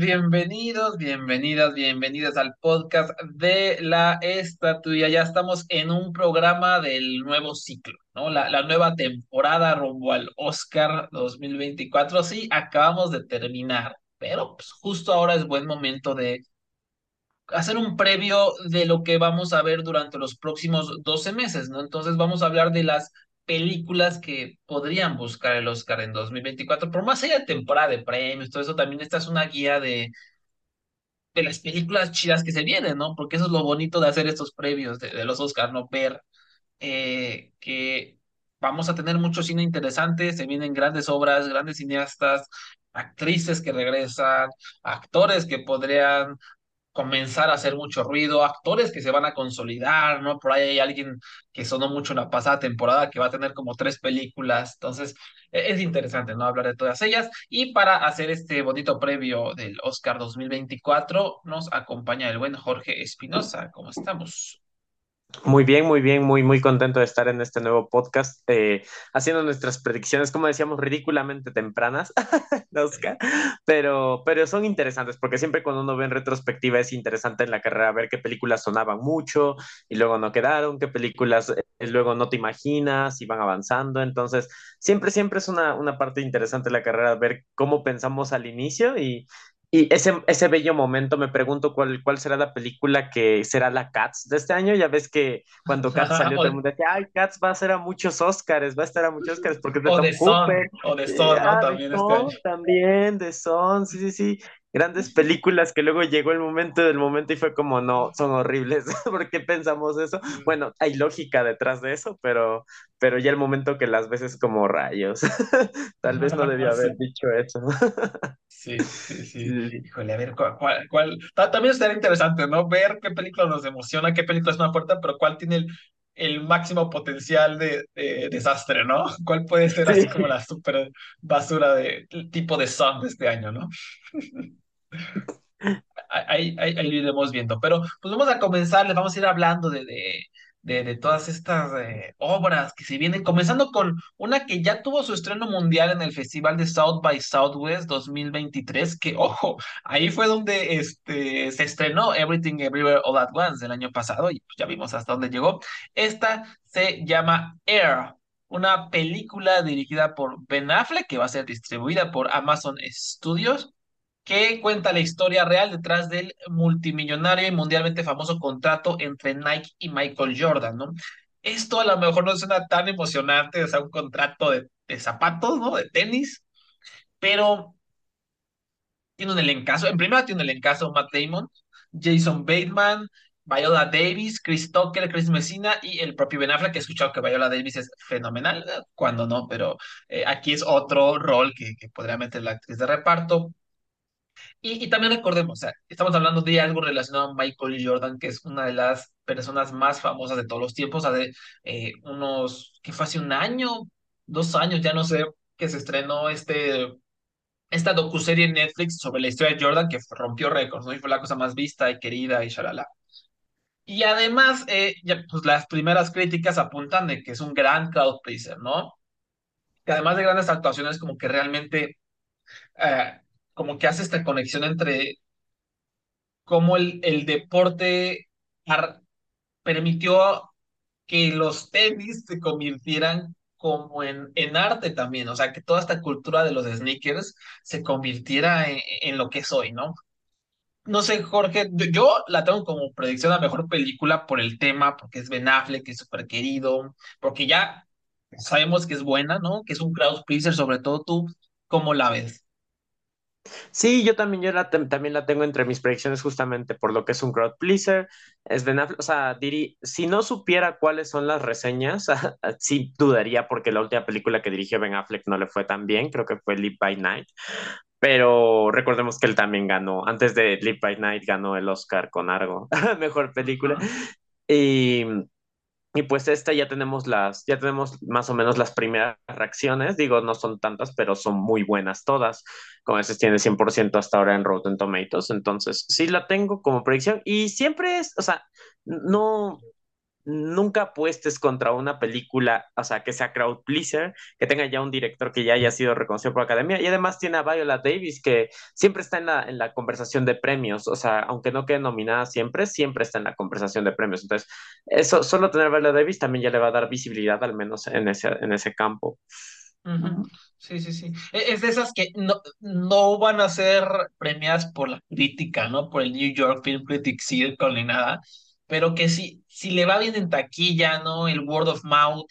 Bienvenidos, bienvenidas, bienvenidas al podcast de la estatuilla. Ya estamos en un programa del nuevo ciclo, ¿no? La, la nueva temporada rumbo al Oscar 2024. Sí, acabamos de terminar, pero pues, justo ahora es buen momento de hacer un previo de lo que vamos a ver durante los próximos 12 meses, ¿no? Entonces vamos a hablar de las películas que podrían buscar el Oscar en 2024, por más allá de temporada de premios, todo eso, también esta es una guía de, de las películas chidas que se vienen, ¿no? Porque eso es lo bonito de hacer estos previos de, de los Oscar, ¿no? Ver eh, que vamos a tener mucho cine interesante, se vienen grandes obras, grandes cineastas, actrices que regresan, actores que podrían comenzar a hacer mucho ruido, actores que se van a consolidar, ¿no? Por ahí hay alguien que sonó mucho en la pasada temporada que va a tener como tres películas, entonces e- es interesante, ¿no? Hablar de todas ellas. Y para hacer este bonito previo del Oscar 2024, nos acompaña el buen Jorge Espinosa. ¿Cómo estamos? Muy bien, muy bien, muy, muy contento de estar en este nuevo podcast, eh, haciendo nuestras predicciones, como decíamos, ridículamente tempranas, Oscar, pero, pero son interesantes, porque siempre cuando uno ve en retrospectiva es interesante en la carrera ver qué películas sonaban mucho y luego no quedaron, qué películas eh, luego no te imaginas y van avanzando, entonces siempre, siempre es una, una parte interesante de la carrera ver cómo pensamos al inicio y, y ese, ese bello momento, me pregunto cuál, cuál será la película que será la Cats de este año. Ya ves que cuando Cats salió, todo el mundo decía, ay, Cats va a ser a muchos Oscars, va a estar a muchos Oscars porque es de O Tom de Son, Cooper. o de Son, ¿no? ah, de También este año. También, de Son, sí, sí, sí. Grandes películas que luego llegó el momento del momento y fue como, no, son horribles. ¿Por qué pensamos eso? Bueno, hay lógica detrás de eso, pero, pero ya el momento que las ves es como rayos. Tal vez no debía haber dicho eso. Sí, sí, sí. Híjole, a ver, ¿cuál, cuál, cuál- ta- También estaría interesante, ¿no? Ver qué película nos emociona, qué película es más fuerte, pero cuál tiene el, el máximo potencial de, de desastre, ¿no? ¿Cuál puede ser así como la super basura de tipo de Sun de este año, ¿no? Ahí, ahí, ahí lo iremos viendo. Pero pues vamos a comenzar, les vamos a ir hablando de, de, de, de todas estas eh, obras que se vienen, comenzando con una que ya tuvo su estreno mundial en el Festival de South by Southwest 2023, que ojo, ahí fue donde este, se estrenó Everything Everywhere All at Once el año pasado y pues, ya vimos hasta dónde llegó. Esta se llama Air. Una película dirigida por Ben Affleck que va a ser distribuida por Amazon Studios que cuenta la historia real detrás del multimillonario y mundialmente famoso contrato entre Nike y Michael Jordan, ¿no? Esto a lo mejor no suena tan emocionante, o sea, un contrato de, de zapatos, ¿no? De tenis, pero tiene un elencazo. En primera tiene un elencazo Matt Damon, Jason Bateman, Viola Davis, Chris Tucker, Chris Messina y el propio Ben Affleck, que he escuchado que Viola Davis es fenomenal, eh, cuando no, pero eh, aquí es otro rol que, que podría meter la actriz de reparto. Y, y también recordemos, o sea, estamos hablando de algo relacionado a Michael Jordan, que es una de las personas más famosas de todos los tiempos, hace eh, unos, que fue hace un año, dos años, ya no sé, que se estrenó este, esta docuserie en Netflix sobre la historia de Jordan, que rompió récords, ¿no? Y fue la cosa más vista y querida y shalala. Y además, eh, ya, pues las primeras críticas apuntan de que es un gran crowd pleaser, ¿no? Que además de grandes actuaciones, como que realmente, eh, como que hace esta conexión entre cómo el, el deporte permitió que los tenis se convirtieran como en, en arte también, o sea, que toda esta cultura de los sneakers se convirtiera en, lo que es hoy, ¿no? No sé, Jorge, yo yo la tengo como predicción a mejor película por el tema, porque es Ben Affleck, que es súper querido, porque ya sabemos que es buena, ¿no? Que es un crowd pleaser, sobre todo tú, ¿cómo la ves? Sí, yo también, yo la, también la tengo entre mis predicciones justamente por lo que es un crowd pleaser. Es Ben Affleck, o sea, diri- si no supiera cuáles son las reseñas, sí dudaría porque la última película que dirigió Ben Affleck no le fue tan bien, creo que fue Live by Night, pero recordemos que él también ganó, antes de Live by Night ganó el Oscar con Argo, mejor película. Y y pues esta ya tenemos las, ya tenemos más o menos las primeras reacciones, digo, no son tantas, pero son muy buenas todas. Como veces tiene 100% hasta ahora en Rotten Tomatoes, entonces sí la tengo como predicción. Y siempre es, o sea, no, nunca apuestes contra una película, o sea, que sea crowd pleaser, que tenga ya un director que ya haya sido reconocido por la academia, y además tiene a Viola Davis, que siempre está en la, en la conversación de premios, o sea, aunque no quede nominada siempre, siempre está en la conversación de premios. Entonces, eso, solo tener a Viola Davis también ya le va a dar visibilidad, al menos en ese, en ese campo. Sí, sí, sí. E, es de esas que no, no van a ser premiadas por la crítica, ¿no? Por el New York Film Critics Circle ni nada, pero que si, si le va bien en taquilla, ¿no? El word of mouth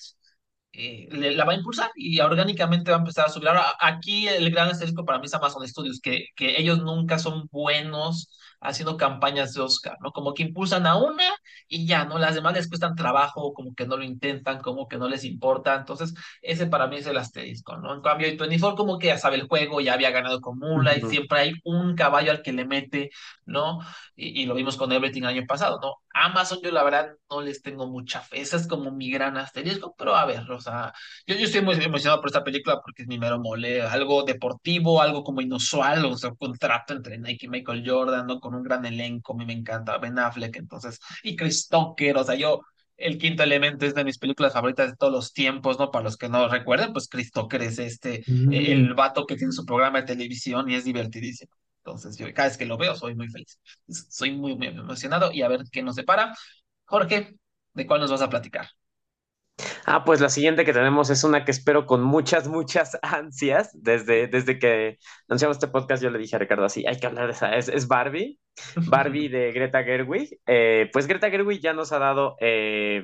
eh, la va a impulsar y orgánicamente va a empezar a subir. Ahora, aquí el gran asterisco para mí es Amazon Studios, que, que ellos nunca son buenos haciendo campañas de Oscar, ¿no? Como que impulsan a una y ya, ¿no? Las demás les cuestan trabajo, como que no lo intentan, como que no les importa. Entonces, ese para mí es el asterisco, ¿no? En cambio, 24 como que ya sabe el juego, ya había ganado con Mula y siempre hay un caballo al que le mete, ¿no? Y, y, lo vimos con Everything el año pasado, ¿no? Amazon yo la verdad no les tengo mucha fe, esa es como mi gran asterisco, pero a ver, o sea, yo, yo estoy muy emocionado por esta película porque es mi mero mole, algo deportivo, algo como inusual, o sea, un contrato entre Nike y Michael Jordan, ¿no? Con un gran elenco, a mí me encanta Ben Affleck, entonces, y Chris Tucker, o sea, yo, el quinto elemento es de mis películas favoritas de todos los tiempos, ¿no? Para los que no recuerden, pues Chris Tucker es este, mm. el vato que tiene su programa de televisión y es divertidísimo. Entonces, yo cada vez que lo veo soy muy feliz. Soy muy, muy emocionado y a ver qué nos depara. Jorge, ¿de cuál nos vas a platicar? Ah, pues la siguiente que tenemos es una que espero con muchas, muchas ansias. Desde, desde que anunciamos este podcast, yo le dije a Ricardo así, hay que hablar de esa. Es, Barbie, Barbie de Greta Gerwig. Eh, pues Greta Gerwig ya nos ha dado eh,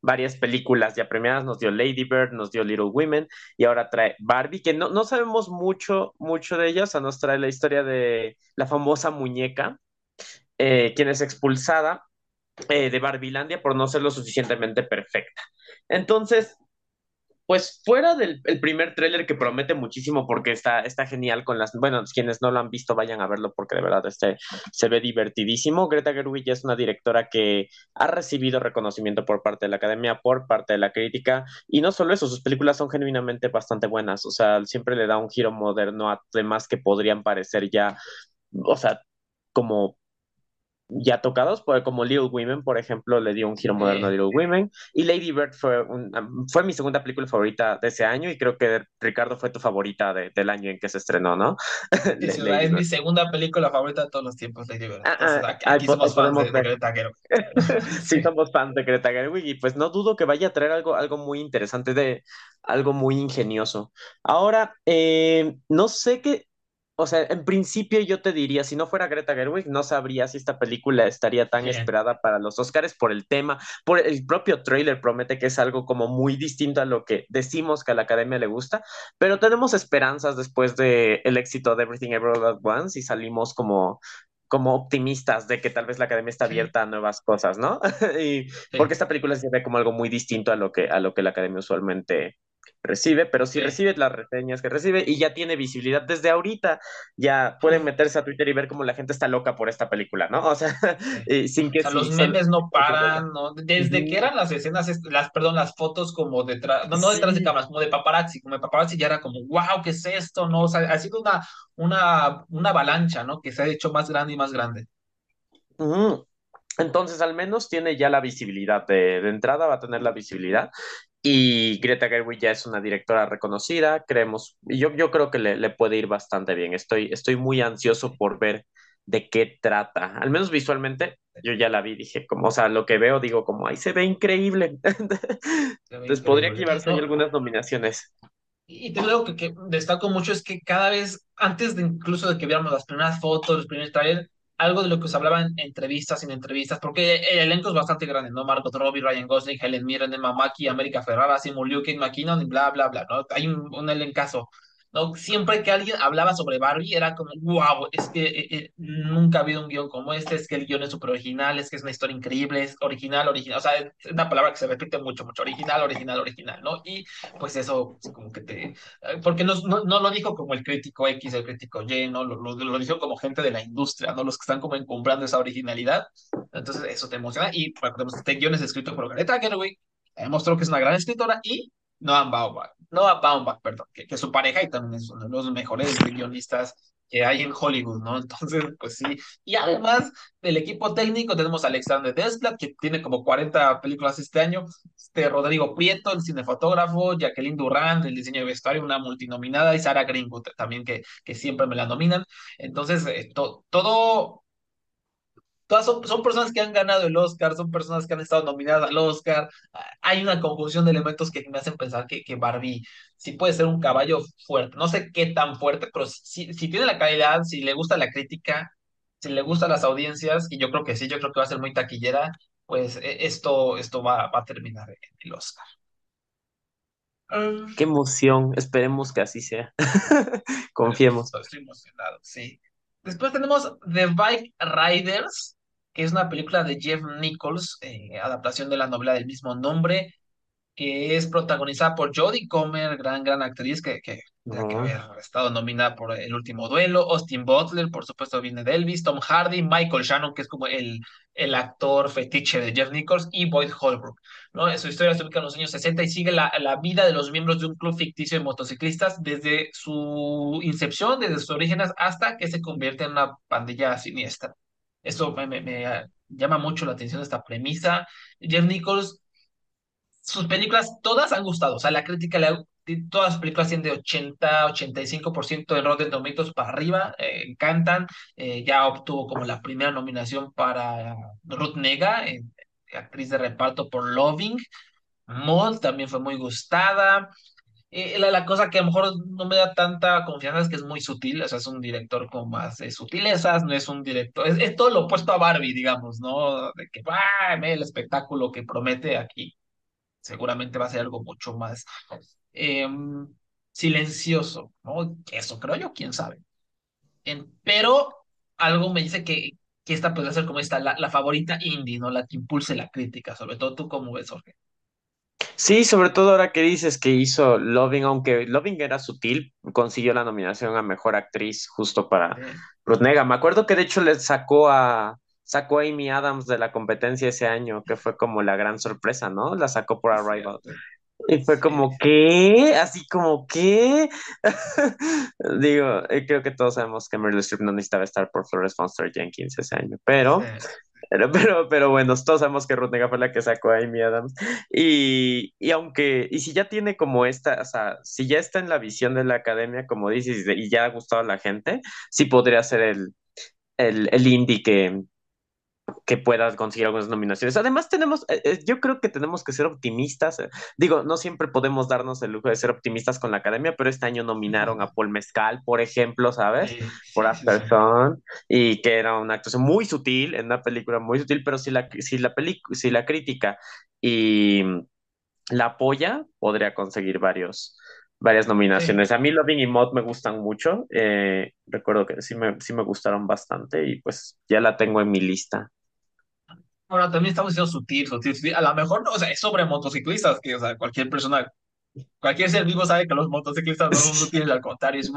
varias películas ya premiadas, nos dio Lady Bird, nos dio Little Women y ahora trae Barbie, que no, no sabemos mucho, mucho de ella, o sea, nos trae la historia de la famosa muñeca, eh, quien es expulsada eh, de Barbilandia por no ser lo suficientemente perfecta. Entonces, pues fuera del primer tráiler que promete muchísimo porque está, está genial con las, bueno, quienes no lo han visto vayan a verlo porque de verdad este, se ve divertidísimo. Greta Gerwig es una directora que ha recibido reconocimiento por parte de la academia, por parte de la crítica y no solo eso, sus películas son genuinamente bastante buenas, o sea, siempre le da un giro moderno a temas que podrían parecer ya, o sea, como ya tocados, pues, como Little Women, por ejemplo, le dio un giro moderno a Little Women. Y Lady Bird fue, fue mi segunda película favorita de ese año y creo que Ricardo fue tu favorita del año en que se estrenó, ¿no? es mi segunda película favorita de todos los tiempos, Lady Bird. Ah, ah, aquí, somos fans de, Greta Gerwig. sí, somos fans de Greta Gerwig y pues no dudo que vaya a traer algo, algo muy interesante, de algo muy ingenioso. Ahora, eh, no sé qué, o sea, en principio yo te diría, si no fuera Greta Gerwig, no sabría si esta película estaría tan esperada para los Oscars por el tema, por el propio trailer promete que es algo como muy distinto a lo que decimos que a la academia le gusta, pero tenemos esperanzas después del el éxito de Everything Everywhere at Once y salimos como como optimistas de que tal vez la academia está abierta a nuevas cosas, ¿no? y porque esta película se ve como algo muy distinto a lo que a lo que la academia usualmente recibe, pero si recibe las reseñas que recibe y ya tiene visibilidad desde ahorita, ya pueden meterse a Twitter y ver cómo la gente está loca por esta película, ¿no? O sea, sin que... O sea, los memes no paran, ¿no? Desde que eran las escenas, las, perdón, las fotos como detrás, no, no detrás de cámaras, como de paparazzi, como de paparazzi ya era como, wow, ¿qué es esto? ¿No? O sea, ha sido una, una, una avalancha, ¿no? Que se ha hecho más grande y más grande. Entonces, al menos tiene ya la visibilidad de, de, entrada, va a tener la visibilidad. Y Greta Gerwig ya es una directora reconocida, creemos, y yo, yo creo que le, le, puede ir bastante bien. Estoy, estoy muy ansioso por ver de qué trata. Al menos visualmente, yo ya la vi, dije, como, o sea, lo que veo, digo, como, ahí se ve increíble. Entonces podría llevarse ahí algunas nominaciones. Y te digo que, que destaco mucho es que cada vez, antes de incluso de que viéramos las primeras fotos, los primeros trailers, algo de lo que se hablaba en entrevistas, sin entrevistas, porque el elenco es bastante grande, ¿no? Margot Robbie, Ryan Gosling, Helen Mirren, Emma Mackey, América Ferrara, Simon Liu, Kate McKinnon y bla, bla, bla, ¿no? Hay un, un elencazo. ¿No? Siempre que alguien hablaba sobre Barbie era como, wow, es que eh, eh, nunca ha habido un guion como este, es que el guion es súper original, es que es una historia increíble, es original, original, o sea, es una palabra que se repite mucho, mucho, original, original, original, ¿no? Y pues eso, como que te, eh, porque no, no, no lo dijo como el crítico X, el crítico Y, ¿no? Lo, lo, lo, dijo como gente de la industria, ¿no? Los que están como encumbrando esa originalidad, entonces eso te emociona, y bueno, tenemos este guion es escrito por Greta Gerwig, demostró que es una gran escritora y Noah Baumbach, Noah Baumbach, perdón, que, que su pareja y también es uno de los mejores guionistas que hay en Hollywood, ¿no? Entonces, pues sí. Y además del equipo técnico tenemos a Alexander Desplat, que tiene como 40 películas este año, este Rodrigo Prieto, el cinefotógrafo, Jacqueline Durán, el diseño de vestuario, una multinominada, y Sarah Greenwood también, que, que siempre me la nominan. Entonces, eh, todo Todas son, son personas que han ganado el Oscar, son personas que han estado nominadas al Oscar. Hay una conjunción de elementos que me hacen pensar que, que Barbie sí puede ser un caballo fuerte. No sé qué tan fuerte, pero si, si tiene la calidad, si le gusta la crítica, si le gustan las audiencias, y yo creo que sí, yo creo que va a ser muy taquillera, pues e, esto, esto va, va a terminar en el Oscar. Qué emoción, esperemos que así sea. Confiemos. Estoy emocionado, sí. Después tenemos The Bike Riders, que es una película de Jeff Nichols, eh, adaptación de la novela del mismo nombre, que es protagonizada por Jodie Comer, gran, gran actriz que, que haber estado nominada por El Último Duelo, Austin Butler, por supuesto viene de Elvis, Tom Hardy, Michael Shannon, que es como el, el actor fetiche de Jeff Nichols, y Boyd Holbrook. ¿no? Su historia se ubica en los años 60 y sigue la, la vida de los miembros de un club ficticio de motociclistas desde su incepción, desde sus orígenes, hasta que se convierte en una pandilla siniestra. Eso me, me, llama mucho la atención esta premisa. Jeff Nichols, sus películas todas han gustado, o sea, la crítica, todas las películas tienen de 80, 85% de Rotten Tomatoes para arriba, eh, encantan. Eh, ya obtuvo como la primera nominación para Ruth Nega, actriz de reparto por Loving. Mold también fue muy gustada. Eh, la, cosa que a lo mejor no me da tanta confianza es que es muy sutil, o sea, es un director con más sutilezas, no es un director, es, todo lo opuesto a Barbie, digamos, ¿no? De que, ¡ah! el espectáculo que promete aquí seguramente va a ser algo mucho más em, silencioso, ¿no? Eso creo yo, quién sabe. pero algo me dice que, que esta puede ser como esta, la, la favorita indie, ¿no? La que impulse la crítica, sobre todo tú cómo ves, Jorge. Sí, sobre todo ahora que dices que hizo Loving, aunque Loving era sutil, consiguió la nominación a Mejor Actriz justo para Ruth Nega. Me acuerdo que de hecho le sacó a, sacó a Amy Adams de la competencia ese año, que fue como la gran sorpresa, ¿no? La sacó por Arrival. Y fue como, ¿qué? Así como, ¿qué? Digo, eh, creo que todos sabemos que Meryl Streep no necesitaba estar por Florence Foster Jenkins ese año, pero pero, pero, pero bueno, todos sabemos que Ruth fue la que sacó a Amy Adams. Y, y aunque, y si ya tiene como esta, o sea, si ya está en la visión de la academia, como dices, y ya ha gustado a la gente, sí podría ser el, el, el indie que, que puedas conseguir algunas nominaciones. Además, tenemos, eh, eh, yo creo que tenemos que ser optimistas. Eh, digo, no siempre podemos darnos el lujo de ser optimistas con la academia, pero este año nominaron a Paul Mezcal, por ejemplo, ¿sabes? por After Sun, y que era una actuación muy sutil, en una película muy sutil, pero si la, si la, si la crítica y la apoya, podría conseguir varios varias nominaciones. A mí Loving y Mod me gustan mucho. recuerdo que sí me, sí me gustaron bastante y pues ya la tengo en mi lista. Ahora también estamos siendo sutil, sutil, A lo mejor no, o sea, es sobre motociclistas, que, o sea, cualquier persona, cualquier ser vivo sabe que los motociclistas no son sutiles, al contrario, es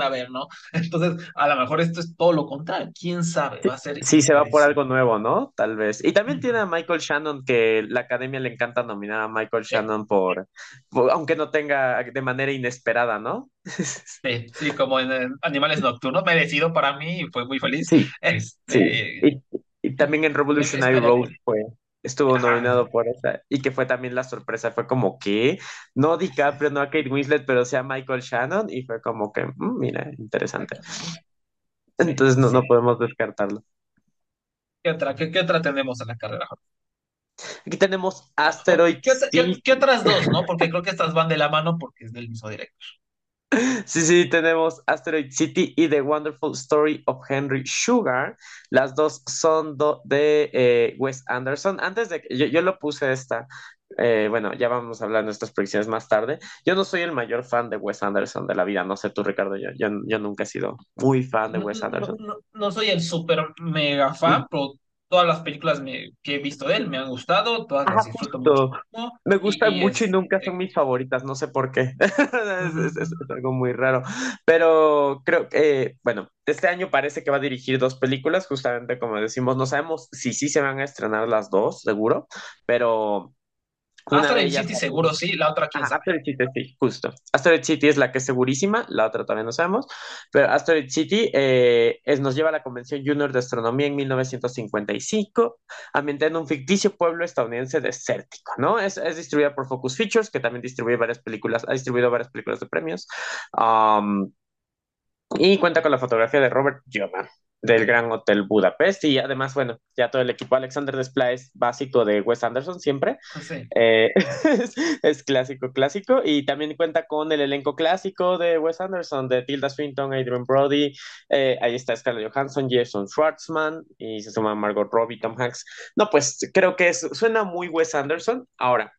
a ver, ¿no? Entonces, a lo mejor esto es todo lo contrario, quién sabe, va a ser. Sí, se va por algo nuevo, ¿no? Tal vez. Y también tiene a Michael Shannon, que la academia le encanta nominar a Michael Shannon por, aunque no tenga de manera inesperada, ¿no? Sí, sí, como en, Animales Nocturnos, merecido para mí y fue muy feliz. Sí, este, sí. Y también en Revolutionary Road fue, estuvo nominado por esa, y que fue también la sorpresa, fue como que, no DiCaprio, no a Kate Winslet, pero sea Michael Shannon, y fue como que, mm, mira, interesante. Entonces no, no podemos descartarlo. ¿Qué otra, qué, otra tenemos en la carrera? Aquí tenemos Asteroid. ¿Qué, otras dos, no? Porque creo que estas van de la mano porque es del mismo director. Sí, sí, tenemos Asteroid City y The Wonderful Story of Henry Sugar. Las dos son de eh, Wes Anderson. Antes de que yo, yo lo puse esta, eh, bueno, ya vamos a hablar de nuestras predicciones más tarde. Yo no soy el mayor fan de Wes Anderson de la vida, no sé tú, Ricardo, yo, yo, nunca he sido muy fan de Wes Anderson. No, soy el súper mega fan, pero todas las películas que he visto de él me han gustado, todas las disfruto mucho. Me gustan mucho y nunca son mis favoritas, no sé por qué. es, algo muy raro. Pero creo que, bueno, este año parece que va a dirigir dos películas, justamente como decimos, no sabemos si sí se van a estrenar las dos, seguro, pero Asteroid City seguro sí, la otra quién sabe. Asteroid City, sí, justo. Asteroid City es la que es segurísima, la otra todavía no sabemos, pero Asteroid City eh, es, nos lleva a la Convención Junior de Astronomía en 1955, ambientada en un ficticio pueblo estadounidense desértico, ¿no? Es, es distribuida por Focus Features, que también distribuye varias películas, ha distribuido varias películas de premios. Um, y cuenta con la fotografía de Robert Joma del Gran Hotel Budapest y además, bueno, ya todo el equipo Alexander Desplat es básico de Wes Anderson siempre. Sí. Eh, es, es, clásico, clásico. Y también cuenta con el elenco clásico de Wes Anderson, de Tilda Swinton, Adrian Brody. Eh, ahí está Scarlett Johansson, Jason Schwartzman y se suma Margot Robbie, Tom Hanks. No, pues creo que es, suena muy Wes Anderson. Ahora,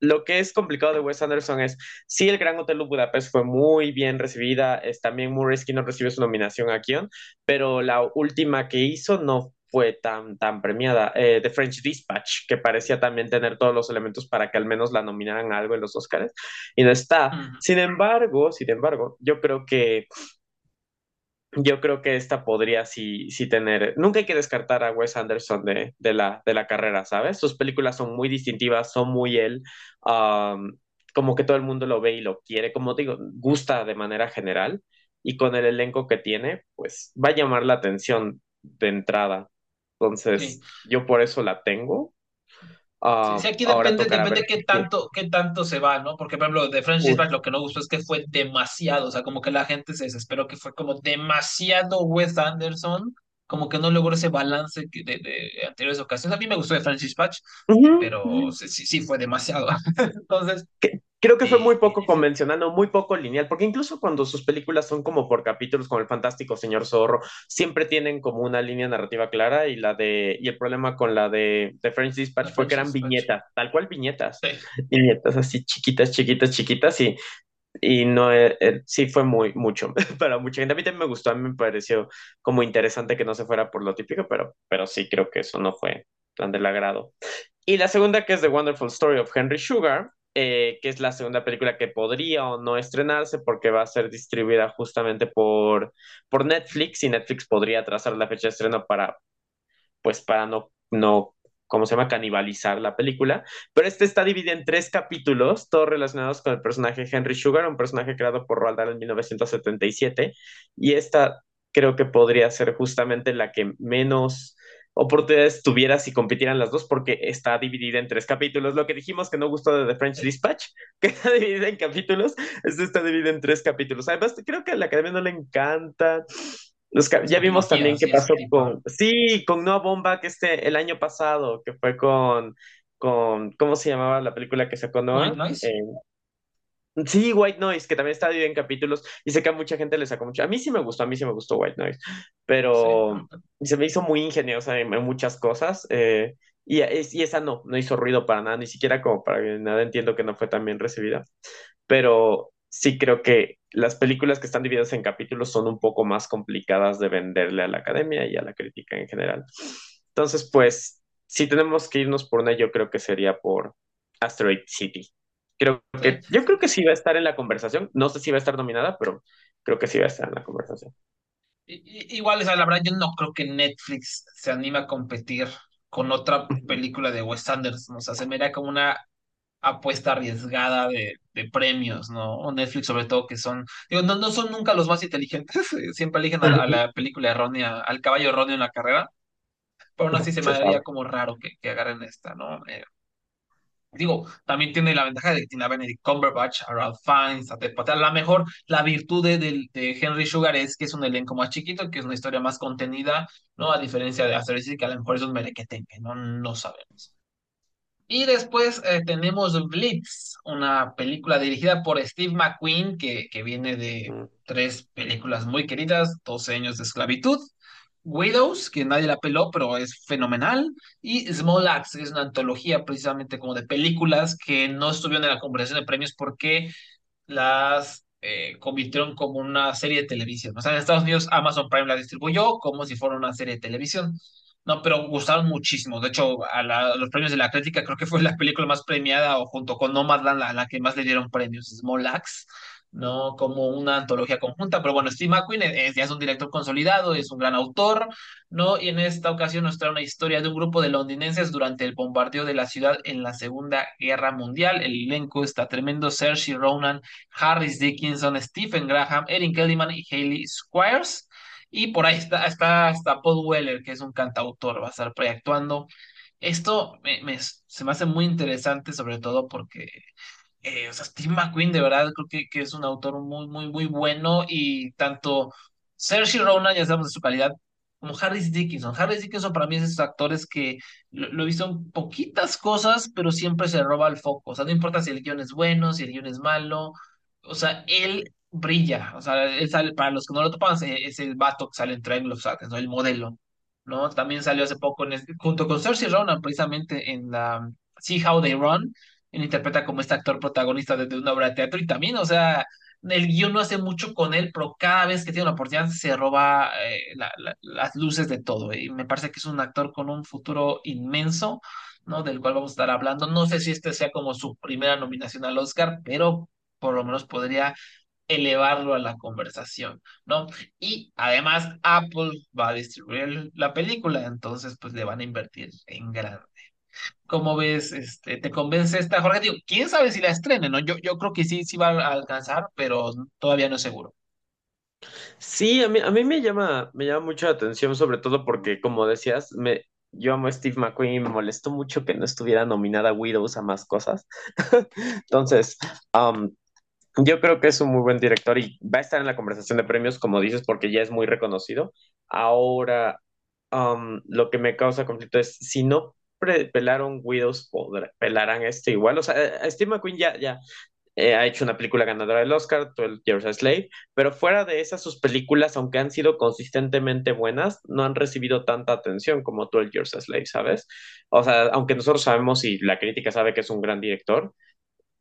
lo que es complicado de Wes Anderson es, sí, el Gran Hotel de Budapest fue muy bien recibida, es también Murray no recibió su nominación a Kion, pero la última que hizo no fue tan, tan premiada. Eh, The French Dispatch, que parecía también tener todos los elementos para que al menos la nominaran a algo en los Oscars, y no está. Sin embargo, sin embargo, yo creo que yo creo que esta podría sí, sí tener. Nunca hay que descartar a Wes Anderson de, de, la, de la carrera, ¿sabes? Sus películas son muy distintivas, son muy él. Um, como que todo el mundo lo ve y lo quiere. Como digo, gusta de manera general. Y con el elenco que tiene, pues va a llamar la atención de entrada. Entonces, sí. yo por eso la tengo. Uh, sí, aquí depende, depende qué tanto, qué tanto se va, ¿no? Porque, por ejemplo, de French Dispatch lo que no gustó es que fue demasiado, o sea, como que la gente se desesperó que fue como demasiado Wes Anderson, como que no logró ese balance de, de, anteriores ocasiones. A mí me gustó de French Dispatch, uh -huh, pero uh -huh. sí, sí fue demasiado. Entonces... Creo que fue muy poco convencional, no, muy poco lineal, porque incluso cuando sus películas son como por capítulos, como El Fantástico Señor Zorro, siempre tienen como una línea narrativa clara y la de y el problema con la de, de French Dispatch fue que eran viñetas, tal cual viñetas, sí. viñetas así chiquitas, chiquitas, chiquitas y y no eh, eh, sí fue muy mucho para mucha gente. A mí también me gustó a mí me pareció como interesante que no se fuera por lo típico pero pero sí creo que eso no fue tan del agrado. Y la segunda que es The Wonderful Story of Henry Sugar eh, que es la segunda película que podría o no estrenarse porque va a ser distribuida justamente por, por Netflix y Netflix podría trazar la fecha de estreno para, pues para no, no, ¿cómo se llama? Canibalizar la película. Pero este está dividido en tres capítulos, todos relacionados con el personaje Henry Sugar, un personaje creado por Roald Dahl en 1977. Y esta creo que podría ser justamente la que menos oportunidades tuviera si compitieran las dos porque está dividida en tres capítulos. Lo que dijimos que no gustó de The French Dispatch, que está dividida en capítulos, esto está dividida en tres capítulos. Además, creo que a la academia no le encanta. Los, ya vimos también qué pasó con, sí, con Noah Bomba, que este, el año pasado, que fue con, con, ¿cómo se llamaba la película que sacó Noah? Eh, Sí, White Noise, que también está dividido en capítulos y sé que a mucha gente le sacó mucho. A mí sí me gustó, a mí sí me gustó White Noise, pero sí. se me hizo muy ingeniosa en, en muchas cosas eh, y, y, esa no, no hizo ruido para nada, ni siquiera como para que nada entiendo que no fue tan bien recibida. Pero sí creo que las películas que están divididas en capítulos son un poco más complicadas de venderle a la academia y a la crítica en general. Entonces, pues, si tenemos que irnos por una, yo creo que sería por Asteroid City. Creo que, yo creo que sí va a estar en la conversación. No sé si va a estar nominada, pero creo que sí va a estar en la conversación. Igual, la verdad, yo no creo que Netflix se anime a competir con otra película de Wes Anderson. O sea, se me da como una apuesta arriesgada de, de, premios, ¿no? O Netflix, sobre todo, que son, digo, no, no son nunca los más inteligentes. Siempre eligen a, a la película errónea, al caballo erróneo en la carrera. Pero aún así se me daría como raro que, que agarren esta, ¿no? Eh, Digo, también tiene la ventaja de que tiene a Benedict Cumberbatch, a Ralph Fiennes, a Ted Patel. A lo mejor la virtud de, de, de, Henry Sugar es que es un elenco más chiquito, que es una historia más contenida, ¿no? A diferencia de Asteroid que a lo mejor es un merequetengue, ¿no? No sabemos. Y después eh, tenemos Blitz, una película dirigida por Steve McQueen, que, que viene de tres películas muy queridas, 12 años de esclavitud, Widows, que nadie la peló, pero es fenomenal, y Small Axe, que es una antología precisamente como de películas que no estuvieron en la conversación de premios porque las eh, convirtieron como una serie de televisión. O sea, en Estados Unidos Amazon Prime la distribuyó como si fuera una serie de televisión. No, pero gustaron muchísimo. De hecho, a, los premios de la crítica creo que fue la película más premiada o junto con Nomadland la, la que más le dieron premios, Small Axe. ¿no? Como una antología conjunta, pero bueno, Steve McQueen es, ya es un director consolidado, es un gran autor, ¿no? Y en esta ocasión nos trae una historia de un grupo de londinenses durante el bombardeo de la ciudad en la Segunda Guerra Mundial. El elenco está tremendo, Saoirse Ronan, Harris Dickinson, Stephen Graham, Erin Kellyman y Hayley Squires. Y por ahí está, está, está Paul Weller, que es un cantautor, va a estar proyectuando. Esto me, me- se me hace muy interesante, sobre todo porque eh, o sea, Steve McQueen de verdad creo que, que es un autor muy, muy, muy bueno y tanto Saoirse Ronan, ya sabemos de su calidad, como Harris Dickinson. Harris Dickinson para mí es de esos actores que lo, lo he visto en poquitas cosas, pero siempre se roba el foco. O sea, no importa si el guion es bueno, si el guion es malo, o sea, él brilla. O sea, él sale, para los que no lo topan, es, es el vato que sale en Triangle of Sadness, ¿no? El modelo. ¿no? También salió hace poco en junto con Saoirse Ronan, precisamente en la See How They Run, él interpreta como este actor protagonista de, de una obra de teatro y también, o sea, el guion no hace mucho con él, pero cada vez que tiene una oportunidad se roba eh, la- la- las luces de todo. Y me parece que es un actor con un futuro inmenso, ¿no? Del cual vamos a estar hablando. No sé si este sea como su primera nominación al Oscar, pero por lo menos podría elevarlo a la conversación, ¿no? Y además Apple va a distribuir la película, entonces pues le van a invertir en grande. ¿Cómo ves? Este, ¿te convence esta, Jorge? Digo, quién sabe si la estrene, ¿no? Yo, yo creo que sí, sí va a alcanzar, pero todavía no es seguro. Sí, a mí, a mí me llama, me llama mucho la atención, sobre todo porque, como decías, me, yo amo a Steve McQueen y me molestó mucho que no estuviera nominada Widows a más cosas. Entonces, um, yo creo que es un muy buen director y va a estar en la conversación de premios, como dices, porque ya es muy reconocido. Ahora, um, lo que me causa conflicto es si no pelaron Widows, pelarán este igual. O sea, eh, eh, Steve McQueen ya, ya eh, ha hecho una película ganadora del Oscar, 12 Years a Slave, pero fuera de esas, sus películas, aunque han sido consistentemente buenas, no han recibido tanta atención como 12 Years a Slave, ¿sabes? O sea, aunque nosotros sabemos y la crítica sabe que es un gran director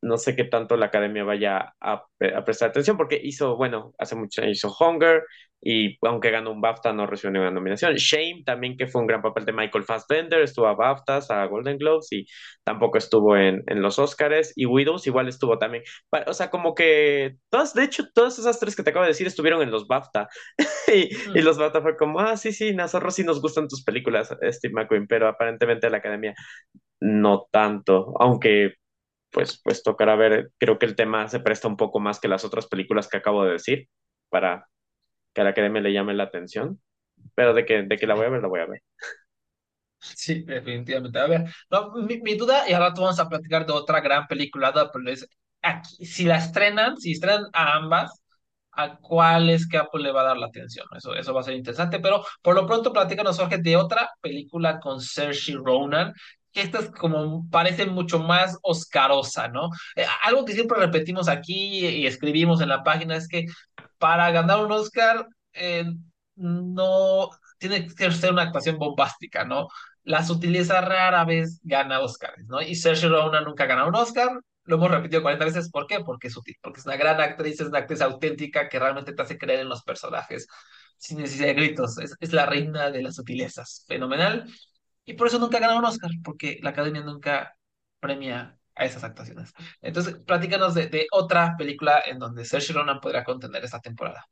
no sé qué tanto la academia vaya a, a prestar atención, porque hizo, bueno, hace mucho hizo Hunger, y aunque ganó un BAFTA, no recibió ninguna nominación. Shame también, que fue un gran papel de Michael Fassbender, estuvo a BAFTAs, a Golden Globes, y tampoco estuvo en, en los Oscars, y Widows igual estuvo también. O sea, como que todas, de hecho, todas esas tres que te acabo de decir estuvieron en los BAFTA, y, y Mm. los BAFTA fue como, ah, sí, sí, nosotros sí nos gustan tus películas, Steve McQueen, pero aparentemente la academia no tanto, aunque pues, pues tocará ver, creo que el tema se presta un poco más que las otras películas que acabo de decir para que a la academia le llame la atención, pero de que, de que la voy a ver, la voy a ver. Sí, definitivamente. A ver, no, mi, mi duda, y ahora vamos a platicar de otra gran película de Apple, es aquí, si la estrenan, si estrenan a ambas, ¿a cuál es que Apple le va a dar la atención? Eso, eso va a ser interesante, pero por lo pronto platícanos, Jorge, de otra película con Saoirse Ronan, que esta es como, parece mucho más oscarosa, ¿no? Eh, algo que siempre repetimos aquí y escribimos en la página es que para ganar un Oscar, eh, no tiene que ser una actuación bombástica, ¿no? La sutileza rara vez gana Oscars, ¿no? Y Saoirse Ronan nunca ha ganado un Oscar, lo hemos repetido 40 veces, ¿por qué? Porque es sutil, porque es una gran actriz, es una actriz auténtica que realmente te hace creer en los personajes, sin necesidad de gritos, es, es la reina de las sutilezas, fenomenal, y por eso nunca un Oscar, porque la Academia nunca premia a esas actuaciones. Entonces, platícanos de, otra película en donde Saoirse Ronan podrá contener esta temporada.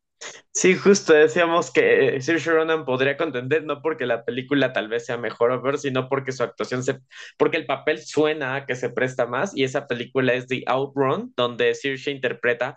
Sí, justo decíamos que Saoirse Ronan podría contender no porque la película tal vez sea mejor o sino porque su actuación se, porque el papel suena que se presta más y esa película es The Outrun, donde Saoirse interpreta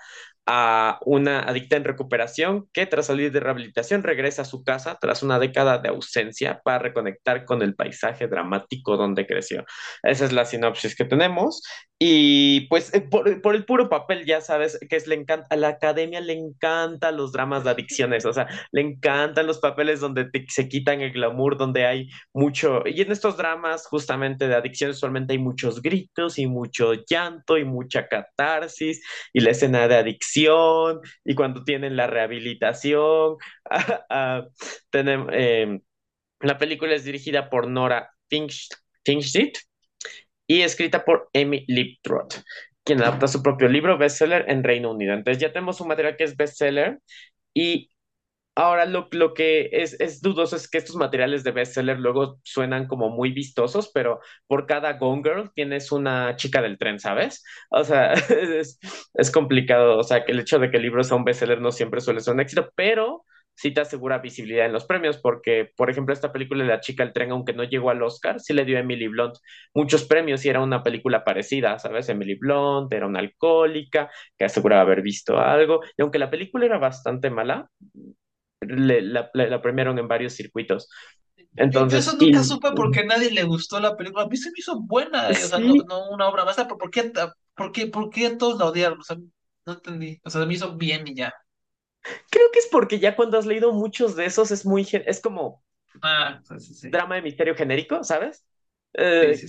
a una adicta en recuperación que tras salir de rehabilitación regresa a su casa tras una década de ausencia para reconectar con el paisaje dramático donde creció. Esa es la sinopsis que tenemos y pues eh, por, por el puro papel ya sabes que es le encanta a la academia le encantan los dramas de adicciones, o sea, le encantan los papeles donde te- se quitan el glamour, donde hay mucho y en estos dramas justamente de adicciones usualmente hay muchos gritos y mucho llanto y mucha catarsis y la escena de adicción y cuando tienen la rehabilitación. ah, tenemos, eh, la película es dirigida por Nora Finchit y escrita por Amy Liptrot, quien adapta su propio libro bestseller en Reino Unido. Entonces ya tenemos un material que es bestseller y Ahora, lo, lo que es, es, dudoso es que estos materiales de bestseller luego suenan como muy vistosos, pero por cada Gone Girl tienes una chica del tren, ¿sabes? O sea, es, es complicado. O sea, que el hecho de que el libro sea un bestseller no siempre suele ser un éxito, pero sí te asegura visibilidad en los premios, porque, por ejemplo, esta película de La chica del tren, aunque no llegó al Oscar, sí le dio a Emily Blunt muchos premios y era una película parecida, ¿sabes? Emily Blunt era una alcohólica que aseguraba haber visto algo, y aunque la película era bastante mala, le, la, la, premiaron en varios circuitos. Yo, yo, Entonces, eso y, nunca supe porque a nadie le gustó la película. A mí se me hizo buena, o sea, no, una obra maestra, pero ¿por qué, por qué, por qué todos la odiaron? O sea, no entendí. O sea, se me hizo bien y ya. creo que es porque ya cuando has leído muchos de esos es muy, es como Ah, sí, sí, sí. drama de misterio genérico, ¿sabes? Sí, Eh, sí,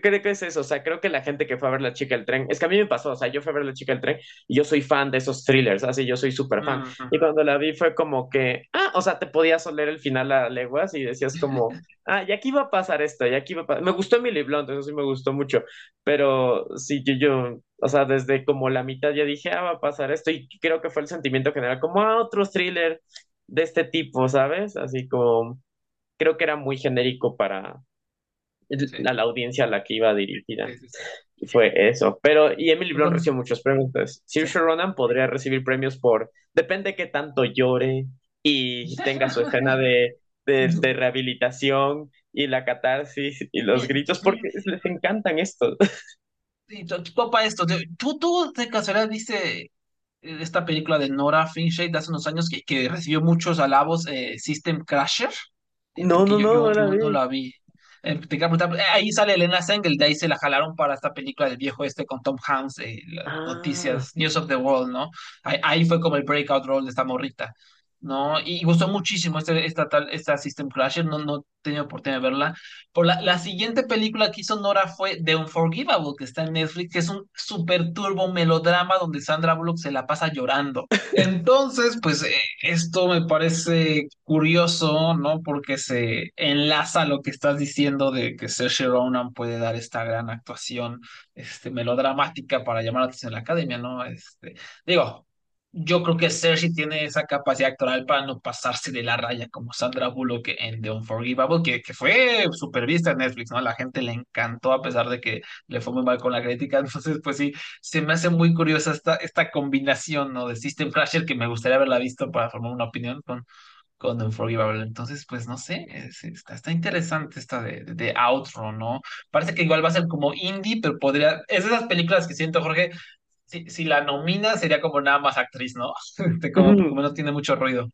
creo que es eso, o sea, creo que la gente que fue a ver La chica del tren, es que a mí me pasó, o sea, yo fui a ver La chica del tren y yo soy fan de esos thrillers, así, yo soy súper fan. Y cuando la vi fue como que, ah, o sea, te podías oler el final a leguas y decías como, ah, y aquí va a pasar esto, y aquí va a pasar. Me gustó Emily Blunt, eso sí me gustó mucho, pero sí, yo, yo, o sea, desde como la mitad ya dije, ah, va a pasar esto, y creo que fue el sentimiento general, como, ah, otro thriller de este tipo, ¿sabes? Así como creo que era muy genérico para Sí, a la audiencia a la que iba dirigida. sí, sí, sí. Fue eso. Pero, y Emily Blunt recibió muchos premios. Entonces, sí. Saoirse Ronan podría recibir premios por, depende qué tanto llore y tenga su escena de, de, de rehabilitación y la catarsis y los gritos, porque les encantan estos. tu papá esto, ¿tú, tú de casualidad viste eh, esta película de Nora Finchate de hace unos años que, que recibió muchos alabos, eh, System Crasher? No, no, yo, no, yo, no la no la vi. Eh, te quería preguntar, ahí sale Elena Sengel, de ahí se la jalaron para esta película del viejo este con Tom Hanks, eh, las Ah, noticias, News of the World, ¿no? Ahí, ahí fue como el breakout role de esta morrita, ¿no? Y, gustó muchísimo este, esta, tal, esta System Crasher, no, no he tenido oportunidad de verla. Por la, la siguiente película que hizo Nora fue The Unforgivable, que está en Netflix, que es un super turbo melodrama donde Sandra Bullock se la pasa llorando. Entonces, pues eh, esto me parece curioso, ¿no? Porque se enlaza a lo que estás diciendo de que Saoirse Ronan puede dar esta gran actuación, este, melodramática para llamar la atención de la academia, ¿no? Este, digo, yo creo que Cersei tiene esa capacidad actoral para no pasarse de la raya como Sandra Bullock en The Unforgivable, que, que fue super vista en Netflix, ¿no? La gente le encantó a pesar de que le fue muy mal con la crítica. Entonces, pues sí, se me hace muy curiosa esta, esta combinación, ¿no? De System Crasher que me gustaría haberla visto para formar una opinión con, con Unforgivable. Entonces, pues no sé, es- está, está interesante esta de, de Outro, ¿no? Parece que igual va a ser como indie, pero podría, es de esas películas que siento, Jorge, si, si la nomina sería como nada más actriz, ¿no? Como, como no tiene mucho ruido.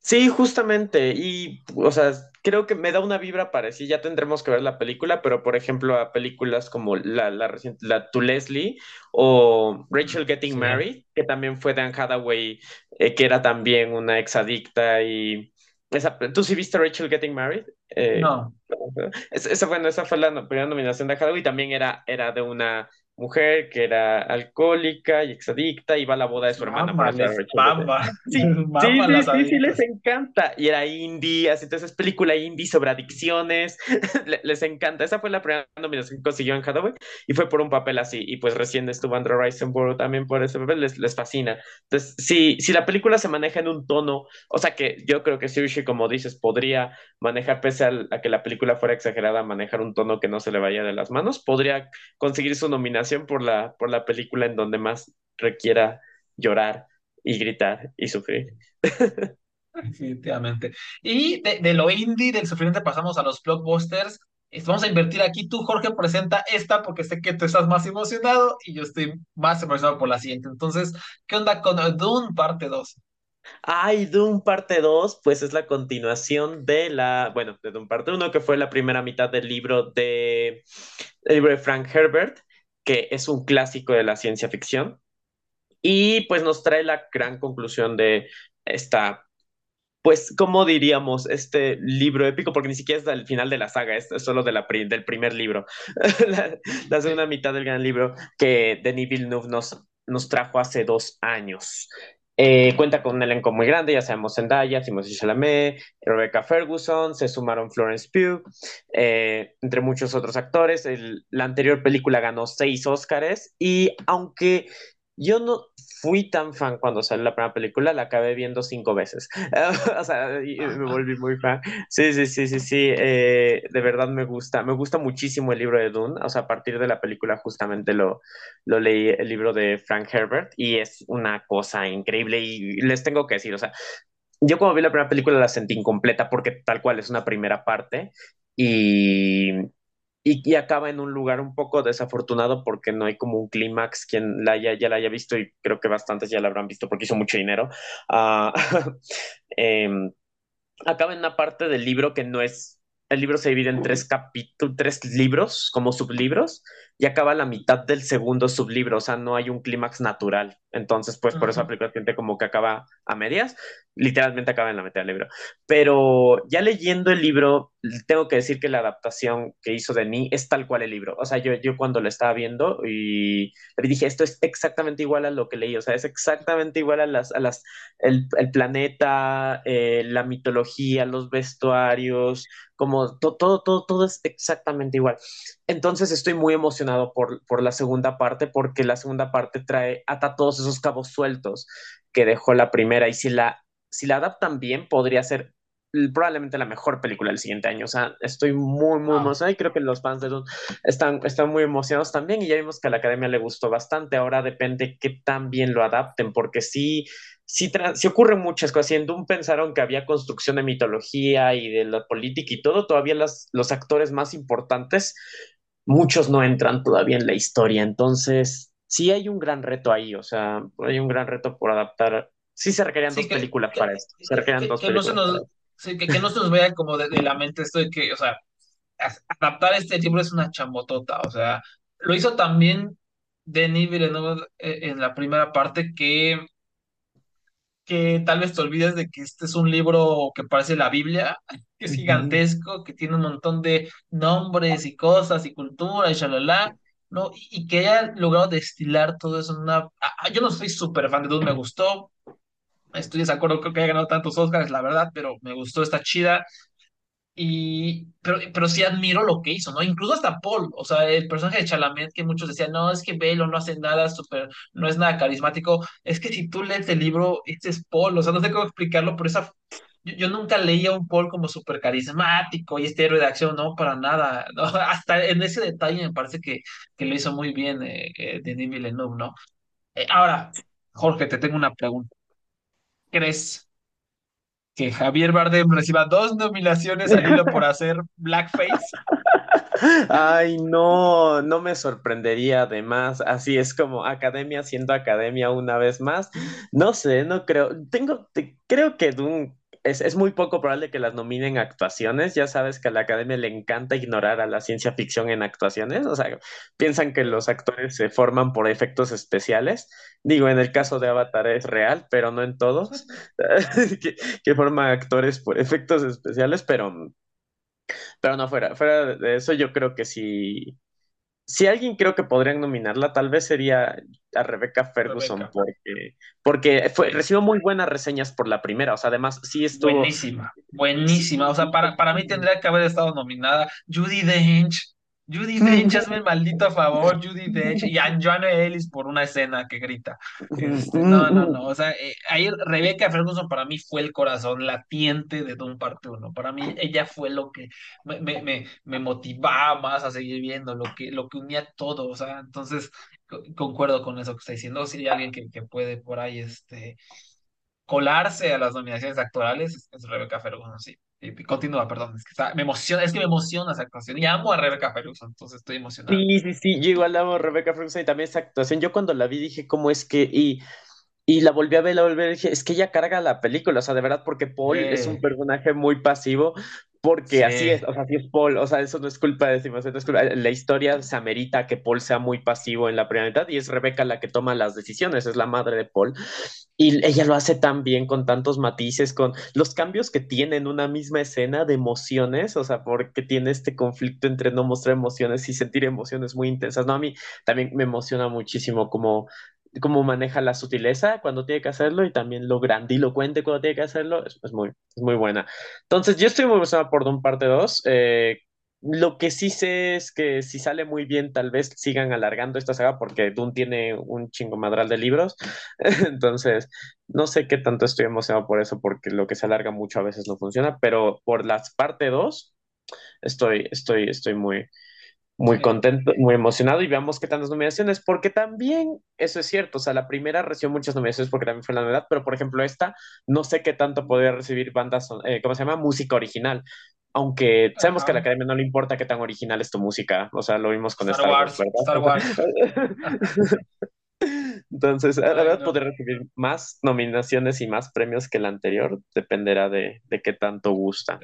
Sí, justamente, y o sea, creo que me da una vibra parecida, ya tendremos que ver la película, pero por ejemplo a películas como la, la reciente, la To Leslie o Rachel Getting Sí. Married, que también fue de Anne Hathaway, eh, que era también una exadicta y esa, ¿tú sí viste Rachel Getting Married? Eh, No. es- esa, bueno, esa fue la primera nominación de Hathaway, también era, era de una mujer que era alcohólica y exadicta, iba a la boda de su hermana, mama. Sí, sí, sí, las sí, sí, les encanta. Y era indie, así entonces es película indie sobre adicciones, Le- les encanta. Esa fue la primera nominación que consiguió en Hathaway y fue por un papel así. Y pues recién estuvo Andrew Riseborough también por ese papel, les, les fascina. Entonces, si, si la película se maneja en un tono, o sea que yo creo que Sushi, como dices, podría manejar, pese al- a, que la película fuera exagerada, manejar un tono que no se le vaya de las manos, podría conseguir su nominación por la, por la película en donde más requiera llorar y gritar y sufrir. Definitivamente. Y de, de lo indie, del sufrimiento, pasamos a los blockbusters. Vamos a invertir aquí. Tú, Jorge, presenta esta porque sé que tú estás más emocionado y yo estoy más emocionado por la siguiente. Entonces, ¿qué onda con Dune parte dos Ay, Doom parte 2, pues es la continuación de la, bueno, de Doom parte uno, que fue la primera mitad del libro de, el libro de Frank Herbert, que es un clásico de la ciencia ficción. Y pues nos trae la gran conclusión de esta, pues, ¿cómo diríamos? Este libro épico, porque ni siquiera es del final de la saga, es, solo de la pri- del primer libro, la, la segunda mitad del gran libro que Denis Villeneuve nos, nos trajo hace dos años. Eh, cuenta con un elenco muy grande, ya sabemos Zendaya, Timothée Chalamet, Rebecca Ferguson, se sumaron Florence Pugh, eh, entre muchos otros actores. La anterior película ganó seis Óscares y aunque Yo no fui tan fan cuando salió la primera película, la acabé viendo cinco veces. o sea, me volví muy fan. Sí, sí, sí, sí, sí. eh, de verdad me gusta. Me gusta muchísimo el libro de Dune. O sea, a partir de la película justamente lo, lo leí, el libro de Frank Herbert, y es una cosa increíble. Y les tengo que decir, o sea, yo cuando vi la primera película la sentí incompleta porque tal cual es una primera parte. Y, y, acaba en un lugar un poco desafortunado porque no hay como un clímax. Quien la haya, ya la haya visto, y creo que bastantes ya la habrán visto porque hizo mucho dinero. Ah, em, acaba en una parte del libro que no es. El libro se divide en tres capítulos, tres libros, como sublibros, y acaba la mitad del segundo sublibro, o sea, no hay un clímax natural. Entonces, pues por eso la película siente como que acaba a medias, literalmente acaba en la mitad del libro. Pero ya leyendo el libro, tengo que decir que la adaptación que hizo Denis es tal cual el libro. O sea, yo, yo cuando lo estaba viendo y le dije, esto es exactamente igual a lo que leí, o sea, es exactamente igual a las, a las, el, el planeta, eh, la mitología, los vestuarios, como to- todo, todo, todo es exactamente igual. Entonces estoy muy emocionado por, por la segunda parte porque la segunda parte trae, ata todos esos cabos sueltos que dejó la primera y si la, si la adaptan bien podría ser probablemente la mejor película del siguiente año. O sea, estoy muy, muy Wow. emocionado y creo que los fans de Dune están, están muy emocionados también y ya vimos que a la academia le gustó bastante. Ahora depende qué tan bien lo adapten porque sí, sí, sí ocurren muchas cosas. Y en Dune pensaron que había construcción de mitología y de la política y todo. Todavía las, los actores más importantes muchos no entran todavía en la historia, entonces sí hay un gran reto ahí, o sea, hay un gran reto por adaptar. Sí se requerían Sí, dos que, películas que, para esto, se que, requerían que- dos que no se películas nos, sí, que, que no se nos vea como de, de la mente esto de que, o sea, adaptar este libro es una chambotota, o sea, lo hizo también Denis Villeneuve eh, en la primera parte que, que tal vez te olvides de que este es un libro que parece la Biblia, que es gigantesco, que tiene un montón de nombres y cosas y cultura y shalala, ¿no? Y, que haya logrado destilar todo eso en una... ah, ah, yo no soy súper fan de Dune, me gustó, estoy de acuerdo, creo que haya ganado tantos Oscars, la verdad, pero me gustó, está chida. Y, pero, pero sí admiro lo que hizo, ¿no? Incluso hasta Paul, o sea, el personaje de Chalamet, que muchos decían, no, es que Velo no hace nada súper, no es nada carismático. Es que si tú lees el libro, este es Paul, o sea, no sé cómo explicarlo, pero esa, yo, nunca leía un Paul como súper carismático y este héroe de acción, no, para nada. Hasta en ese detalle me parece que, que lo hizo muy bien eh, eh, ¿no? Eh, ahora, Jorge, te tengo una pregunta. ¿Crees que Javier Bardem reciba dos nominaciones al hilo por hacer blackface? Ay, no, no me sorprendería además, así es como academia siendo academia una vez más. No sé, no creo, tengo, te- creo que Dune es, es muy poco probable que las nominen actuaciones, ya sabes que a la academia le encanta ignorar a la ciencia ficción en actuaciones, o sea, piensan que los actores se forman por efectos especiales. Digo, en el caso de Avatar es real, pero no en todos, que, que forman actores por efectos especiales, pero... Pero no, fuera, fuera de eso, yo creo que si, si alguien creo que podrían nominarla, tal vez sería a Rebecca Ferguson, porque, porque fue, recibió muy buenas reseñas por la primera, o sea, además sí estuvo, buenísima, buenísima. O sea, para, para mí tendría que haber estado nominada Judi Dench. Judi Dench, hazme el maldito favor, Judi Dench. Y a Joanna Ellis por una escena que grita. Este, no, no, no. O sea, eh, ahí Rebecca Ferguson para mí fue el corazón latiente de Doom Parte Uno. Para mí ella fue lo que me, me, me, me motivaba más a seguir viendo, lo que, lo que unía todo. O sea, entonces co- concuerdo con eso que está diciendo. Si hay alguien que, que puede por ahí, este colarse a las nominaciones actorales es, es Rebecca Ferguson, sí. Y continúa, perdón, es que está- me emociona, es que me emociona esa actuación y amo a Rebecca Ferguson, entonces estoy emocionado. Sí, sí, sí, yo igual amo a Rebecca Ferguson y también esa actuación. Yo cuando la vi dije, ¿cómo es que? Y, y la volví a ver, la volví a ver dije, es que ella carga la película, o sea, de verdad, porque Paul es un Eh, personaje muy pasivo, porque así sí, es, o sea, así es Paul, o sea, eso no es culpa de Simon, no es culpa, la historia se amerita que Paul sea muy pasivo en la primera mitad y es Rebecca la que toma las decisiones, es la madre de Paul. Y ella lo hace tan bien, con tantos matices, con los cambios que tiene en una misma escena de emociones, o sea, porque tiene este conflicto entre no mostrar emociones y sentir emociones muy intensas. No, a mí también me emociona muchísimo cómo, cómo maneja la sutileza cuando tiene que hacerlo y también lo grandilocuente cuando tiene que hacerlo. Es, es muy, es muy buena. Entonces, yo estoy muy emocionado por Doom parte 2. lo que sí sé es que si sale muy bien, tal vez sigan alargando esta saga porque Dune tiene un chingo madral de libros. Entonces, no sé qué tanto estoy emocionado por eso, porque lo que se alarga mucho a veces no funciona, pero por las parte 2 estoy, estoy, estoy muy, muy contento, muy emocionado y veamos qué tantas nominaciones, porque también eso es cierto, o sea, la primera recibió muchas nominaciones porque también fue la novedad, pero por ejemplo esta, no sé qué tanto podría recibir bandas, eh, ¿cómo se llama? Música original, aunque sabemos que a la academia no le importa qué tan original es tu música, o sea, lo vimos con Star Star Wars, Wars, Star. Wars. Entonces, la verdad, no. podría recibir más nominaciones y más premios que el anterior, dependerá de, de qué tanto gusta.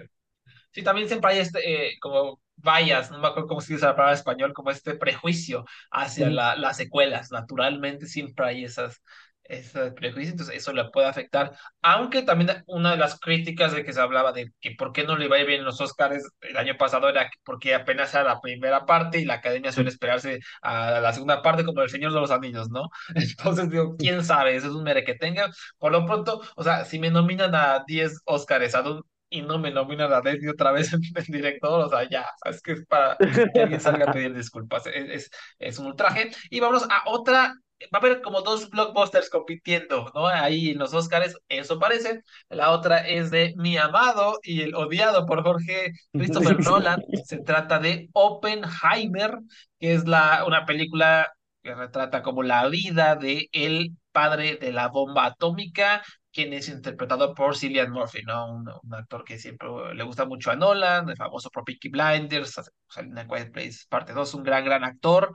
Sí, también siempre hay este, eh, como bias, no me acuerdo cómo se dice la palabra en español, como este prejuicio hacia Ujú. la- las secuelas. Naturalmente siempre hay esas, ese prejuicio, entonces eso le puede afectar. Aunque también una de las críticas de que se hablaba de que por qué no le iba a ir bien en los Oscars el año pasado era que porque apenas era la primera parte y la academia suele esperarse a la segunda parte como El Señor de los Anillos, ¿no? Entonces digo, quién sabe, eso es un mere que tenga. Por lo pronto, o sea, si me nominan a 10 Oscars, a y no me nominan a Leslie otra vez en, en director, o sea, ya, es que es para que alguien salga a pedir disculpas, es, es, es un ultraje. Y vámonos a otra, va a haber como dos blockbusters compitiendo, ¿no? Ahí en los Oscars, eso parece. La otra es de mi amado y el odiado por Jorge Christopher Nolan, se trata de Oppenheimer, que es la, una película que retrata como la vida de el padre de la bomba atómica quien es interpretado por Cillian Murphy, ¿no? Un, un actor que siempre le gusta mucho a Nolan, el famoso por Peaky Blinders, salió en A Quiet Place parte 2, un gran, gran actor.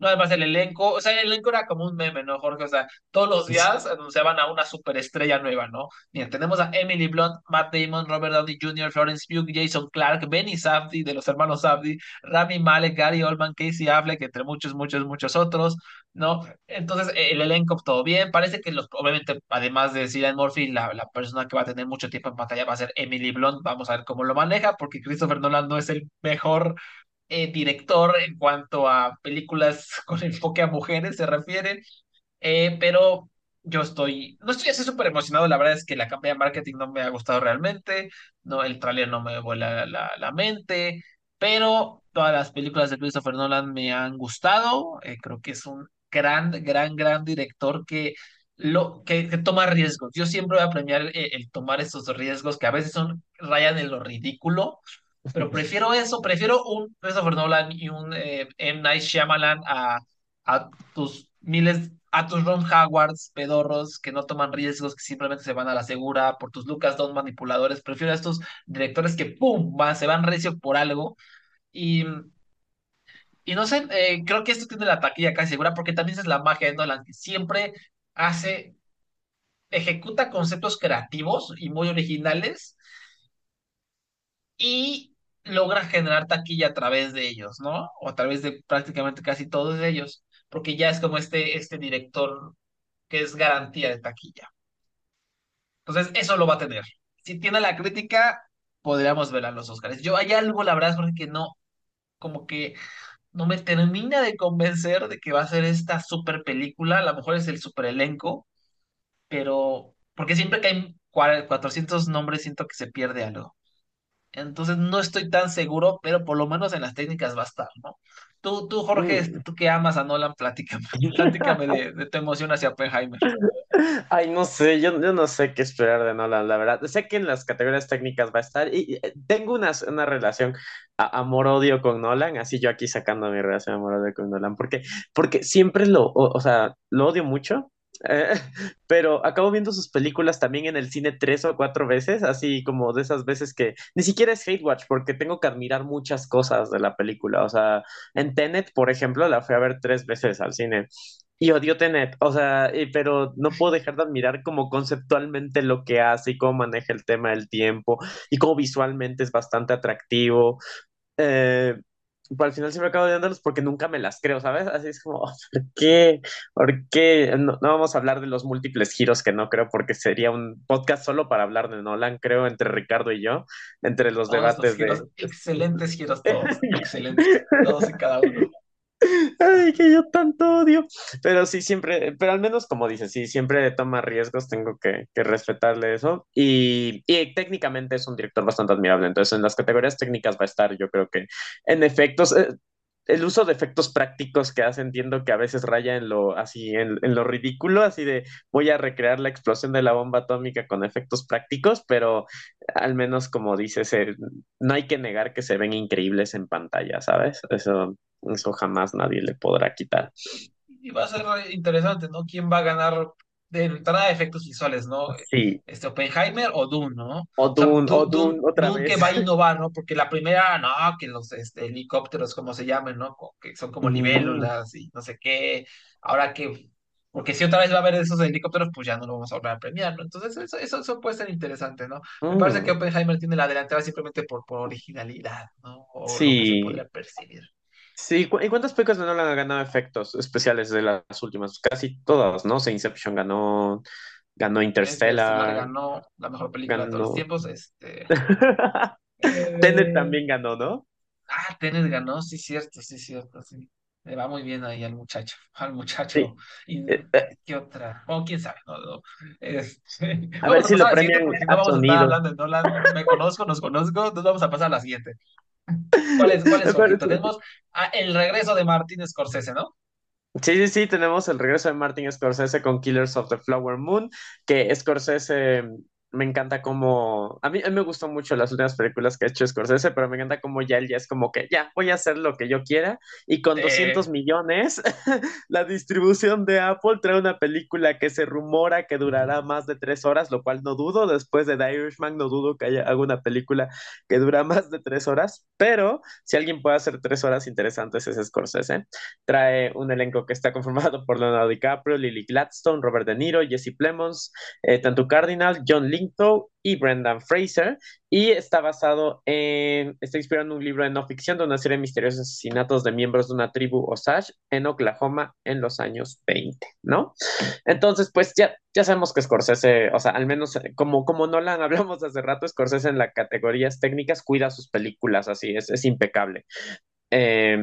No, además el elenco, o sea, el elenco era como un meme, ¿no, Jorge? O sea, todos los días anunciaban a una superestrella nueva, ¿no? Mira, tenemos a Emily Blunt, Matt Damon, Robert Downey Jr., Florence Pugh, Jason Clarke, Benny Safdie, de los hermanos Safdie, Rami Malek, Gary Oldman, Casey Affleck, entre muchos, muchos, muchos otros, ¿no? Entonces, eh, el elenco, todo bien. Parece que, los, obviamente, además de Cillian Murphy, la, la persona que va a tener mucho tiempo en pantalla va a ser Emily Blunt. Vamos a ver cómo lo maneja, porque Christopher Nolan no es el mejor eh, director en cuanto a películas con enfoque a mujeres se refiere, eh, pero yo estoy, no estoy así súper emocionado, la verdad es que la campaña de marketing no me ha gustado realmente, no, el tráiler no me vuela la, la mente, pero todas las películas de Christopher Nolan me han gustado, eh, creo que es un gran, gran, gran director que lo que, toma riesgos. Yo siempre voy a premiar el, el tomar esos riesgos que a veces son rayan en lo ridículo, pero prefiero eso, prefiero un Christopher Nolan y un eh, M. Night Shyamalan a, a tus miles, a tus Ron Howards pedorros que no toman riesgos, que simplemente se van a la segura, por tus Lucas Don manipuladores. Prefiero a estos directores que, ¡pum!, van, se van recio por algo. Y, y no sé, eh, creo que esto tiene la taquilla casi segura, porque también es la magia de Nolan, que siempre hace, ejecuta conceptos creativos y muy originales y logra generar taquilla a través de ellos, ¿no? O a través de prácticamente casi todos ellos, porque ya es como este, este director que es garantía de taquilla. Entonces, eso lo va a tener. Si tiene la crítica, podríamos ver a los Oscars. Yo hay algo, la verdad, Jorge, que no, como que no me termina de convencer de que va a ser esta super película. A lo mejor es el super elenco, pero porque siempre que hay cua- 400 nombres siento que se pierde algo. Entonces no estoy tan seguro, pero por lo menos en las técnicas va a estar, ¿no? Tú, tú, Jorge, tú que amas a Nolan, platícame, platícame de, de tu emoción hacia Oppenheimer. Ay, no sé, yo, yo no sé qué esperar de Nolan, la verdad. Sé que en las categorías técnicas va a estar y, eh, tengo una, una relación amor-odio con Nolan, así yo aquí sacando mi relación amor-odio con Nolan, porque, porque siempre lo, o, o sea, lo odio mucho, eh, pero acabo viendo sus películas también en el cine tres o cuatro veces, así como de esas veces que ni siquiera es hate watch, porque tengo que admirar muchas cosas de la película. O sea, en Tenet, por ejemplo, la fui a ver tres veces al cine. Y odio Tenet, o sea, pero no puedo dejar de admirar como conceptualmente lo que hace y cómo maneja el tema del tiempo y cómo visualmente es bastante atractivo. Eh, al final siempre acabo odiándolos porque nunca me las creo, ¿sabes? Así es como, ¿por qué? ¿Por qué? No, no vamos a hablar de los múltiples giros que no creo porque sería un podcast solo para hablar de Nolan, creo, entre Ricardo y yo, entre los Todos debates de... giros, excelentes giros todos, excelentes, todos y cada uno. Ay, que yo tanto odio. Pero sí, siempre, pero al menos como dices, sí, siempre toma riesgos, tengo que, que respetarle eso. Y, y técnicamente es un director bastante admirable. Entonces, en las categorías técnicas va a estar, yo creo que en efectos, eh, el uso de efectos prácticos que hace, entiendo que a veces raya en lo así, en, en lo ridículo, así de voy a recrear la explosión de la bomba atómica con efectos prácticos, pero al menos como dices, eh, no hay que negar que se ven increíbles en pantalla, ¿sabes? Eso, eso jamás nadie le podrá quitar. Y va a ser interesante, ¿no? ¿Quién va a ganar de entrada de efectos visuales, ¿no? Sí, Este Oppenheimer o Dune, ¿no? O o sea, Dune, o Dune, Dune otra Dune que vez. va a innovar, ¿no? Porque la primera, no, que los este, helicópteros, como se llamen, ¿no? Que son como Mm, libélulas y no sé qué. Ahora que, porque si otra vez va a haber esos helicópteros, pues ya no lo vamos a volver a premiar, ¿no? Entonces, eso, eso, eso puede ser interesante, ¿no? Me parece que mm, Oppenheimer tiene la delantera simplemente por, por originalidad, ¿no? O lo que se sí, podría percibir. Sí. ¿cu- ¿Y cuántas películas de Nolan han ganado efectos especiales de las últimas? Casi todas, ¿no? O sea, Inception ganó, ganó Interstellar Interstellar, ganó la mejor película de todos los tiempos. Este, Tenet eh, también ganó, ¿no? ah, Tenet ganó, sí, cierto, sí, cierto, sí. Le va muy bien ahí al muchacho, al muchacho. Sí. Y, Eh, eh, ¿qué otra? Bueno, quién sabe, no, no. Este, a ver si lo premian no vamos a estar hablando de Nolan. Me conozco, nos conozco, entonces vamos a pasar a la siguiente. ¿Cuál es, cuál es, Me Jorgito? parece. Tenemos a el regreso de Martin Scorsese, ¿no? Sí, sí, sí, tenemos el regreso de Martin Scorsese con Killers of the Flower Moon, que Scorsese me encanta como, a mí, a mí me gustó mucho las últimas películas que ha hecho Scorsese, pero me encanta como ya él ya es como que ya voy a hacer lo que yo quiera y con 200 Eh, millones la distribución de Apple trae una película que se rumora que durará más de tres horas, lo cual no dudo, después de The Irishman no dudo que haya haga una película que dura más de tres horas, pero si alguien puede hacer tres horas interesantes es Scorsese. Trae un elenco que está conformado por Leonardo DiCaprio, Lily Gladstone, Robert De Niro, Jesse Plemons, eh, Tantu Cardinal, John Y Brendan Fraser. Y está basado en, está inspirado en un libro de no ficción de una serie de misteriosos asesinatos de miembros de una tribu Osage en Oklahoma en los años 20, ¿no? Entonces, pues ya, ya sabemos que Scorsese, o sea, al menos eh, como, como Nolan hablamos hace rato, Scorsese en las categorías técnicas cuida sus películas, así es, es impecable. Eh,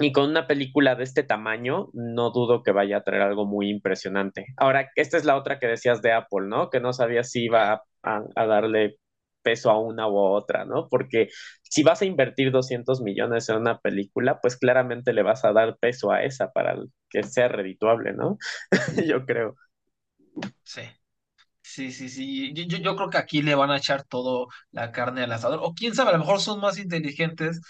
y con una película de este tamaño, no dudo que vaya a traer algo muy impresionante. Ahora, esta es la otra que decías de Apple, ¿no? Que no sabía si iba a, darle peso a una u otra, ¿no? Porque si vas a invertir 200 millones en una película, pues claramente le vas a dar peso a esa para que sea redituable, ¿no? Yo creo. sí. Sí, sí, sí. Yo, yo, yo creo que aquí le van a echar todo la carne al asador. O quién sabe, a lo mejor son más inteligentes.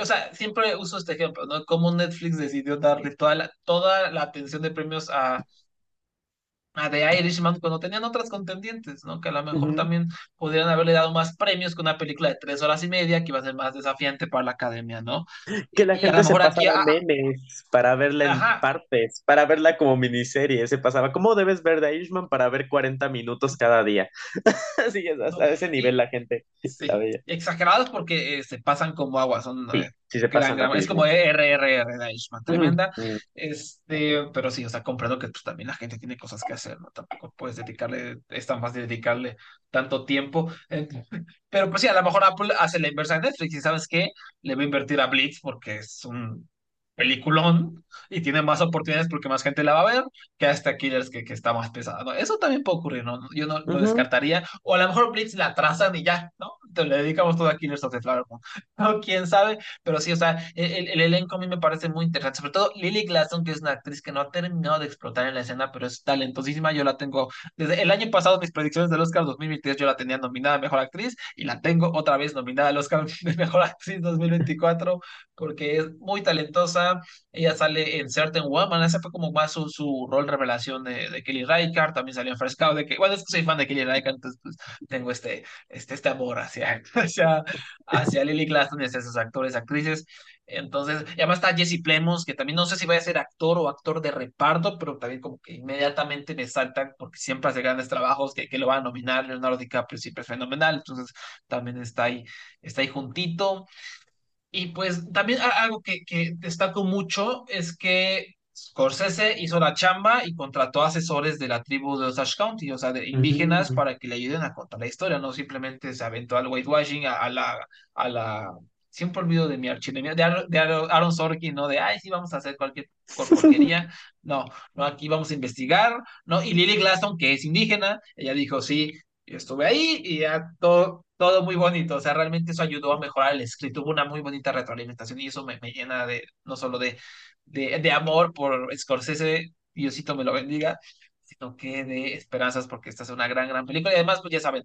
O sea, siempre uso este ejemplo, ¿no? Como Netflix decidió darle toda la, toda la atención de premios a, a The Irishman cuando tenían otras contendientes, ¿no? Que a lo mejor también podrían haberle dado más premios que una película de tres horas y media que iba a ser más desafiante para la academia, ¿no? Que la Y, a gente se mejor aquí, pasaba ah, memes para verla en partes, para verla como miniserie, se pasaba. ¿Cómo debes ver The Irishman para ver 40 minutos cada día? Sí, hasta ¿no? a ese nivel la gente Sí, exagerados porque eh, se pasan como agua, son eh, Sí, se gran, gran, es como. RRR Eichmann, Ujú, tremenda, este, pero sí, o sea, comprendo que pues, también la gente tiene cosas que hacer, ¿no? Tampoco puedes dedicarle, es tan fácil dedicarle tanto tiempo, eh, pero pues sí, a lo mejor Apple hace la inversa de Netflix y ¿sabes qué? Le va a invertir a Blitz porque es un peliculón y tiene más oportunidades porque más gente la va a ver que hasta Killers que, que está más pesada, ¿no? Eso también puede ocurrir, ¿no? Yo no lo Ujú. descartaría, o a lo mejor Blitz la trazan y ya, ¿no? Entonces le dedicamos todo a Killers of the Flower Moon, ¿no? ¿Quién sabe? Pero sí, o sea, el, el- el elenco a mí me parece muy interesante, sobre todo Lily Gladstone, que es una actriz que no ha terminado de explotar en la escena, pero es talentosísima, yo la tengo, desde el año pasado mis predicciones del Oscar 2023 yo la tenía nominada a Mejor Actriz y la tengo otra vez nominada al Oscar de Mejor Actriz 2024 porque es muy talentosa, ella sale en Certain Woman, ese fue como más su, su rol revelación de, de Kelly Reichardt, también salió en Fresh Out, de que, bueno, es que soy fan de Kelly Reichardt, entonces pues, tengo este, este, este amor hacia, hacia, hacia Lily Gladstone y hacia sus actores, actrices. Entonces, y además está Jesse Plemons, que también no sé si vaya a ser actor o actor de reparto, pero también como que inmediatamente me saltan, porque siempre hace grandes trabajos, que, que lo van a nominar, Leonardo DiCaprio siempre es fenomenal, entonces también está ahí, está ahí juntito. Y pues también algo que, que destaco mucho es que Scorsese hizo la chamba y contrató asesores de la tribu de Osage County, o sea, de indígenas, para que le ayuden a contar la historia, no simplemente se aventó al whitewashing, a, a la, a la siempre olvido de mi archienemigo, de, Aaron, de Aaron Sorkin, ¿no? De, ay, sí, vamos a hacer cualquier porquería. No, no, aquí vamos a investigar, ¿no? Y Lily Glaston, que es indígena, ella dijo, sí, yo estuve ahí y ya todo, todo muy bonito. O sea, realmente eso ayudó a mejorar el escrito. Hubo una muy bonita retroalimentación y eso me, me llena de, no solo de, de, de amor por Scorsese, Diosito me lo bendiga, sino que de esperanzas porque esta es una gran, gran película. Y además, pues ya saben,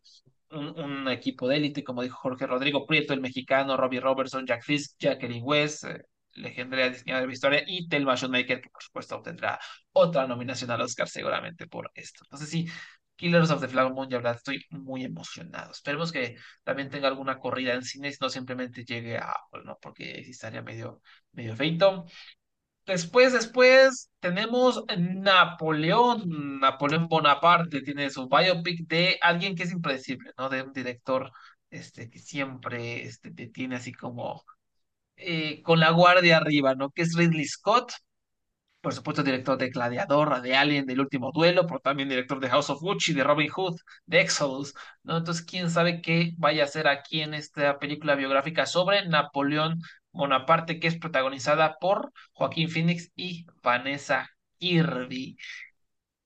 un, un equipo de élite, como dijo Jorge Rodrigo Prieto, el mexicano, Robbie Robertson, Jack Fisk, Jacqueline West, eh, legendaria diseñadora de historia, y Thelma Schoonmaker, que por supuesto obtendrá otra nominación al Oscar seguramente por esto. Entonces sí, Killers of the Flower Moon, ya verdad, estoy muy emocionado. Esperemos que también tenga alguna corrida en cines, no simplemente llegue a Apple, ¿no? Porque estaría medio, medio feito. Después, después tenemos Napoleón. Napoleón Bonaparte tiene su biopic de alguien que es impredecible, ¿no? De un director este, que siempre este, te tiene así como eh, con la guardia arriba, ¿no? Que es Ridley Scott por supuesto, director de Gladiador, de Alien, del último duelo, pero también director de House of Gucci, de Robin Hood, de Exodus, ¿no? Entonces, quién sabe qué vaya a hacer aquí en esta película biográfica sobre Napoleón Bonaparte, que es protagonizada por Joaquín Phoenix y Vanessa Kirby.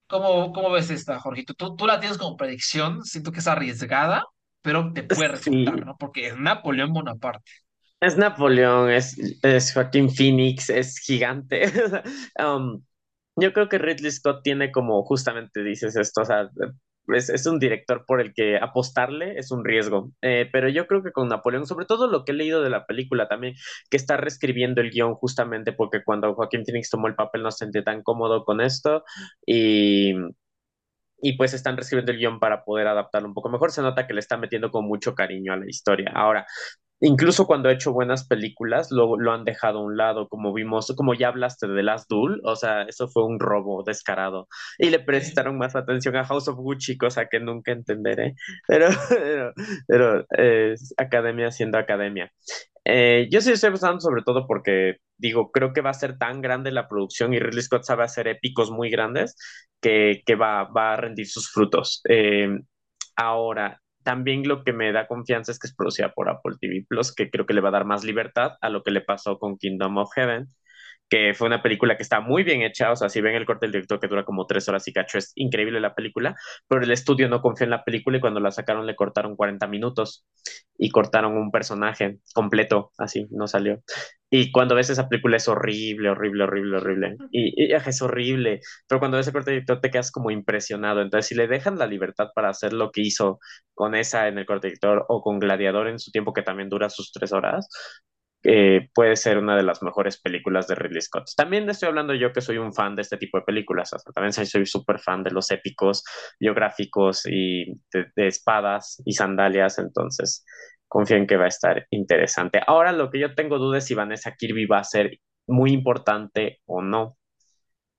¿Cómo, cómo ves esta, Jorgito? ¿Tú, tú la tienes como predicción, siento que es arriesgada, pero te puede resultar, Sí, ¿no? Porque es Napoleón Bonaparte. Es Napoleón, es, es Joaquín Phoenix, es gigante. Um, yo creo que Ridley Scott tiene como justamente dices esto, o sea, es, es un director por el que apostarle es un riesgo. Eh, pero yo creo que con Napoleón, sobre todo lo que he leído de la película también, que está reescribiendo el guion justamente porque cuando Joaquín Phoenix tomó el papel no se sentía tan cómodo con esto y y pues están reescribiendo el guion para poder adaptarlo un poco mejor. Se nota que le están metiendo con mucho cariño a la historia. Ahora, incluso cuando ha hecho buenas películas, lo, lo han dejado a un lado, como vimos, como ya hablaste de Last Duel, o sea, eso fue un robo descarado. Y le prestaron más atención a House of Gucci, cosa que nunca entenderé. Pero, pero, pero es academia siendo academia. Eh, yo sí estoy pensando sobre todo porque, digo, creo que va a ser tan grande la producción y Ridley Scott sabe hacer épicos muy grandes que, va a rendir sus frutos. Eh, ahora, también lo que me da confianza es que es producida por Apple TV Plus, que creo que le va a dar más libertad a lo que le pasó con Kingdom of Heaven, que fue una película que está muy bien hecha, o sea, si ven el corte del director que dura como tres horas y cacho, es increíble la película, pero el estudio no confió en la película y cuando la sacaron le cortaron 40 minutos y cortaron un personaje completo, así, no salió. Y cuando ves esa película es horrible, horrible, horrible, horrible. Y, y es horrible, pero cuando ves el corte del director te quedas como impresionado. Entonces, si le dejan la libertad para hacer lo que hizo con esa en el corte director o con Gladiador en su tiempo, que también dura sus tres horas, eh, puede ser una de las mejores películas de Ridley Scott. También estoy hablando yo que soy un fan de este tipo de películas, también soy súper fan de los épicos, biográficos y de, de, espadas y sandalias, entonces confío en que va a estar interesante. Ahora lo que yo tengo dudas es si Vanessa Kirby va a ser muy importante o no,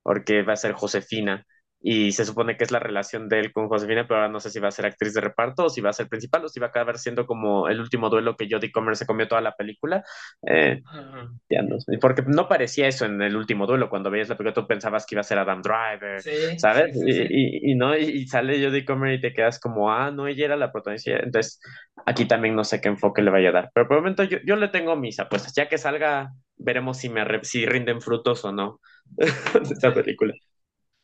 porque va a ser Josefina y se supone que es la relación de él con Josefina, pero ahora no sé si va a ser actriz de reparto o si va a ser principal o si va a acabar siendo como el último duelo que Jodie Comer se comió toda la película. Eh, ya no sé, porque no parecía eso en el último duelo, cuando veías la película tú pensabas que iba a ser Adam Driver, Sí, ¿sabes? sí, sí, Y, sí. y, y no, y, sale Jodie Comer y te quedas como, ah, no, ella era la protagonista. Entonces, aquí también no sé qué enfoque le vaya a dar, pero por el momento yo, yo le tengo mis apuestas, ya que salga, veremos si, me si rinden frutos o no esta película.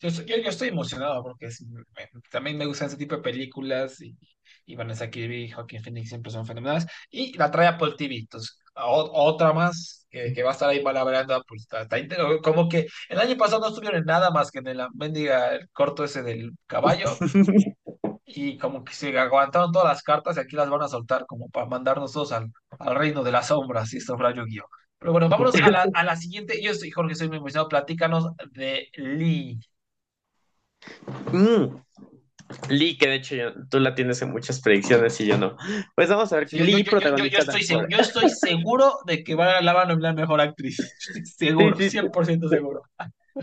Yo, yo, yo estoy emocionado porque es- me- también me gustan ese tipo de películas y, y Vanessa Kirby y Joaquin Phoenix siempre son fenomenales. Y la trae Apple TV, entonces o- otra más que, que va a estar ahí malabareando, pues está, está como que el año pasado no estuvieron en nada más que en la mendiga el corto ese del caballo y como que se aguantaron todas las cartas y aquí las van a soltar como para mandarnos todos al, al reino de las sombras y esto fuera Yu-Gi-Oh! Pero bueno, vámonos a la, a la siguiente. Yo estoy, Jorge, estoy muy emocionado. Platícanos de Lee. Mm, Lee, que de hecho tú la tienes en muchas predicciones y yo no. Pues vamos a ver, Sí, Lee yo, estoy seguro, por... yo estoy seguro de que va, la van a nominar mejor actriz. Sí, seguro, sí, sí. seguro.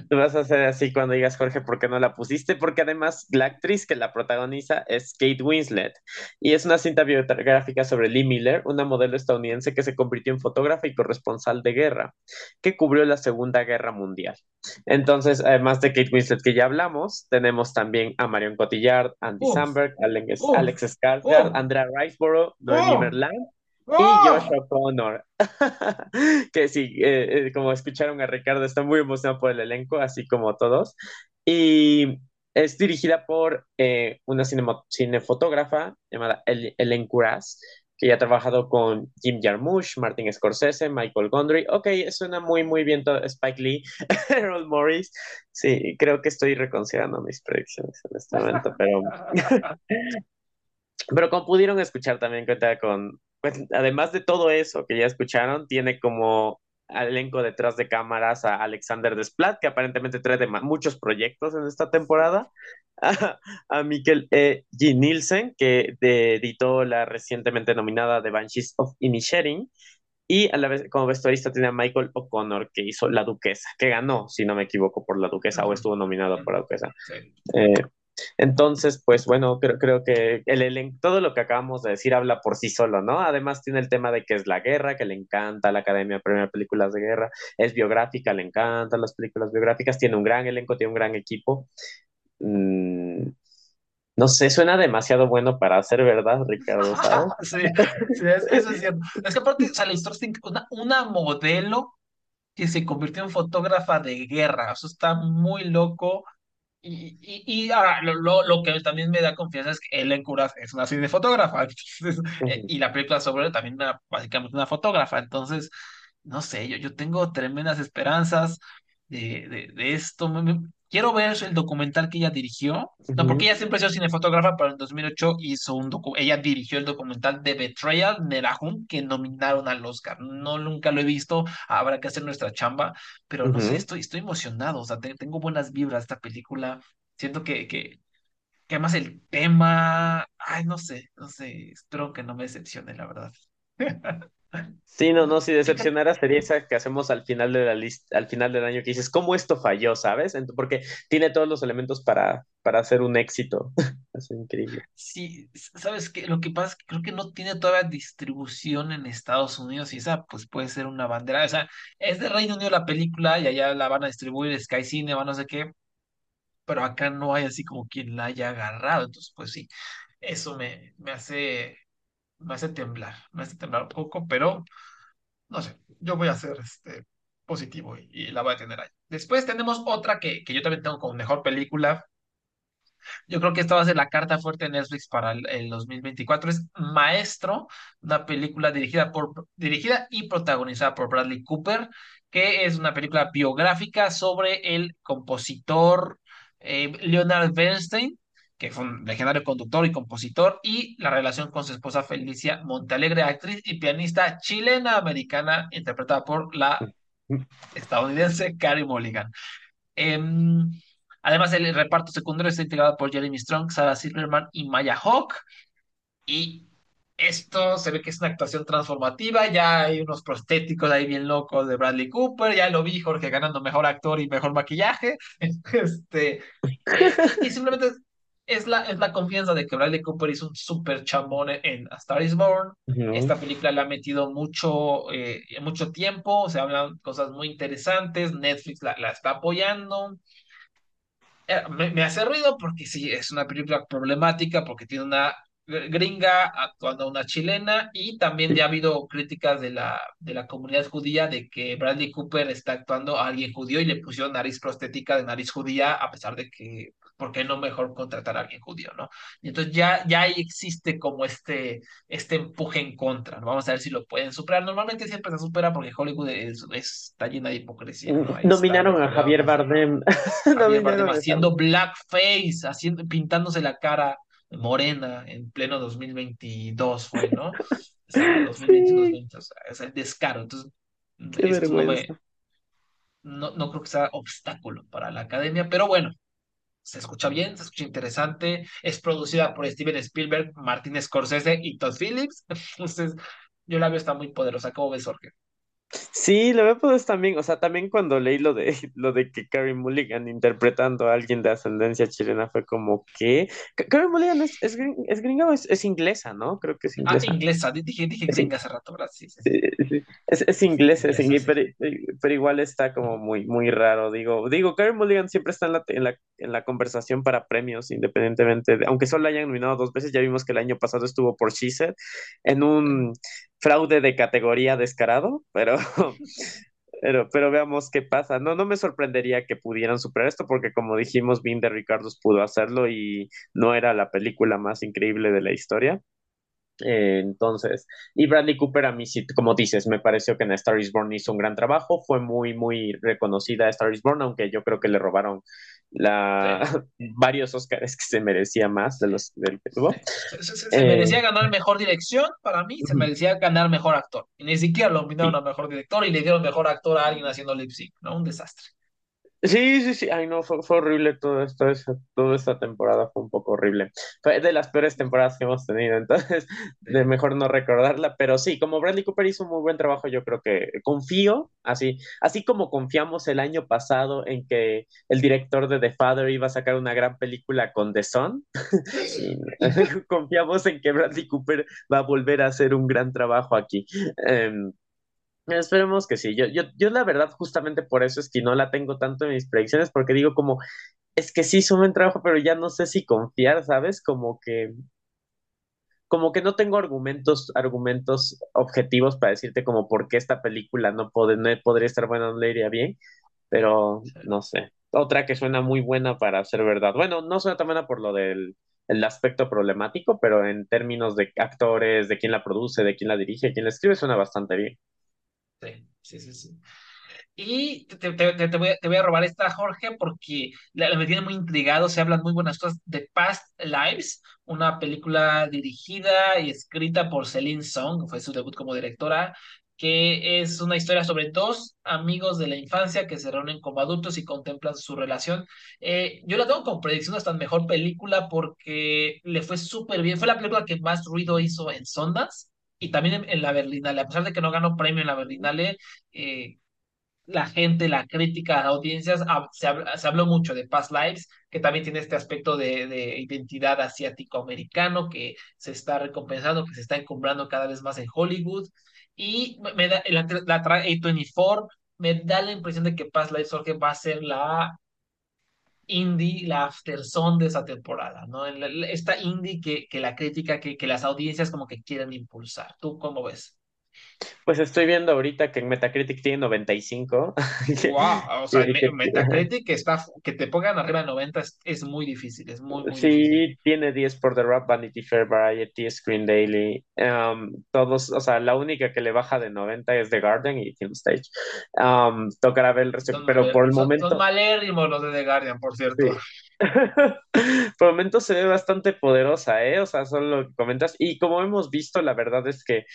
Vas a hacer así cuando digas, Jorge, ¿por qué no la pusiste? Porque además la actriz que la protagoniza es Kate Winslet y es una cinta biográfica sobre Lee Miller, una modelo estadounidense que se convirtió en fotógrafa y corresponsal de guerra, que cubrió la Segunda Guerra Mundial. Entonces, además de Kate Winslet que ya hablamos, tenemos también a Marion Cotillard, Andy Samberg, Alex, Alex Skarsgård, Andrea Riseborough, Noemí uf. Y ¡Oh! Joshua Connor, que sí, eh, eh, como escucharon a Ricardo, está muy emocionado por el elenco, así como todos. Y es dirigida por eh, una cinefotógrafa llamada El Ellen Kuras, que ya ha trabajado con Jim Jarmusch, Martin Scorsese, Michael Gondry. Ok, suena muy, muy bien todo. Spike Lee, Errol Morris. Sí, creo que estoy reconsiderando mis predicciones en este momento, pero pero como pudieron escuchar también cuenta con, pues, además de todo eso que ya escucharon, tiene como elenco detrás de cámaras a Alexander Desplat, que aparentemente trae de muchos proyectos en esta temporada, a, a Mikkel E. G. Nielsen, que de- editó la recientemente nominada The Banshees of Inisherin, y a la vez como vestuarista tiene a Michael O'Connor, que hizo La Duquesa, que ganó, si no me equivoco, por La Duquesa, o estuvo nominado por La Duquesa. Sí. Eh, entonces, pues bueno, creo, creo que el elenco, todo lo que acabamos de decir habla por sí solo, ¿no? Además tiene el tema de que es la guerra, que le encanta la Academia Premiar Películas de Guerra, es biográfica, le encantan las películas biográficas, tiene un gran elenco, tiene un gran equipo. Mm, no sé, suena demasiado bueno para ser verdad, Ricardo. Sí, sí, es- eso es cierto. Es que aparte, o sea, la historia una, una modelo que se convirtió en fotógrafa de guerra. Eso está muy loco. Y, y, y ahora, lo, lo, lo que también me da confianza es que Ellen Kuras es una cinefotógrafa. Entonces, eh, Ujú, y la película sobre él también una, básicamente una fotógrafa. Entonces, no sé, yo, yo tengo tremendas esperanzas de, de, de esto. Me- quiero ver el documental que ella dirigió. No, porque ella siempre ha sido cinefotógrafa, pero en 2008 hizo un docu ella dirigió el documental de Betrayal, Nerahum, que nominaron al Oscar. No, nunca lo he visto, habrá que hacer nuestra chamba, pero no sé, ujú. estoy, estoy emocionado, o sea, te- tengo buenas vibras de esta película. Siento que, que, que además el tema, ay, no sé, no sé, espero que no me decepcione, la verdad. Sí, no, no, si decepcionara sería esa que hacemos al final de la lista, al final del año que dices, ¿cómo esto falló, sabes? Porque tiene todos los elementos para, para hacer un éxito. Es increíble. sí, sabes que lo que pasa es que creo que no tiene todavía distribución en Estados Unidos y esa pues puede ser una bandera, o sea, es de Reino Unido la película y allá la van a distribuir Sky Cinema, no sé qué, pero acá no hay así como quien la haya agarrado, entonces pues sí, eso me, me hace, me hace temblar, me hace temblar un poco, pero no sé, yo voy a ser este, positivo y, la voy a tener ahí. Después tenemos otra que, que yo también tengo como mejor película. Yo creo que esta va a ser la carta fuerte de Netflix para el, el 2024. Es Maestro, una película dirigida, por, dirigida y protagonizada por Bradley Cooper, que es una película biográfica sobre el compositor eh, Leonard Bernstein, que fue un legendario conductor y compositor, y la relación con su esposa Felicia Montalegre, actriz y pianista chilena-americana, interpretada por la estadounidense Carey Mulligan. Em, además, el reparto secundario está integrado por Jeremy Strong, Sarah Silverman y Maya Hawke. Y esto se ve que es una actuación transformativa. Ya hay unos prostéticos ahí bien locos de Bradley Cooper. Ya lo vi, Jorge, ganando mejor actor y mejor maquillaje. Este, eh, y, y simplemente es la, es la confianza de que Bradley Cooper hizo un super chambón en A Star is Born. Esta película le ha metido mucho, eh, mucho tiempo, se hablan cosas muy interesantes, Netflix la, la está apoyando, eh, me, me hace ruido porque sí, es una película problemática, porque tiene una gringa actuando a una chilena y también ya ha habido críticas de la, de la comunidad judía de que Bradley Cooper está actuando a alguien judío y le pusieron nariz prostética de nariz judía a pesar de que, ¿por qué no mejor contratar a alguien judío, no? Y entonces ya, ya ahí existe como este, este empuje en contra, ¿no? Vamos a ver si lo pueden superar. Normalmente siempre se supera porque Hollywood es, es- está llena de hipocresía, ¿no? Ahí está Nominaron a Javier Bardem. Javier Bardem Nominaron haciendo blackface, haciendo, pintándose la cara morena en pleno 2022 fue, ¿no? O sea, Sí, 2021-2020, o sea, es el descaro. Entonces, qué esto no me, no, no creo que sea obstáculo para la academia, pero bueno, se escucha bien, se escucha interesante. Es producida por Steven Spielberg, Martin Scorsese y Todd Phillips. Entonces, yo la veo está muy poderosa. ¿Cómo ves, Jorge? Sí, lo veo pues también, o sea, también cuando leí lo de lo de que Carey Mulligan interpretando a alguien de ascendencia chilena fue como que Ca- Carey Mulligan es, es, es gringa o es, es inglesa, ¿no? Creo que es Ah, inglesa. inglesa, di- dije, dije Es, gringa hace rato, ¿verdad? Sí, sí, sí. Sí, sí. Es, es inglés, es Inglesa, pero, pero igual está como muy, muy raro. Digo, digo, Carey Mulligan siempre está en la, en la, en la conversación para premios, independientemente de, aunque solo la hayan nominado dos veces, ya vimos que el año pasado estuvo por She Said, en un fraude de categoría descarado, pero, pero, pero veamos qué pasa. No, no me sorprendería que pudieran superar esto, porque como dijimos, Bean de Ricardos pudo hacerlo y no era la película más increíble de la historia. Eh, entonces, y Bradley Cooper a mí sí, como dices, me pareció que en Star is Born hizo un gran trabajo, fue muy, muy reconocida Star is Born, aunque yo creo que le robaron la, Sí, varios Oscars que se merecía más de los del que tuvo. Se, se- se- se Eh, merecía ganar mejor dirección, para mí, se merecía ganar mejor actor. Y ni siquiera lo nominaron sí, a mejor director y le dieron mejor actor a alguien haciendo lip sync, ¿no? Un desastre. Sí, sí, sí. Ay, no, fue, fue horrible todo esto, eso- toda esta temporada fue un poco horrible. Fue de las peores temporadas que hemos tenido, entonces de mejor no recordarla, pero sí, como Bradley Cooper hizo un muy buen trabajo, yo creo que confío, así, así como confiamos el año pasado en que el director de The Father iba a sacar una gran película con The Son, confiamos en que Bradley Cooper va a volver a hacer un gran trabajo aquí. Em, Esperemos que sí. Yo, yo, yo la verdad, justamente por eso es que no la tengo tanto en mis predicciones, porque digo como, es que sí buen trabajo, pero ya no sé si confiar, ¿sabes? Como que, como que no tengo argumentos, argumentos objetivos para decirte como por qué esta película no, puede, no podría estar buena, no le iría bien, pero no sé. Otra que suena muy buena para ser verdad. Bueno, no suena tan buena por lo del el aspecto problemático, pero en términos de actores, de quién la produce, de quién la dirige, quién la escribe, suena bastante bien. Sí, sí, sí. Y te, te- voy a, robar esta, Jorge, porque la, me tiene muy intrigado. Se hablan muy buenas cosas de Past Lives, una película dirigida y escrita por Celine Song, fue su debut como directora, que es una historia sobre dos amigos de la infancia que se reúnen como adultos y contemplan su relación. Eh, yo la tengo como predicción hasta mejor película porque le fue súper bien. Fue la película que más ruido hizo en Sundance. Y también en, la Berlinale, a pesar de que no ganó premio en la Berlinale, eh, la gente, la crítica, las audiencias, se, habló mucho de Past Lives, que también tiene este aspecto de, de identidad asiático-americano que se está recompensando, que se está encumbrando cada vez más en Hollywood. Y me, da, la, la trae A24, me da la impresión de que Past Lives Jorge, va a ser la indie, la afterson de esa temporada, ¿no? Esta indie que, que la crítica, que, que las audiencias como que quieren impulsar. ¿Tú cómo ves? Pues estoy viendo ahorita que en Metacritic tiene 95. Que- Wow, o sea, que- me- que- Metacritic está, que te pongan arriba de 90 es, es muy difícil, es muy, muy difícil. Sí, tiene 10 por The Rap, Vanity Fair, Variety, Screen Daily. um, todos, o sea, la única que le baja de 90 es The Garden y Film Stage. Um, tocará ver el resto, Son, pero por el son, son momento, malérrimos los de The Guardian, por cierto. sí. Por el momento se ve bastante poderosa, ¿eh? O sea, solo lo que comentas. Y como hemos visto, la verdad es que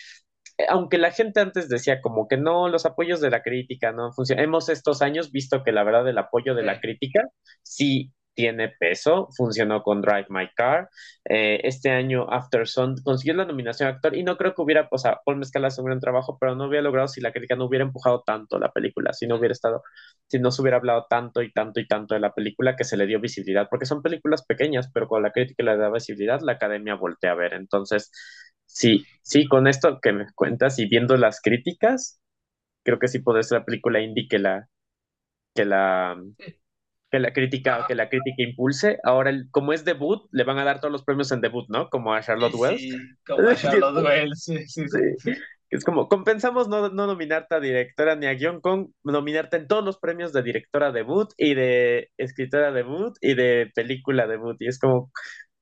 aunque la gente antes decía como que no, los apoyos de la crítica no funcionan, hemos estos años visto que la verdad el apoyo de la crítica sí tiene peso, funcionó con Drive My Car, eh, este año After Sun consiguió la nominación a actor y no creo que hubiera, o sea, Paul Mescal hace un gran trabajo, pero no hubiera logrado si la crítica no hubiera empujado tanto la película, si no hubiera estado, si no se hubiera hablado tanto y tanto y tanto de la película que se le dio visibilidad, porque son películas pequeñas, pero con la crítica le da visibilidad, la academia voltea a ver, entonces Sí, sí, con esto que me cuentas y viendo las críticas, creo que sí puede ser la película indie que la, que la, que la crítica, que la crítica impulse. Ahora, como es debut, le van a dar todos los premios en debut, ¿no? Como a Charlotte Wells. sí, como a Charlotte Wells, sí, sí, sí, es como, compensamos no, no nominarte a directora ni a guion con nominarte en todos los premios de directora debut y de escritora debut y de película debut. Y es como,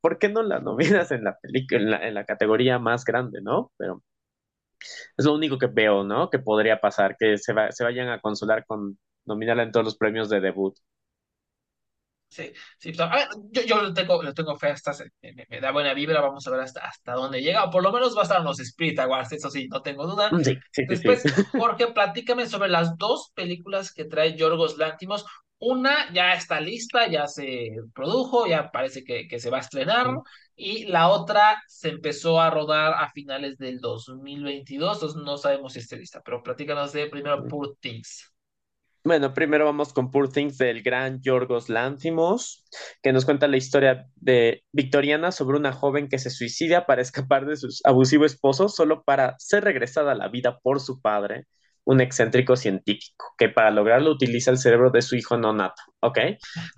¿por qué no la nominas en la película, en la, en la categoría más grande, ¿no? Pero Es lo único que veo, ¿no? Que podría pasar, que se, va- se vayan a consolar con nominarla en todos los premios de debut. Sí, sí, pero, a ver, yo, yo le tengo, le tengo fe a esta, se- me, me da buena vibra, vamos a ver hasta, hasta dónde llega, o por lo menos va a estar en los Spirit Awards, eso sí, no tengo duda. Mm, Sí, sí, sí, sí. Después, Jorge, platícame sobre las dos películas que trae Yorgos Lanthimos. Una ya está lista, ya se produjo, ya parece que, que se va a estrenar. Y la otra se empezó a rodar a finales del 2022, entonces no sabemos si esté lista. Pero platícanos de primero Poor Things. Bueno, primero vamos con Poor Things del gran Yorgos Lanthimos, que nos cuenta la historia de victoriana sobre una joven que se suicida para escapar de su abusivo esposo solo para ser regresada a la vida por su padre, un excéntrico científico, que para lograrlo utiliza el cerebro de su hijo no nato, ¿ok?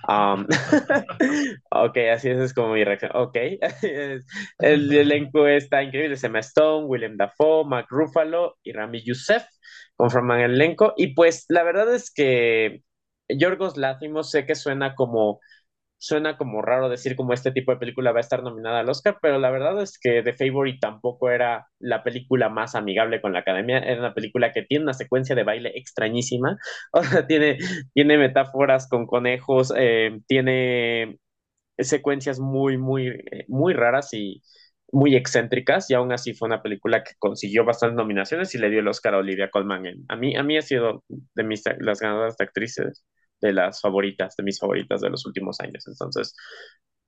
Um, ok, así es, es como mi reacción, ok. el elenco está increíble, se Stone, William Dafoe, Mark Ruffalo y Rami Youssef conforman el elenco. Y pues la verdad es que Yorgos Látimos sé que suena como suena como raro decir como este tipo de película va a estar nominada al Oscar, pero la verdad es que The Favorite tampoco era la película más amigable con la academia, era una película que tiene una secuencia de baile extrañísima, o sea, tiene, tiene metáforas con conejos, eh, tiene secuencias muy, muy, muy raras y, muy excéntricas y aún así fue una película que consiguió bastantes nominaciones y le dio el Oscar a Olivia Colman. a, mí, a mí ha sido de mis, las ganadoras de actrices, de las favoritas, de mis favoritas de los últimos años. Entonces,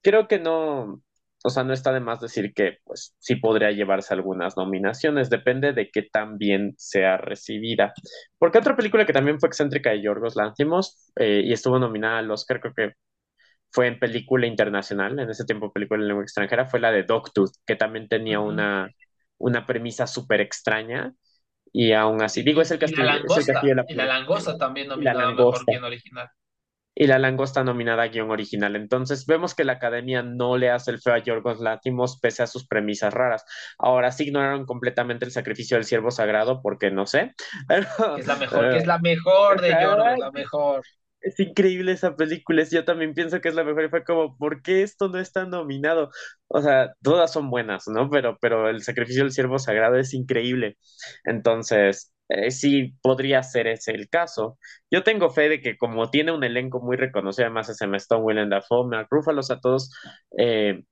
creo que no, o sea, no está de más decir que pues sí podría llevarse algunas nominaciones, depende de qué tan bien sea recibida. Porque otra película que también fue excéntrica de Yorgos Lanthimos eh, y estuvo nominada al Oscar, creo que fue en película internacional, en ese tiempo película en lengua extranjera, fue la de Dogtooth, que también tenía una, una premisa súper extraña. Y aún así, digo, es el castillo, la langosta, de la, y la langosta también nominada a Mejor Guión Original. Y la langosta nominada a guion original. Entonces, vemos que la academia no le hace el feo a Yorgos Látimos pese a sus premisas raras. Ahora sí ignoraron completamente el sacrificio del siervo sagrado porque no sé. es la mejor, que es la mejor de Yorgos, la mejor. Es increíble esa película. Yo también pienso que es la mejor. Y fue como, ¿por qué esto no está nominado? O sea, todas son buenas, ¿no? Pero, pero el sacrificio del siervo sagrado es increíble. Entonces, eh, sí podría ser ese el caso. Yo tengo fe de que como tiene un elenco muy reconocido, además es Emma Stone, Willem Dafoe, Mark Ruffalo, a todos, eh,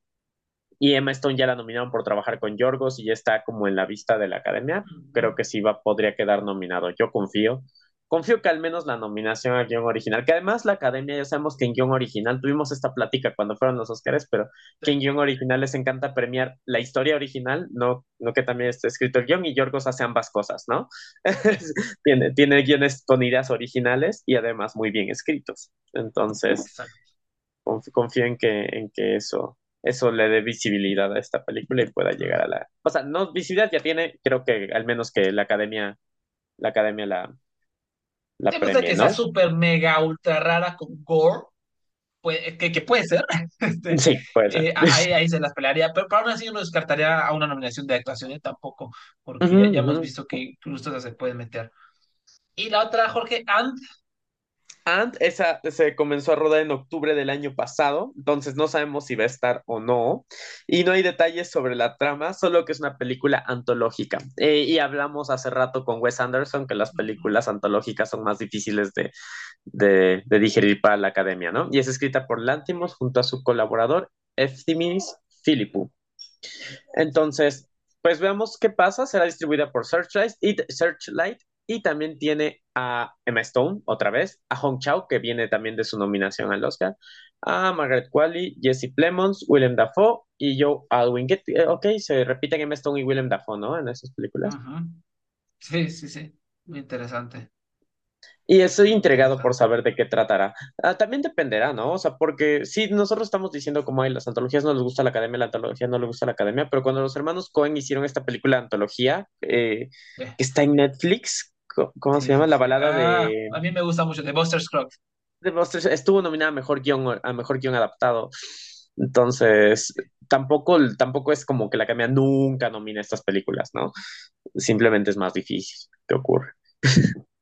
y Emma Stone ya la nominaron por trabajar con Yorgos y ya está como en la vista de la academia. Creo que sí va, podría quedar nominado. Yo confío confío que al menos la nominación a guion original, que además la academia ya sabemos que en guion original tuvimos esta plática cuando fueron los Oscars, pero que en guion original les encanta premiar la historia original, no, no que también esté escrito el guion y Yorgos hace ambas cosas, ¿no? tiene, tiene guiones con ideas originales y además muy bien escritos. Entonces, confío en que, en que eso, eso le dé visibilidad a esta película y pueda llegar a la... O sea, no, visibilidad ya tiene, creo que al menos que la academia, la academia la, la que sea súper mega ultra rara con gore, que, que, puede ser. Este, sí, puede ser. Eh, ahí, ahí, se las pelearía, pero, aún así yo no descartaría a una nominación de actuación ¿eh? tampoco, porque ya, hemos visto que incluso se pueden meter. Y la otra, Jorge, And Esa se comenzó a rodar en octubre del año pasado, entonces no sabemos si va a estar o no. Y no hay detalles sobre la trama, solo que es una película antológica. Eh, y hablamos hace rato con Wes Anderson que las películas antológicas son más difíciles de, de, digerir para la academia, ¿no? Y es escrita por Lantimos junto a su colaborador Eftimis Philippou. Entonces, pues veamos qué pasa. Será distribuida por Searchlight y, Searchlight y también tiene a Emma Stone, otra vez, a Hong Chao, que viene también de su nominación al Oscar, a Margaret Qualley, Jesse Plemons, Willem Dafoe y Joe Alwyn. Eh, ok, se repiten Emma Stone y Willem Dafoe, ¿no? En esas películas. Sí, sí, sí. Muy interesante. Y estoy intrigado por saber de qué tratará. Ah, también dependerá, ¿no? O sea, porque sí, nosotros estamos diciendo como hay las antologías no les gusta la academia, la antología no le gusta la academia, pero cuando los hermanos Cohen hicieron esta película antología eh, que está en Netflix, ¿Cómo se llama? La balada ah, de. A mí me gusta mucho, de Buster Scruggs. De Buster estuvo nominada a mejor guion, a mejor guion adaptado. Entonces, tampoco, tampoco es como que la academia nunca nomina estas películas, ¿no? Simplemente es más difícil que ocurre.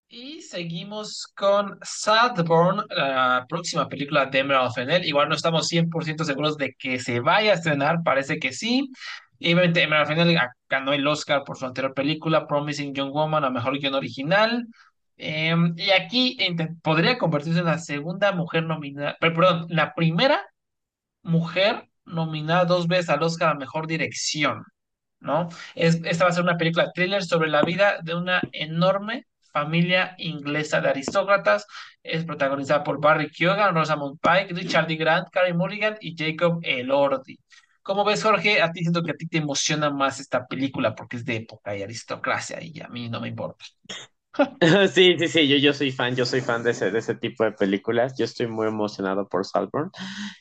Y seguimos con Sadborn, la próxima película de Emerald Fennell. Igual no estamos 100% seguros de que se vaya a estrenar, parece que sí. Y Emerald Fennell ganó el Oscar por su anterior película, Promising Young Woman, a mejor guion original. Em, y aquí podría convertirse en la segunda mujer nominada, perdón, la primera mujer nominada dos veces al Oscar a mejor dirección, ¿no? Es, esta va a ser una película thriller sobre la vida de una enorme Familia Inglesa de Aristócratas. Es protagonizada por Barry Keoghan, Rosamund Pike, Richard D. Grant, Carey Mulligan y Jacob Elordi. ¿Cómo ves, Jorge? A ti siento que a ti te emociona más esta película porque es de época y aristocracia y a mí no me importa. Sí, sí, sí, yo, yo soy fan, yo soy fan de ese, de ese tipo de películas, yo estoy muy emocionado por Saltburn.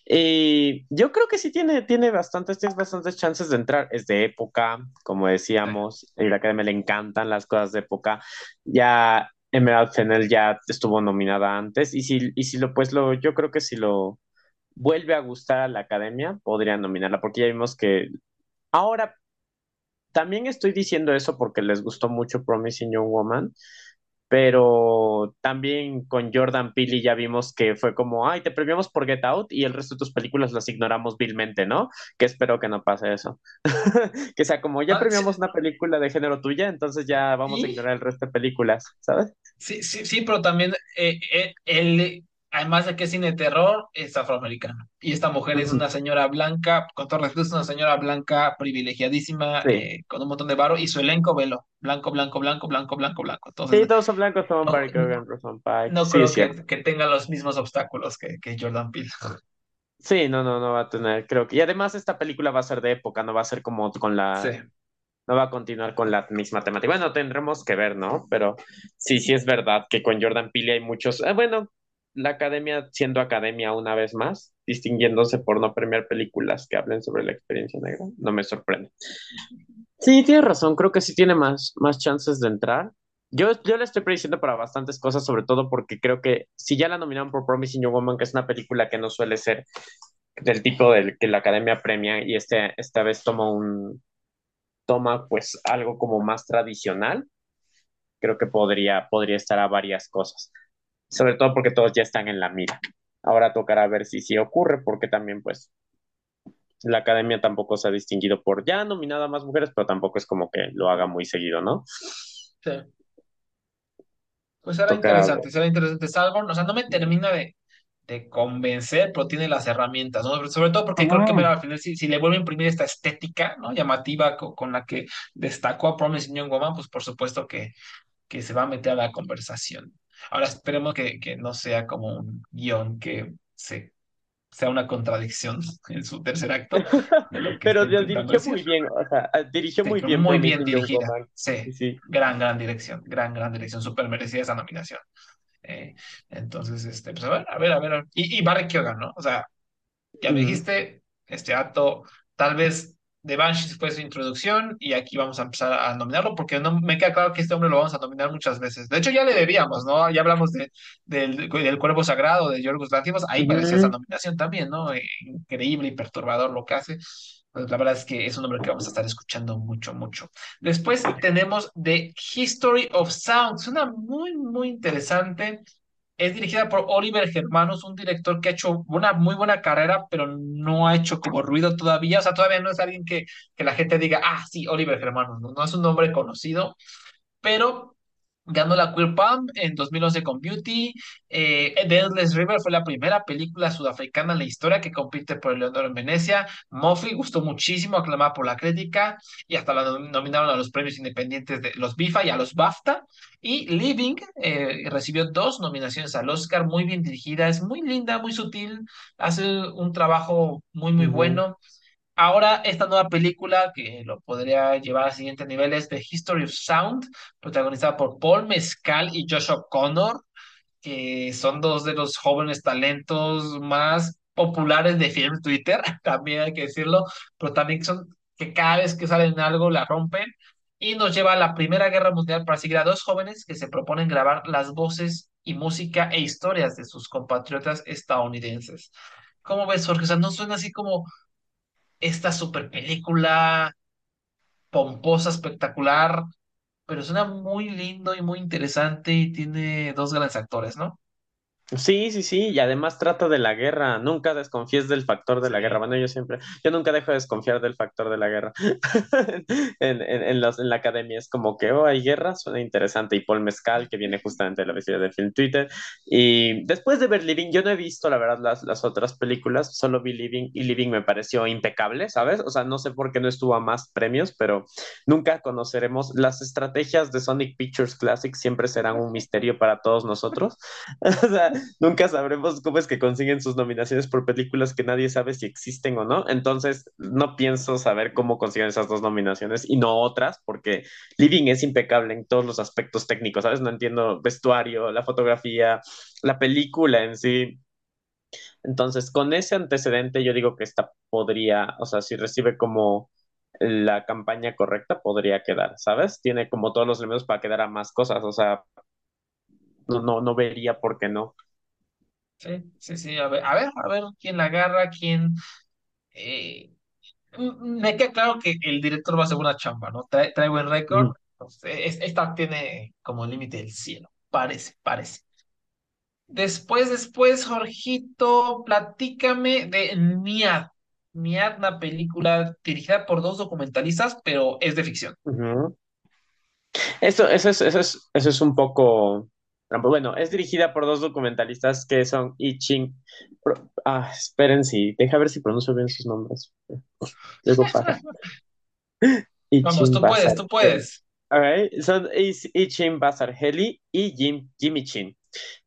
Y yo creo que sí tiene, tiene bastantes, tiene bastantes chances de entrar, es de época, como decíamos, y la academia le encantan las cosas de época, ya Emerald Fennell ya estuvo nominada antes y si, y si lo, pues lo, yo creo que si lo vuelve a gustar a la academia, podrían nominarla, porque ya vimos que ahora también estoy diciendo eso porque les gustó mucho Promising Young Woman, pero también con Jordan Peele ya vimos que fue como, ay, te premiamos por Get Out y el resto de tus películas las ignoramos vilmente, ¿no? Que espero que no pase eso. que sea como, ya Ah, premiamos sí, una película de género tuya, entonces ya vamos a ignorar el resto de películas, ¿sabes? sí, sí, sí, pero también eh, eh, él, además de que es cine de terror, es afroamericano. Y esta mujer es Ujú, una señora blanca, con todo respeto, es una señora blanca privilegiadísima, Sí. eh, con un montón de varo, y su elenco, velo, blanco, blanco, blanco, blanco, blanco, blanco. Sí, Entonces, todos son blancos, son no, Barry Rosamund Pike. no Sí, es creo que, que tenga los mismos obstáculos que, que Jordan Peele. Sí, no, no, no va a tener, creo que. Y además esta película va a ser de época, no va a ser como con Sí. la no va a continuar con la misma temática. Bueno, tendremos que ver, ¿no? Pero sí, sí es verdad que con Jordan Peele hay muchos. eh, bueno, la academia siendo academia una vez más, distinguiéndose por no premiar películas que hablen sobre la experiencia negra, no me sorprende. Sí, tienes razón, creo que sí tiene más, más chances de entrar. Yo, yo le estoy prediciendo para bastantes cosas, sobre todo porque creo que si ya la nominaron por Promising Young Woman, que es una película que no suele ser del tipo del que la academia premia, y este, esta vez toma un, toma pues algo como más tradicional, creo que podría, podría estar a varias cosas, sobre todo porque todos ya están en la mira. Ahora tocará ver si sí ocurre, porque también pues la academia tampoco se ha distinguido por ya nominada a más mujeres, pero tampoco es como que lo haga muy seguido, ¿no? Sí. Pues será Tocará interesante, será interesante Salborn. O sea, no me termina de, de convencer, pero tiene las herramientas, ¿no? Sobre todo porque creo que mira, al final, si, si le vuelve a imprimir esta estética, ¿no? Llamativa co- con, la que destacó a Promising Young Woman, pues por supuesto que, que se va a meter a la conversación. Ahora esperemos que, que no sea como un guion que se, sea una contradicción en su tercer acto Pero dirigió decir. muy bien, o sea, dirigió Sí, muy bien muy bien dirigida. Sí, Sí, gran, gran dirección, gran, gran dirección, súper merecida esa nominación. Eh, entonces, este, pues a ver, a ver, a ver. Y, y Barry Keoghan, ¿no? O sea, ya me dijiste, este acto, tal vez The Banshees fue su introducción y aquí vamos a empezar a nominarlo porque no me queda claro que este hombre lo vamos a nominar muchas veces. De hecho, ya le debíamos, ¿no? Ya hablamos de, del, del Cuervo Sagrado de Yorgos Lanthimos, ahí merecía esa Ujú. nominación también, ¿no? Eh, Increíble y perturbador lo que hace. Pues la verdad es que es un nombre que vamos a estar escuchando mucho, mucho. Después tenemos The History of Sound, una muy, muy interesante. Es dirigida por Oliver Germanos, un director que ha hecho una muy buena carrera, pero no ha hecho como ruido todavía. O sea, todavía no es alguien que, que la gente diga, ah, sí, Oliver Germanos, no, no es un nombre conocido, pero ganó la Queer Palm en 2011 con Beauty. Eh, The Endless River fue la primera película sudafricana en la historia que compite por el Leonor en Venecia. Mofli gustó muchísimo, aclamada por la crítica, y hasta la nom- nominaron a los premios independientes de los BIFA y a los BAFTA. Y Living eh, recibió dos nominaciones al Oscar, muy bien dirigida, es muy linda, muy sutil, hace un trabajo muy, muy bueno. Ahora, esta nueva película que lo podría llevar al siguiente nivel es The History of Sound, protagonizada por Paul Mescal y Joshua Connor, que son dos de los jóvenes talentos más populares de film Twitter, también hay que decirlo, pero también son que cada vez que salen en algo la rompen. Y nos lleva a la Primera Guerra Mundial para seguir a dos jóvenes que se proponen grabar las voces y música e historias de sus compatriotas estadounidenses. ¿Cómo ves, Jorge? O sea, no suena así como esta super película pomposa, espectacular, pero suena muy lindo y muy interesante y tiene dos grandes actores, ¿no? Sí, sí, sí, y además trata de la guerra, nunca desconfíes del factor de la guerra. Bueno, yo siempre, yo nunca dejo de desconfiar del factor de la guerra. En, en, en, los- en la academia es como que, oh, hay guerra, suena interesante. Y Paul Mezcal, que viene justamente de la visita de Film Twitter. Y después de ver Living, yo no he visto, la verdad, las, las otras películas, solo vi Living y Living me pareció impecable, ¿sabes? O sea, no sé por qué no estuvo a más premios, pero nunca conoceremos. Las estrategias de Sonic Pictures Classic siempre serán un misterio para todos nosotros. O sea, nunca sabremos cómo es que consiguen sus nominaciones por películas que nadie sabe si existen o no. Entonces, no pienso saber cómo consiguen esas dos nominaciones y no otras, porque Living es impecable en todos los aspectos técnicos, ¿sabes? No entiendo vestuario, la fotografía, la película en sí. Entonces, con ese antecedente, yo digo que esta podría, o sea, si recibe como la campaña correcta, podría quedar, ¿sabes? Tiene como todos los elementos para quedar a más cosas, o sea, no, no, no vería por qué no. Sí, sí, sí, a ver, a ver, a ver quién la agarra, quién... eh, mm, me queda claro que el director va a hacer una chamba, ¿no? Trae, trae buen récord, entonces, es- esta tiene como límite el cielo, parece, parece. Después, después, Jorgito, platícame de Niad. Niad, una película dirigida por dos documentalistas, pero es de ficción. Ujú. Eso, eso es, eso es, eso es un poco. Bueno, es dirigida por dos documentalistas que son I Ching. Ah, esperen, sí, deja ver si pronuncio bien sus nombres. Luego para. Vamos, tú puedes, tú puedes. Alright, Son I, Ching Basar Heli y Jim, Jimmy Chin,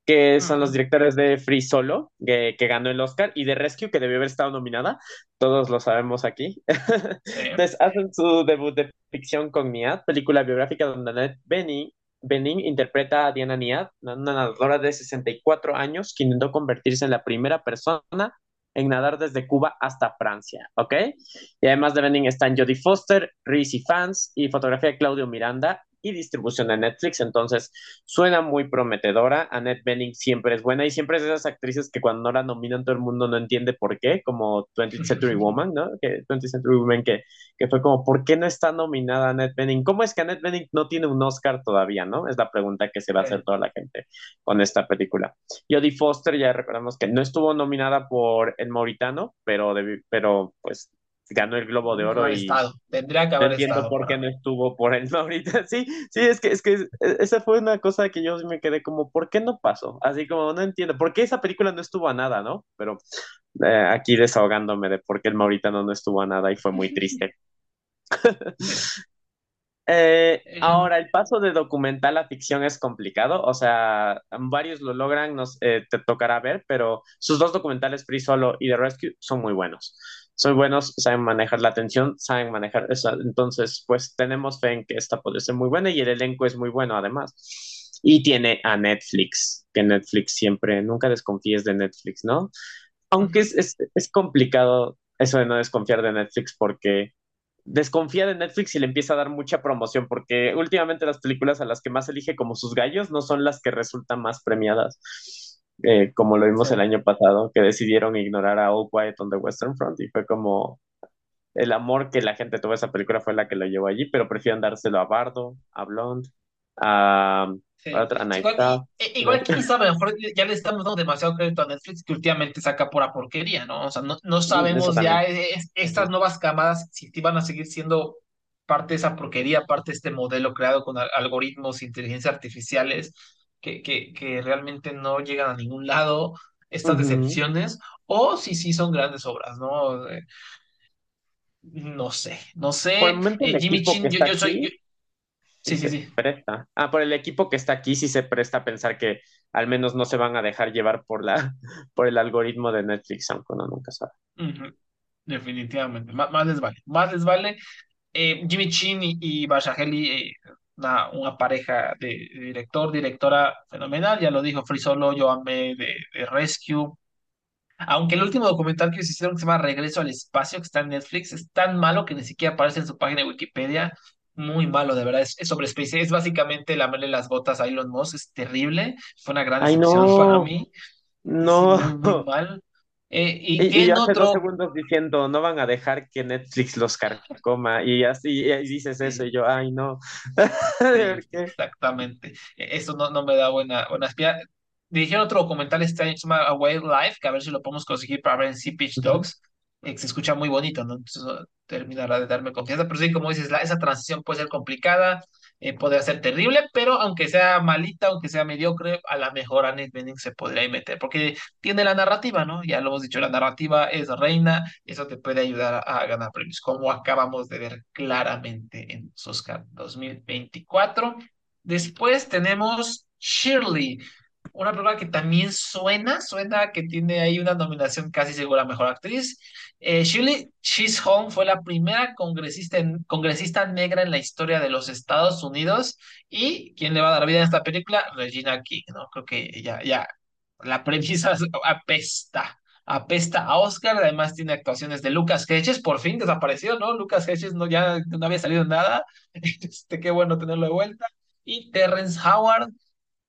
que son los directores de Free Solo, que, que ganó el Oscar, y de Rescue, que debió haber estado nominada. Todos lo sabemos aquí. sí. Entonces hacen su debut de ficción con Niad, película biográfica donde Annette Bening, Bening interpreta a Diana Niad, una nadadora de 64 años que intentó convertirse en la primera persona en nadar desde Cuba hasta Francia, ¿ok? Y además de Bening están Jodie Foster, Reese Fans y fotografía de Claudio Miranda y distribución de Netflix, entonces suena muy prometedora. Annette Bening siempre es buena y siempre es de esas actrices que cuando no la nominan todo el mundo no entiende por qué, como 20th Century Woman, ¿no? Que 20th Century Woman que, que fue como, ¿por qué no está nominada Annette Bening? ¿Cómo es que Annette Bening no tiene un Oscar todavía, no? Es la pregunta que se va a hacer toda la gente con esta película. Jodie Foster, ya recordamos que no estuvo nominada por El Mauritano, pero, debi- pero pues ganó el Globo de Oro y estado, tendría que no haber entiendo estado por qué no estuvo por el ahorita. Sí, sí, es que, es que e- esa fue una cosa que yo me quedé como, ¿por qué no pasó? Así como no entiendo, ¿por qué esa película no estuvo a nada, no? Pero eh, aquí desahogándome de por qué el Mauritano no estuvo a nada y fue muy triste. Eh, Eh, ahora, el paso de documental a ficción es complicado, o sea, varios lo logran, nos, eh, te tocará ver, pero sus dos documentales, Free Solo y The Rescue, son muy buenos. Son buenos, saben manejar la atención, saben manejar esa. Entonces, pues tenemos fe en que esta puede ser muy buena y el elenco es muy bueno además. Y tiene a Netflix, que Netflix siempre, nunca desconfíes de Netflix, ¿no? Aunque es, es, es complicado eso de no desconfiar de Netflix porque desconfía de Netflix y le empieza a dar mucha promoción, porque últimamente las películas a las que más elige como sus gallos no son las que resultan más premiadas, eh, como lo vimos el año pasado, que decidieron ignorar a All Quiet on the Western Front y fue como el amor que la gente tuvo a esa película fue la que lo llevó allí, pero prefieren dárselo a Bardo, a Blonde, a, a Sí, otra, a igual, i- igual quién sabe, a lo mejor ya le estamos dando demasiado crédito a Netflix que últimamente saca pura porquería, ¿no? O sea, no, no sabemos ya es- estas nuevas camadas si van a seguir siendo parte de esa porquería, parte de este modelo creado con al- algoritmos, inteligencia artificiales, que, que, que realmente no llegan a ningún lado, estas decepciones, o si sí son grandes obras, ¿no? Eh, no sé, no sé. Eh, Jimmy Chin, yo, yo soy, yo- sí sí, sí, presta. Ah, por el equipo que está aquí sí se presta a pensar que al menos no se van a dejar llevar por la, por el algoritmo de Netflix, aunque uno nunca sabe. Ujú, Definitivamente, más, más les vale, más les vale. Eh, Jimmy Chin y, y eh, una, una pareja de, de director, directora fenomenal, ya lo dijo Free Solo, yo amé de, de Rescue. Aunque el último documental que se hicieron que se llama Regreso al Espacio, que está en Netflix, es tan malo que ni siquiera aparece en su página de Wikipedia. Muy malo, de verdad. Es, es sobre Space. Es básicamente lamerle las botas a Elon Musk. Es terrible. Fue una gran Ay, decepción para no, mí. Sí, sí, no. muy, muy mal. Eh, y Y, y hace dos otro. segundos diciendo, no van a dejar que Netflix los carcoma. Y así y dices eso, y yo, ay, no. sí, exactamente. Eh, Eso no, no me da buena, buena espía. dirigieron otro documental este año se llama A Wild Life, que a ver si lo podemos conseguir para ver en Sea Pitch. Dogs, eh, que se escucha muy bonito, ¿no? Entonces terminará de darme confianza, pero sí, como dices, la, esa transición puede ser complicada, eh, podría ser terrible, pero aunque sea malita, aunque sea mediocre, a la mejor Annette Bening se podría meter, porque tiene la narrativa, ¿no? Ya lo hemos dicho, la narrativa es reina, eso te puede ayudar a, a ganar premios, como acabamos de ver claramente en los Oscar 2024. Después tenemos Shirley, una película que también suena, suena que tiene ahí una nominación casi segura a Mejor Actriz. Eh, Shirley Chisholm fue la primera congresista, en- congresista negra en la historia de los Estados Unidos. ¿Y quién le va a dar vida en esta película? Regina King, ¿no? Creo que ya, ya, la premisa es- apesta. Apesta a Oscar, además tiene actuaciones de Lucas Hedges, por fin desapareció, ¿no? Lucas Hedges no, ya no había salido nada, este, qué bueno tenerlo de vuelta. Y Terrence Howard,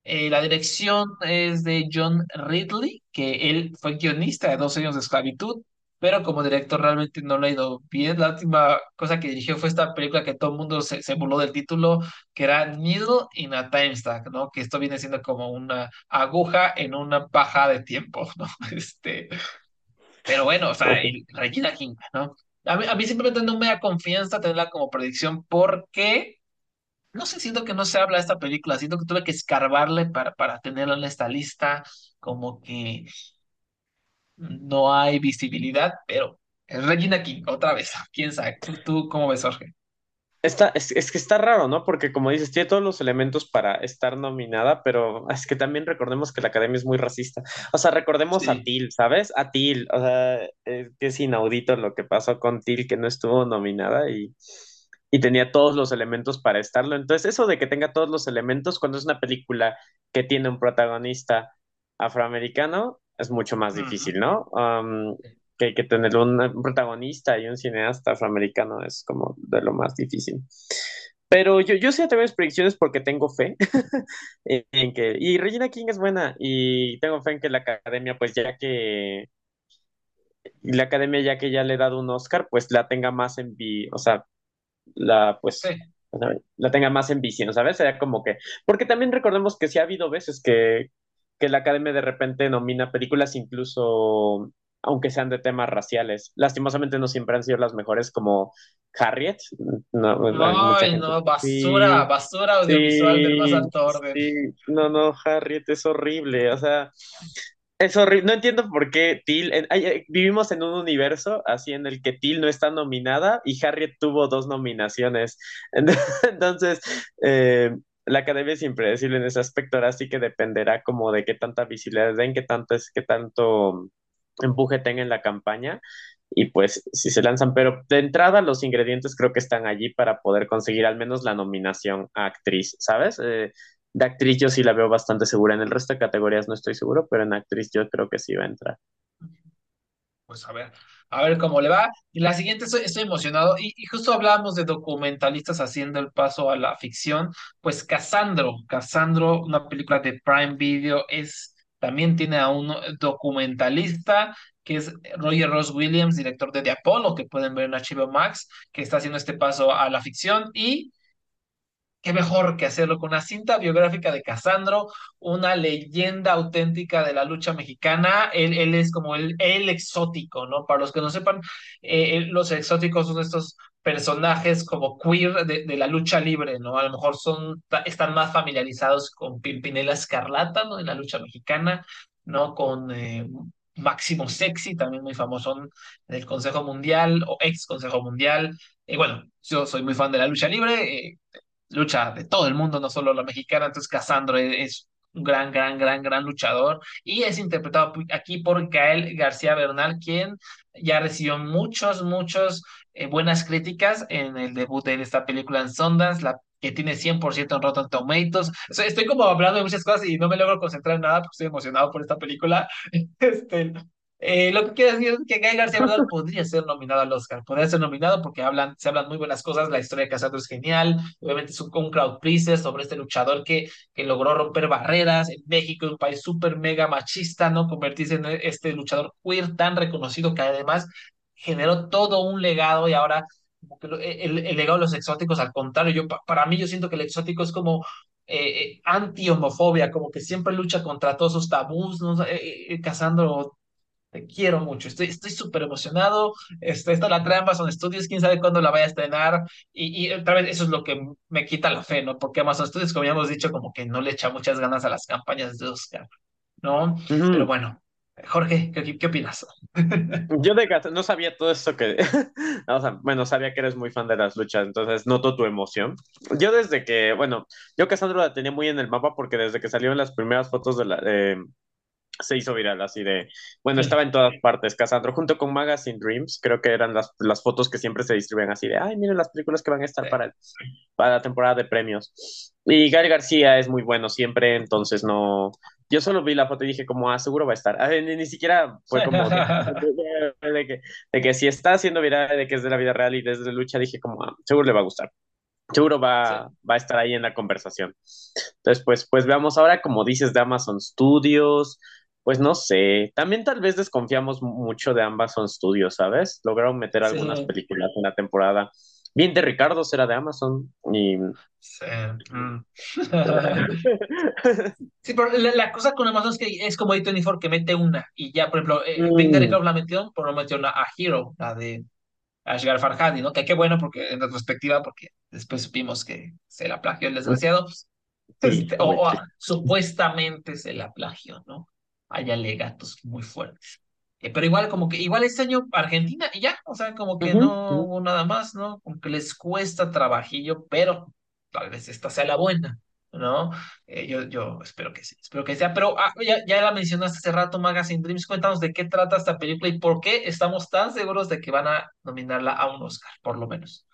eh, la dirección es de John Ridley, que él fue guionista de Dos años de esclavitud, pero como director realmente no le ha ido bien. La última cosa que dirigió fue esta película que todo el mundo se, se burló del título, que era Needle in a Time Stack, ¿no? Que esto viene siendo como una aguja en una paja de tiempo, ¿no? Este, pero bueno, o sea, Regina King, ¿no? A mí, a mí simplemente no me da confianza tenerla como predicción porque no sé, siento que no se habla de esta película, siento que tuve que escarbarle para, para tenerla en esta lista, como que no hay visibilidad, pero es Regina King, otra vez, quién sabe, ¿tú, tú cómo ves, Jorge? Está, es, es que está raro, ¿no? Porque como dices, tiene todos los elementos para estar nominada, pero es que también recordemos que la academia es muy racista. O sea, recordemos a Sí, Till, ¿sabes? A Till, o sea, es que es inaudito lo que pasó con Till, que no estuvo nominada y, y tenía todos los elementos para estarlo. Entonces, eso de que tenga todos los elementos cuando es una película que tiene un protagonista afroamericano es mucho más difícil, ¿no? Um, que, que tener un, protagonista y un cineasta afroamericano es como de lo más difícil. Pero yo, yo sí tengo mis predicciones porque tengo fe en, en que, y Regina King es buena, y tengo fe en que la academia, pues ya que, la academia ya que ya le he dado un Oscar, pues la tenga más en vi, o sea, la, pues, la tenga más en ¿sabes? Sería como que, porque también recordemos que sí ha habido veces que, que la academia de repente nomina películas incluso, aunque sean de temas raciales. Lastimosamente no siempre han sido las mejores como Harriet, no, ay, no, basura, Sí, basura audiovisual del más alto orden. sí, no, no, Harriet es horrible, o sea, es horrible, no entiendo por qué Till, vivimos en un universo así en el que Till no está nominada y Harriet tuvo dos nominaciones. Entonces, eh, la academia es impredecible en ese aspecto, ahora sí que dependerá como de qué tanta visibilidad den, qué tanto es, qué tanto empuje tenga en la campaña y pues si se lanzan, pero de entrada los ingredientes creo que están allí para poder conseguir al menos la nominación a actriz, ¿sabes? Eh, de actriz yo sí la veo bastante segura. En el resto de categorías no estoy seguro, pero en actriz yo creo que sí va a entrar. Pues a ver, a ver cómo le va. Y la siguiente, estoy, estoy emocionado. Y, y justo hablábamos de documentalistas haciendo el paso a la ficción. Pues Casandro, Casandro, una película de Prime Video, es, también tiene a un documentalista que es Roger Ross Williams, director de The Apollo, que pueden ver en HBO Max, que está haciendo este paso a la ficción. Y Qué mejor que hacerlo con una cinta biográfica de Casandro, una leyenda auténtica de la lucha mexicana. Él, él es como el, exótico, ¿no? Para los que no sepan, eh, él- los exóticos son estos personajes como queer de, de la lucha libre, ¿no? A lo mejor son, están más familiarizados con Pimpinela Escarlata, ¿no? En la lucha mexicana, ¿no? Con eh, Máximo Sexy, también muy famoso del Consejo Mundial o ex Consejo Mundial. Y bueno, yo soy muy fan de la lucha libre. eh, lucha de todo el mundo, no solo la mexicana. Entonces, Casandro es, un gran, gran, gran, gran luchador y es interpretado aquí por Gael García Bernal, quien ya recibió muchos, muchos eh, buenas críticas en el debut de esta película en Sundance, la que tiene 100% en Rotten Tomatoes. Estoy como hablando de muchas cosas y no me logro concentrar en nada porque estoy emocionado por esta película. Este, eh, lo que quiero decir es que Gael García Bernal podría ser nominado al Oscar, podría ser nominado porque hablan, se hablan muy buenas cosas, la historia de Casandro es genial, obviamente es un, un crowd pleaser sobre este luchador que, que logró romper barreras en México, un país súper mega machista, ¿no? Convertirse en este luchador queer tan reconocido que además generó todo un legado y ahora como que lo- el, el legado de los exóticos, al contrario, yo, pa- para mí yo siento que el exótico es como eh, anti-homofobia, como que siempre lucha contra todos esos tabús, ¿no? Eh, eh, Casandro, te quiero mucho, estoy estoy súper emocionado, este, esta la trae Amazon Studios, quién sabe cuándo la vaya a estrenar, y, y otra vez eso es lo que me quita la fe, ¿no? Porque Amazon Studios, como ya hemos dicho, como que no le echa muchas ganas a las campañas de Oscar, ¿no? Pero Ujú. bueno, Jorge, ¿qué, qué opinas? Yo de Gat- no sabía todo esto que, o sea, bueno, sabía que eres muy fan de las luchas, entonces noto tu emoción. Yo desde que, bueno, yo Cassandra la tenía muy en el mapa porque desde que salieron las primeras fotos de la, eh, se hizo viral así de, bueno, estaba Sí, en todas partes, Cassandra, junto con Magazine Dreams, creo que eran las, las fotos que siempre se distribuían así de, ay, miren las películas que van a estar sí, para, para la temporada de premios. Y Gary García es muy bueno siempre, entonces no, yo solo vi la foto y dije como, ah, seguro va a estar. Ah, ni, ni siquiera fue como de, de que, de que si está haciendo viral, de que es de la vida real y desde lucha, dije como, ah, seguro le va a gustar. Seguro va, sí. va a estar ahí en la conversación. Entonces, pues, pues veamos ahora, como dices, de Amazon Studios, pues no sé, también tal vez desconfiamos mucho de Amazon Studios, ¿sabes? Lograron meter algunas Sí, películas en la temporada. Bien de Ricardo será de Amazon y... sí. mm. Sí, pero la, la cosa con Amazon es que es como A24 que mete una y ya, por ejemplo, eh, Big Daddy Mm, Club la metió, pero no metió una a Hero, la de Ashgar Farhadi, ¿no? Que qué bueno porque en retrospectiva, porque después supimos que se la plagió el desgraciado, sí, este, o, supuestamente se la plagió, ¿no? Hay alegatos muy fuertes. Eh, pero igual, como que, igual este año Argentina y ya, o sea, como que Ujú, no ujú. hubo nada más, ¿no? Como que les cuesta trabajillo, pero tal vez esta sea la buena, ¿no? Eh, yo, yo espero que sí, espero que sea, pero ah, ya, ya la mencionaste hace rato, Magazine Dreams, cuéntanos de qué trata esta película y por qué estamos tan seguros de que van a nominarla a un Oscar, por lo menos.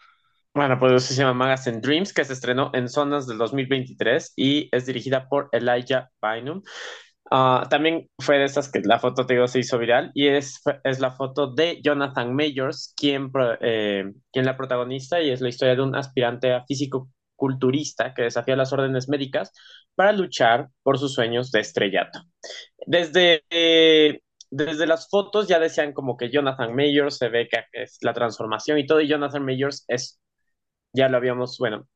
Bueno, pues se llama Magazine Dreams, que se estrenó en Zonas del 2023 y es dirigida por Elijah Bynum. Ah, también fue de esas que la foto, te digo, se hizo viral y es, es la foto de Jonathan Majors, quien, eh, quien la protagonista y es la historia de un aspirante a físico-culturista que desafía las órdenes médicas para luchar por sus sueños de estrellato. Desde, eh, desde las fotos ya decían como que Jonathan Majors se ve que es la transformación y todo, y Jonathan Majors es, ya lo habíamos, bueno,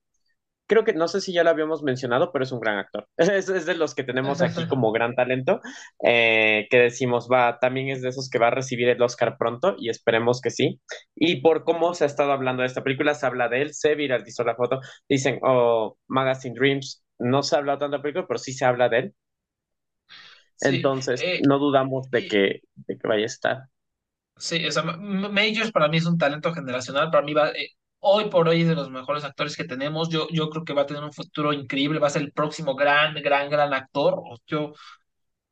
creo que no sé si ya lo habíamos mencionado, pero es un gran actor. Es, es de los que tenemos aquí como gran talento, eh, que decimos, va, también es de esos que va a recibir el Oscar pronto y esperemos que sí. Y por cómo se ha estado hablando de esta película, se habla de él, se viralizó la foto, dicen, oh, Magazine Dreams, no se ha hablado tanto de la película, pero sí se habla de él. Sí, Entonces, eh, no dudamos de que, de que vaya a estar. Sí, o sea, Majors para mí es un talento generacional, para mí va, eh, hoy por hoy es de los mejores actores que tenemos, yo, yo creo que va a tener un futuro increíble, va a ser el próximo gran, gran, gran actor, yo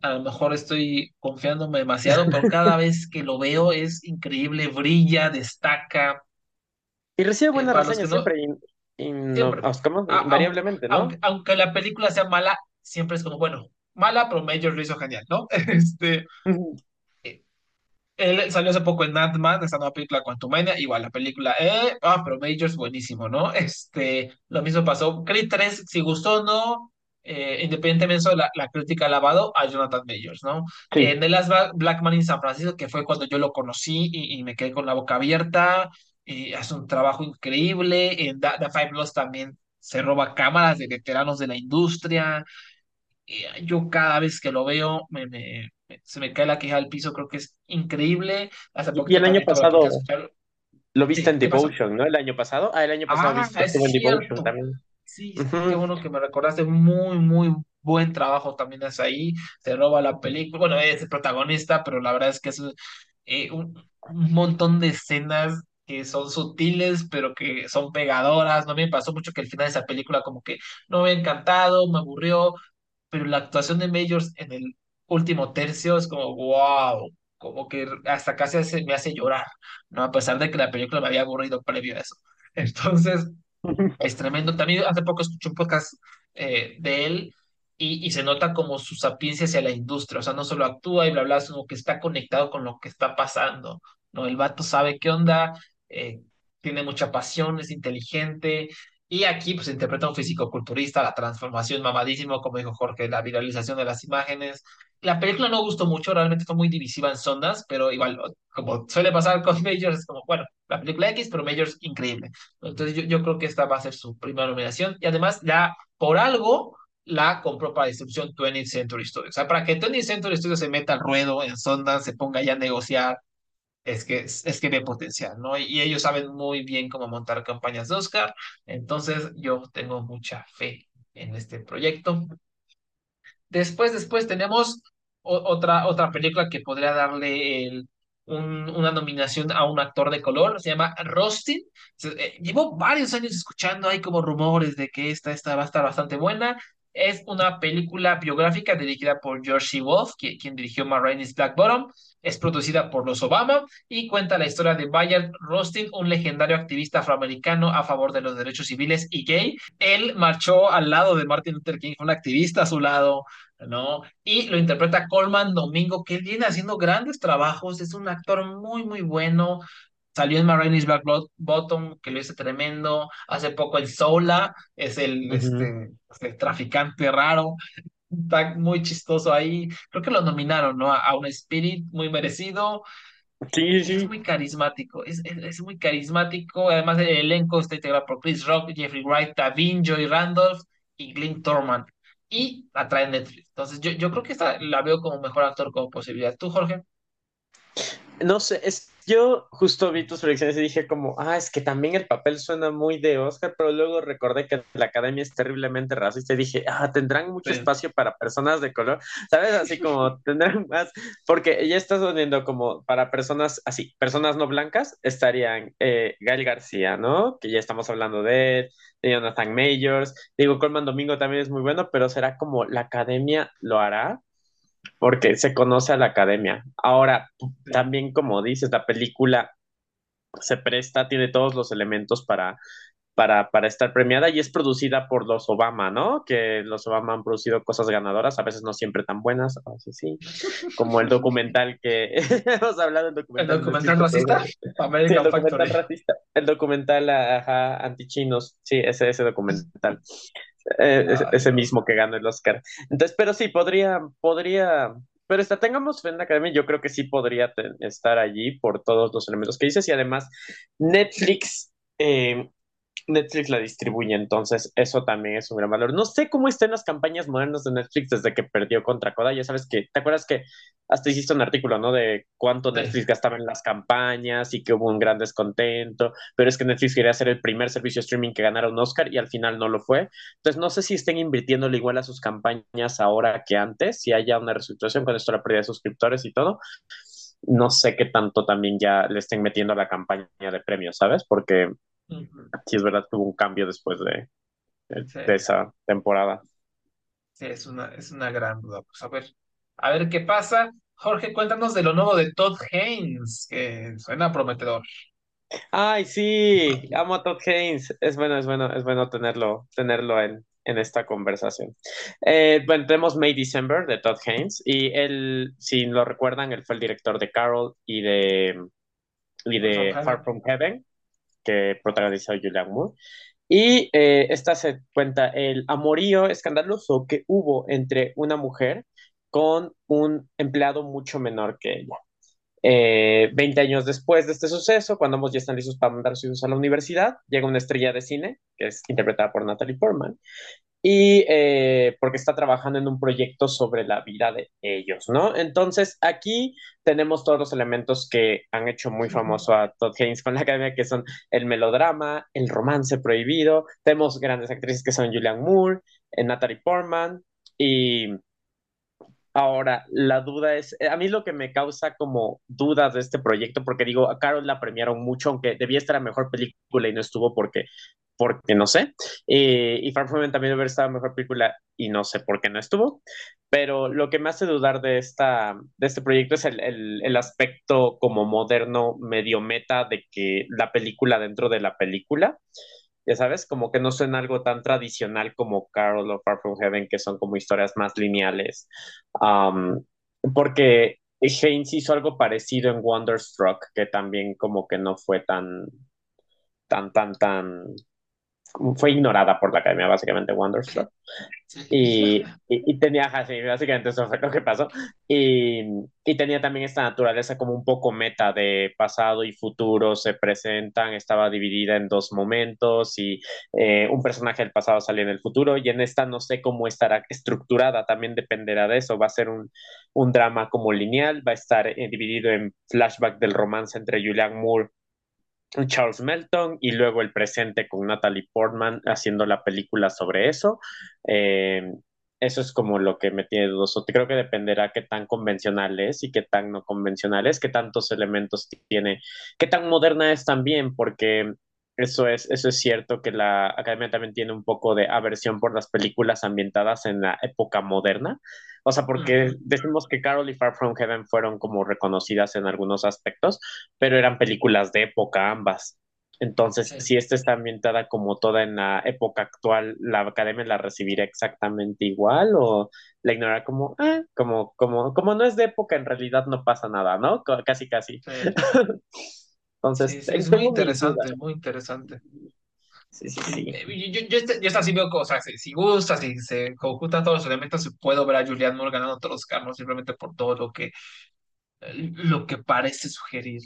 a lo mejor estoy confiándome demasiado, pero cada vez que lo veo es increíble, brilla, destaca, Y recibe Eh, buenas reseñas no, siempre, no, siempre, ¿cómo? a- aunque, invariablemente, ¿no? aunque, aunque la película sea mala, siempre es como, bueno, mala, pero Majors lo hizo genial, ¿no? Este... Él salió hace poco en Ant-Man, esta nueva película Quantumania, igual la película, eh, ah, pero Majors buenísimo, ¿no? Este, lo mismo pasó, Creed 3, si gustó o no, eh, independientemente de la, la crítica alabado a Jonathan Majors, ¿no? En. The Last Black Man in San Francisco, que fue cuando yo lo conocí y, y me quedé con la boca abierta, y hace un trabajo increíble, en The, The Five Bloods también se roba cámaras de veteranos de la industria, yo cada vez que lo veo me- me- se me cae la queja al piso, creo que es increíble. Hace Y, el año pasado lo viste en Sí, ¿qué pasó? Devotion, ¿no? El año pasado. Ah, el año pasado Ah, viste, estuvo en Devotion también. Sí, sí, qué Ujú. bueno que me recordaste. Muy, muy buen trabajo también es ahí. Se roba la película. Bueno, es el protagonista, pero la verdad es que es eh, un, un montón de escenas que son sutiles, pero que son pegadoras. No me pasó mucho que el final de esa película como que no me ha encantado, me aburrió pero la actuación de Majors en el último tercio es como, wow, como que hasta casi hace- me hace llorar, ¿no? A pesar de que la película me había aburrido previo a eso. Entonces, es tremendo. También hace poco escuché un podcast eh, de él y, y se nota como su sapiencia hacia la industria. O sea, no solo actúa y bla, bla, sino que está conectado con lo que está pasando, ¿no? El vato sabe qué onda, eh, tiene mucha pasión, es inteligente. Y aquí, pues, interpreta a un fisicoculturista, la transformación mamadísimo, como dijo Jorge, la viralización de las imágenes. La película no gustó mucho, realmente fue muy divisiva en zonas, pero igual, como suele pasar con Majors, es como, bueno, la película X, pero Majors increíble. Entonces yo, yo creo que esta va a ser su primera nominación y además ya por algo la compró para distribución 20th Century Studios. O sea, para que 20th Century Studios se meta al ruedo en Sundance, se ponga ya a negociar, es que, es que ve potencial, ¿no? Y ellos saben muy bien cómo montar campañas de Oscar, entonces yo tengo mucha fe en este proyecto. Después, después tenemos otra, otra película que podría darle el, una nominación a un actor de color, se llama Rustin. Eh, llevo varios años escuchando, hay como rumores de que esta, esta va a estar bastante buena. Es una película biográfica dirigida por George C. Wolf, quien, dirigió Ma Rainey's Black Bottom. Es producida por los Obama y cuenta la historia de Bayard Rustin, un legendario activista afroamericano a favor de los derechos civiles y gay. Él marchó al lado de Martin Luther King, fue un activista a su lado, ¿no? Y lo interpreta Coleman Domingo, que viene haciendo grandes trabajos, es un actor muy, muy bueno. Salió en Marines Black Bottom, que lo hizo tremendo. Hace poco en Sola, es el, este, este, traficante raro. Está muy chistoso ahí. Creo que lo nominaron, ¿no? A, un Spirit muy merecido. Sí, sí. Es muy carismático, es, es, muy carismático. Además, el elenco está integrado por Chris Rock, Jeffrey Wright, Tavin, Joy Randolph y Glenn Thorman y la trae Netflix. Entonces, yo, yo creo que esta la veo como mejor actor como posibilidad. ¿Tú, Jorge? No sé, es, yo justo vi tus predicciones y dije como, ah, es que también el papel suena muy de Oscar, pero luego recordé que la academia es terriblemente racista y dije, ah, tendrán mucho espacio para personas de color, ¿sabes? Así como tendrán más, porque ya estás poniendo como para personas así, personas no blancas, estarían eh, Gael García, ¿no? Que ya estamos hablando de él, de Jonathan Majors, digo, Colman Domingo también es muy bueno, pero será como la academia lo hará porque se conoce a la academia. Ahora, también como dices, la película se presta, tiene todos los elementos para, para, para estar premiada y es producida por los Obama, ¿no? Que los Obama han producido cosas ganadoras, a veces no siempre tan buenas, a veces sí, como el documental que hemos hablado del documental. ¿El documental racista? el documental racista, el documental ajá, antichinos, sí, ese, ese documental. Eh, ese mismo que ganó el Oscar. Entonces, pero sí, podría, podría, pero está, tengamos fe en la academia, yo creo que sí podría estar allí por todos los elementos que dices y además Netflix eh, Netflix la distribuye, entonces eso también es un gran valor. No sé cómo están las campañas modernas de Netflix desde que perdió contra Koda. Ya sabes que, ¿te acuerdas que hasta hiciste un artículo, ¿no? De cuánto Netflix gastaba en las campañas y que hubo un gran descontento, pero es que Netflix quería ser el primer servicio streaming que ganara un Oscar y al final no lo fue. Entonces no sé si estén invirtiéndole igual a sus campañas ahora que antes, si haya una reestructuración con esto la pérdida de suscriptores y todo. No sé qué tanto también ya le estén metiendo a la campaña de premios, ¿sabes? Porque Sí, es verdad que hubo un cambio después de, de, esa temporada. Sí, es una, es una gran duda. Pues a ver, a ver qué pasa. Jorge, cuéntanos de lo nuevo de Todd Haynes, que suena prometedor. Ay, sí, amo a Todd Haynes. Es bueno, es bueno, es bueno tenerlo, tenerlo en, en esta conversación. Eh, bueno, tenemos May December de Todd Haynes y él, si lo recuerdan, él fue el director de Carol y de, y de Far From Heaven que protagonizó Julian Moore. Y eh, esta se cuenta el amorío escandaloso que hubo entre una mujer con un empleado mucho menor que ella. Eh, 20 años después de este suceso, cuando ambos ya están listos para mandar sus hijos a la universidad, llega una estrella de cine, que es interpretada por Natalie Portman, y eh, porque está trabajando en un proyecto sobre la vida de ellos, ¿no? Entonces, aquí tenemos todos los elementos que han hecho muy famoso a Todd Haynes con la academia, que son el melodrama, el romance prohibido, tenemos grandes actrices que son Julianne Moore, eh, Natalie Portman, y Ahora, la duda es, a mí lo que me causa como dudas de este proyecto, porque digo, a Carol la premiaron mucho, aunque debía estar la mejor película y no estuvo porque porque no sé. Eh, y Far From Home también hubiera estado mejor película y no sé por qué no estuvo. Pero lo que me hace dudar de, esta, de este proyecto es el, el, el, aspecto como moderno, medio meta de que la película dentro de la película, ya sabes, como que no suena algo tan tradicional como Carol o Far From Heaven, que son como historias más lineales. Um, porque Haynes hizo algo parecido en Wonderstruck, que también como que no fue tan, tan, tan, tan fue ignorada por la academia, básicamente, Wonderstruck. Y, y, tenía, así, básicamente eso fue lo que pasó. Y, y, tenía también esta naturaleza como un poco meta de pasado y futuro se presentan, estaba dividida en dos momentos y eh, un personaje del pasado salía en el futuro y en esta no sé cómo estará estructurada, también dependerá de eso, va a ser un, un drama como lineal, va a estar eh, dividido en flashback del romance entre Julianne Moore Charles Melton y luego el presente con Natalie Portman haciendo la película sobre eso. Eh, eso es como lo que me tiene dudoso. Creo que dependerá qué tan convencional es y qué tan no convencional es, qué tantos elementos tiene, qué tan moderna es también, porque eso es, eso es cierto que la academia también tiene un poco de aversión por las películas ambientadas en la época moderna. O sea, porque decimos que Carol y Far From Heaven fueron como reconocidas en algunos aspectos, pero eran películas de época ambas. Entonces, si esta está ambientada como toda en la época actual, ¿la academia la recibirá exactamente igual o la ignorará como, ah, como, como, como no es de época, en realidad no pasa nada, ¿no? Casi, casi. Entonces, es muy interesante, muy interesante. Sí, sí, sí. Eh, yo, yo, yo, yo, veo cosas, si gusta, si se conjuntan todos los elementos, puedo ver a Julian Moore ganando todos los carros simplemente por todo lo que, lo que parece sugerir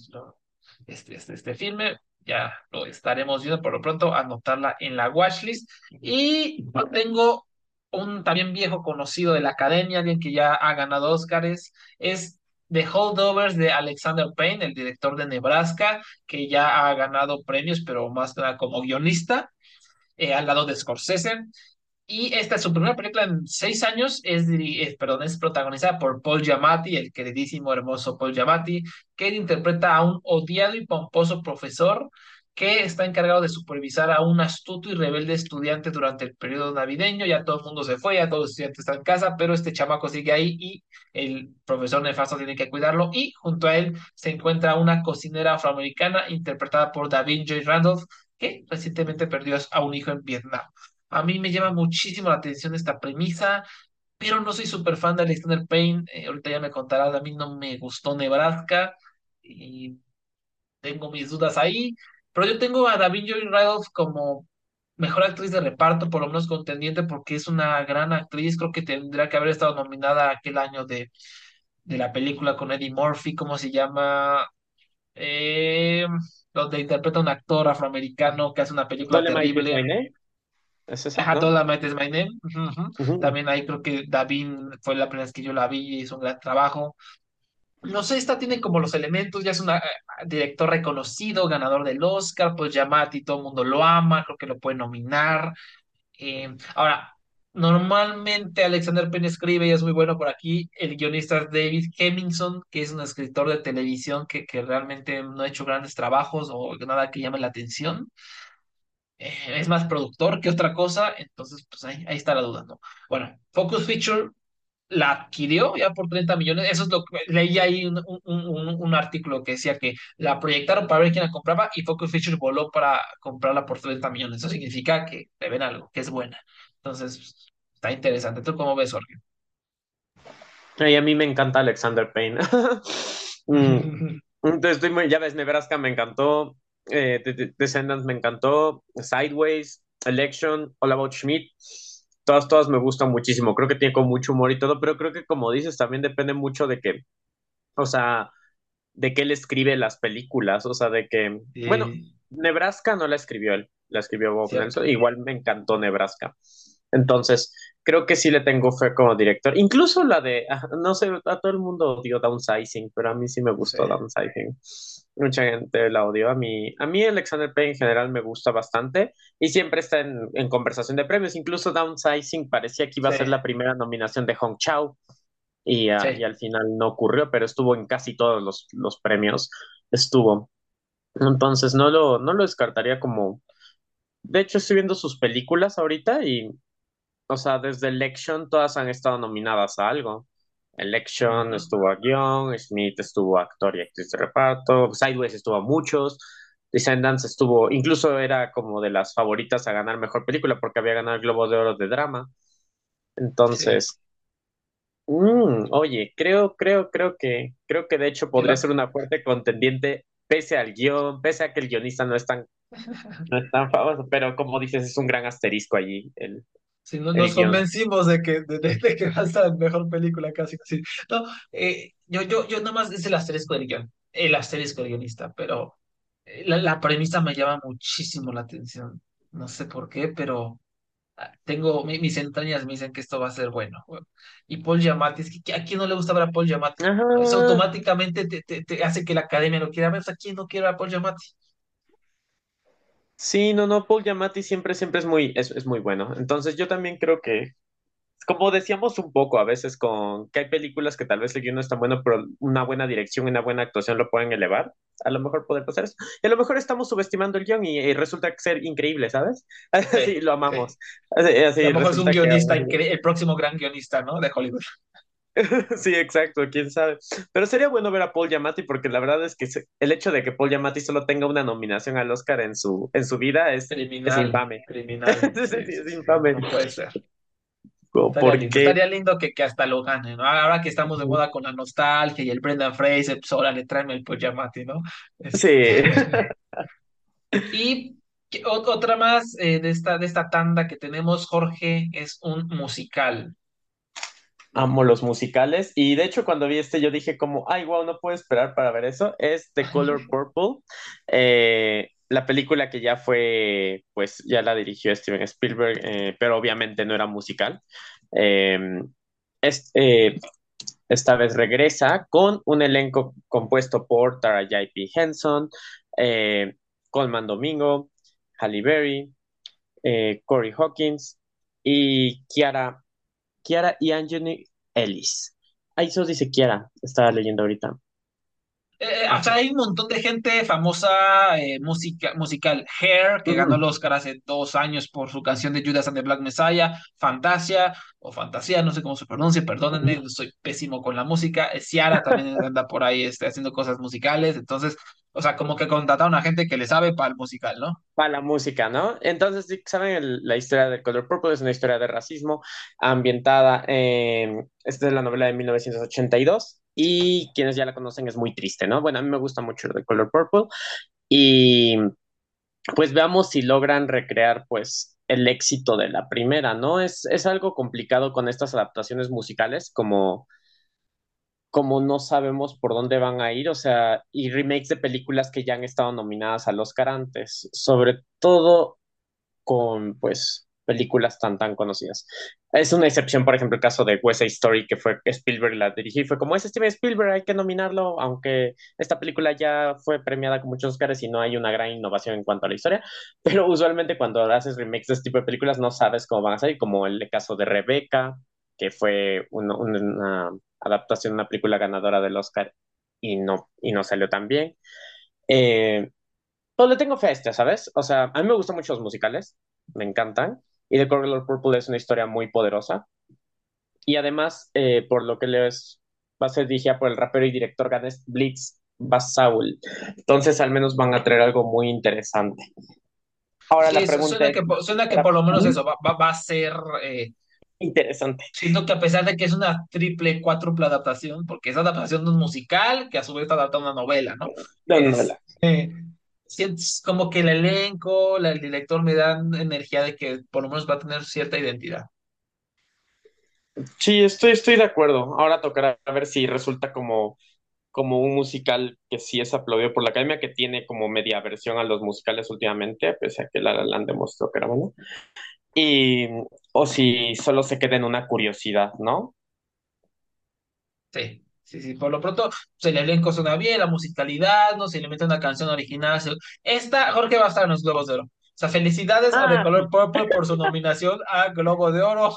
este, este, este filme. Ya lo estaremos viendo por lo pronto, anotarla en la watchlist. Y tengo un también viejo conocido de la academia, alguien que ya ha ganado Oscars, es The Holdovers de Alexander Payne, el director de Nebraska, que ya ha ganado premios, pero más como guionista, eh, al lado de Scorsese. Y esta es su primera película en seis años, es, es, perdón, es protagonizada por Paul Giamatti, el queridísimo, hermoso Paul Giamatti, que interpreta a un odiado y pomposo profesor que está encargado de supervisar a un astuto y rebelde estudiante durante el periodo navideño. Ya todo el mundo se fue, ya todos los estudiantes están en casa, pero este chamaco sigue ahí y el profesor nefasto tiene que cuidarlo. Y junto a él se encuentra una cocinera afroamericana interpretada por David Joy Randolph, que recientemente perdió a un hijo en Vietnam. A mí me llama muchísimo la atención esta premisa, pero no soy súper fan de Alexander Payne. Eh, ahorita ya me contarás, a mí no me gustó Nebraska y tengo mis dudas ahí. Pero yo tengo a David Joy Randolph como mejor actriz de reparto, por lo menos contendiente, porque es una gran actriz. Creo que tendría que haber estado nominada aquel año de, de la película con Eddie Murphy, ¿cómo se llama? Eh, donde interpreta a un actor afroamericano que hace una película terrible. ¿Es ese, Ajá, is My Name. También ahí creo que David fue la primera vez que yo la vi y hizo un gran trabajo no sé, esta tiene como los elementos, ya es un eh, director reconocido, ganador del Oscar, pues Yamati, todo el mundo lo ama, creo que lo puede nominar. Eh, ahora, normalmente Alexander Penn escribe y es muy bueno por aquí, el guionista David Hemmingson, que es un escritor de televisión que, que realmente no ha hecho grandes trabajos o nada que llame la atención. Eh, es más productor que otra cosa, entonces pues ahí, ahí está la duda, ¿no? Bueno, Focus Feature la adquirió ya por 30 millones. Eso es lo que leí ahí un, un, un, artículo que decía que la proyectaron para ver quién la compraba y Focus Features voló para comprarla por 30 millones. Eso significa que le ven algo, que es buena. Entonces, está interesante. ¿Tú cómo ves, Jorge? a mí me encanta Alexander Payne. Mm, entonces, estoy muy, ya ves, Nebraska me encantó, eh, Descendants me encantó, Sideways, Election, All About Schmidt todas, todas me gustan muchísimo. Creo que tiene con mucho humor y todo, pero creo que como dices, también depende mucho de que, o sea, de que él escribe las películas, o sea, de que, bueno, Nebraska no la escribió él, la escribió Bob Nelson, igual me encantó Nebraska. Entonces, creo que sí le tengo fe como director. Incluso la de, ah, no sé, a todo el mundo odió Downsizing, pero a mí sí me gustó Downsizing. Mucha gente la odió. A mí, a mí Alexander Payne en general me gusta bastante y siempre está en, en conversación de premios. Incluso Downsizing parecía que iba a ser la primera nominación de Hong Chao y, ah, y, al final no ocurrió, pero estuvo en casi todos los, los premios. Estuvo. Entonces no lo, no lo descartaría como... De hecho, estoy viendo sus películas ahorita y o sea, desde Election todas han estado nominadas a algo. Election estuvo a guion, Smith estuvo a actor y actriz de reparto, Sideways estuvo a muchos, Descendants estuvo, incluso era como de las favoritas a ganar mejor película porque había ganado el Globo de Oro de drama. Entonces, mm, oye, creo, creo, creo que, creo que de hecho podría ser una fuerte contendiente pese al guion, pese a que el guionista no es tan No es tan famoso, pero como dices, es un gran asterisco allí el, Si no, nos convencimos de que, de, de- de que va a ser la mejor película casi. casi. No, eh, yo, yo, yo nada más es el asterisco del guion, el asterisco del guionista, pero eh, la, la premisa me llama muchísimo la atención. No sé por qué, pero ah, tengo mi- mis entrañas me dicen que esto va a ser bueno. Y Paul Giamatti, es que ¿a quién no le gusta ver a Paul Giamatti? Eso automáticamente te, te, te hace que la academia lo quiera ver. O sea, ¿quién no quiere ver a Paul Giamatti? Sí, no, no, Paul Giamatti siempre, siempre es muy, es, es muy bueno. Entonces yo también creo que, como decíamos un poco a veces con que hay películas que tal vez el guion no es tan bueno, pero una buena dirección y una buena actuación lo pueden elevar. A lo mejor poder pasar eso. Y a lo mejor estamos subestimando el guion y, y resulta ser increíble, ¿sabes? Sí, lo sí. amamos. Así, A lo mejor es un que guionista, incre- el próximo gran guionista, ¿no? De Hollywood. Sí, exacto, quién sabe. Pero sería bueno ver a Paul Giamatti porque la verdad es que el hecho de que Paul Giamatti solo tenga una nominación al Oscar en su, en su vida es, es Criminal, infame. criminal, Sí, es infame. no puede ser. Estaría lindo, estaría lindo que, que hasta lo gane, ¿no? Ahora que estamos de moda con la nostalgia y el Brendan Fraser, pues órale, tráeme el Pojamati, ¿no? sí, y otra más eh, de esta, de esta tanda que tenemos, Jorge, es un musical. Amo los musicales. Y de hecho, cuando vi este, yo dije como, ay, wow, no puedo esperar para ver eso. Es The Color Purple. Eh, la película que ya fue, pues ya la dirigió Steven Spielberg, eh, pero obviamente no era musical. Eh, es, eh, Esta vez regresa con un elenco compuesto por Tara J.P. Henson, eh, Colman Domingo, Halle Berry, Corey Hawkins y Kiara, Kiara y Anthony Ellis. Ahí eso dice Kiara, estaba leyendo ahorita. Eh, o sea, hay un montón de gente famosa eh, musical. Hair, que ganó el Oscar hace dos años por su canción de Judas and the Black Messiah. Fantasia, o Fantasía, no sé cómo se pronuncia, perdónenme, soy pésimo con la música. Eh, Ciara también anda por ahí este, haciendo cosas musicales. Entonces, o sea, como que contrataron a gente que le sabe para el musical, ¿no? para la música, ¿no? Entonces, ¿saben? El- la historia de Color Purple es una historia de racismo ambientada en... Esta es la novela de 1982 y quienes ya la conocen es muy triste, ¿no? Bueno, a mí me gusta mucho The Color Purple y pues veamos si logran recrear pues el éxito de la primera, ¿no? Es, es algo complicado con estas adaptaciones musicales, como, como no sabemos por dónde van a ir, o sea, y remakes de películas que ya han estado nominadas al Oscar antes, sobre todo con pues películas tan tan conocidas. Es una excepción, por ejemplo, el caso de West Side Story, que fue Spielberg la dirigió fue como es Steven Spielberg, hay que nominarlo, aunque esta película ya fue premiada con muchos Oscars y no hay una gran innovación en cuanto a la historia, pero usualmente cuando haces remakes de este tipo de películas no sabes cómo van a salir, como el caso de Rebecca, que fue una, una adaptación de una película ganadora del Oscar y no, y no salió tan bien. Eh, pues le tengo fe a este, ¿sabes? O sea, a mí me gustan mucho los musicales, me encantan. Y The Color Purple es una historia muy poderosa. Y además, eh, por lo que les va a ser dirigida por el rapero y director ganés Blitz Basaul. Entonces, al menos van a traer algo muy interesante. Ahora Sí, la pregunta suena es, que, suena que ¿será por lo menos eso va, va, va a ser. eh, interesante? siento que a pesar de que es una triple, cuádruple adaptación, porque es adaptación de un musical que a su vez adapta una novela, ¿no? No, no, Es. no. eh, sientes como que el elenco, la- el director me dan energía de que por lo menos va a tener cierta identidad. Sí, estoy, estoy de acuerdo. Ahora tocará ver si resulta como, como un musical que sí es aplaudido por la academia, que tiene como media versión a los musicales últimamente, pese a que La La Land demostró que era bueno. y o si solo se queda en una curiosidad, ¿no? Sí, sí, sí. Por lo pronto, pues, el elenco suena bien, la musicalidad, ¿no? Se le mete una canción original. se- Esta, Jorge va a estar en los Globos de Oro. O sea, felicidades a The Ah, Color Purple por su nominación a Globo de Oro,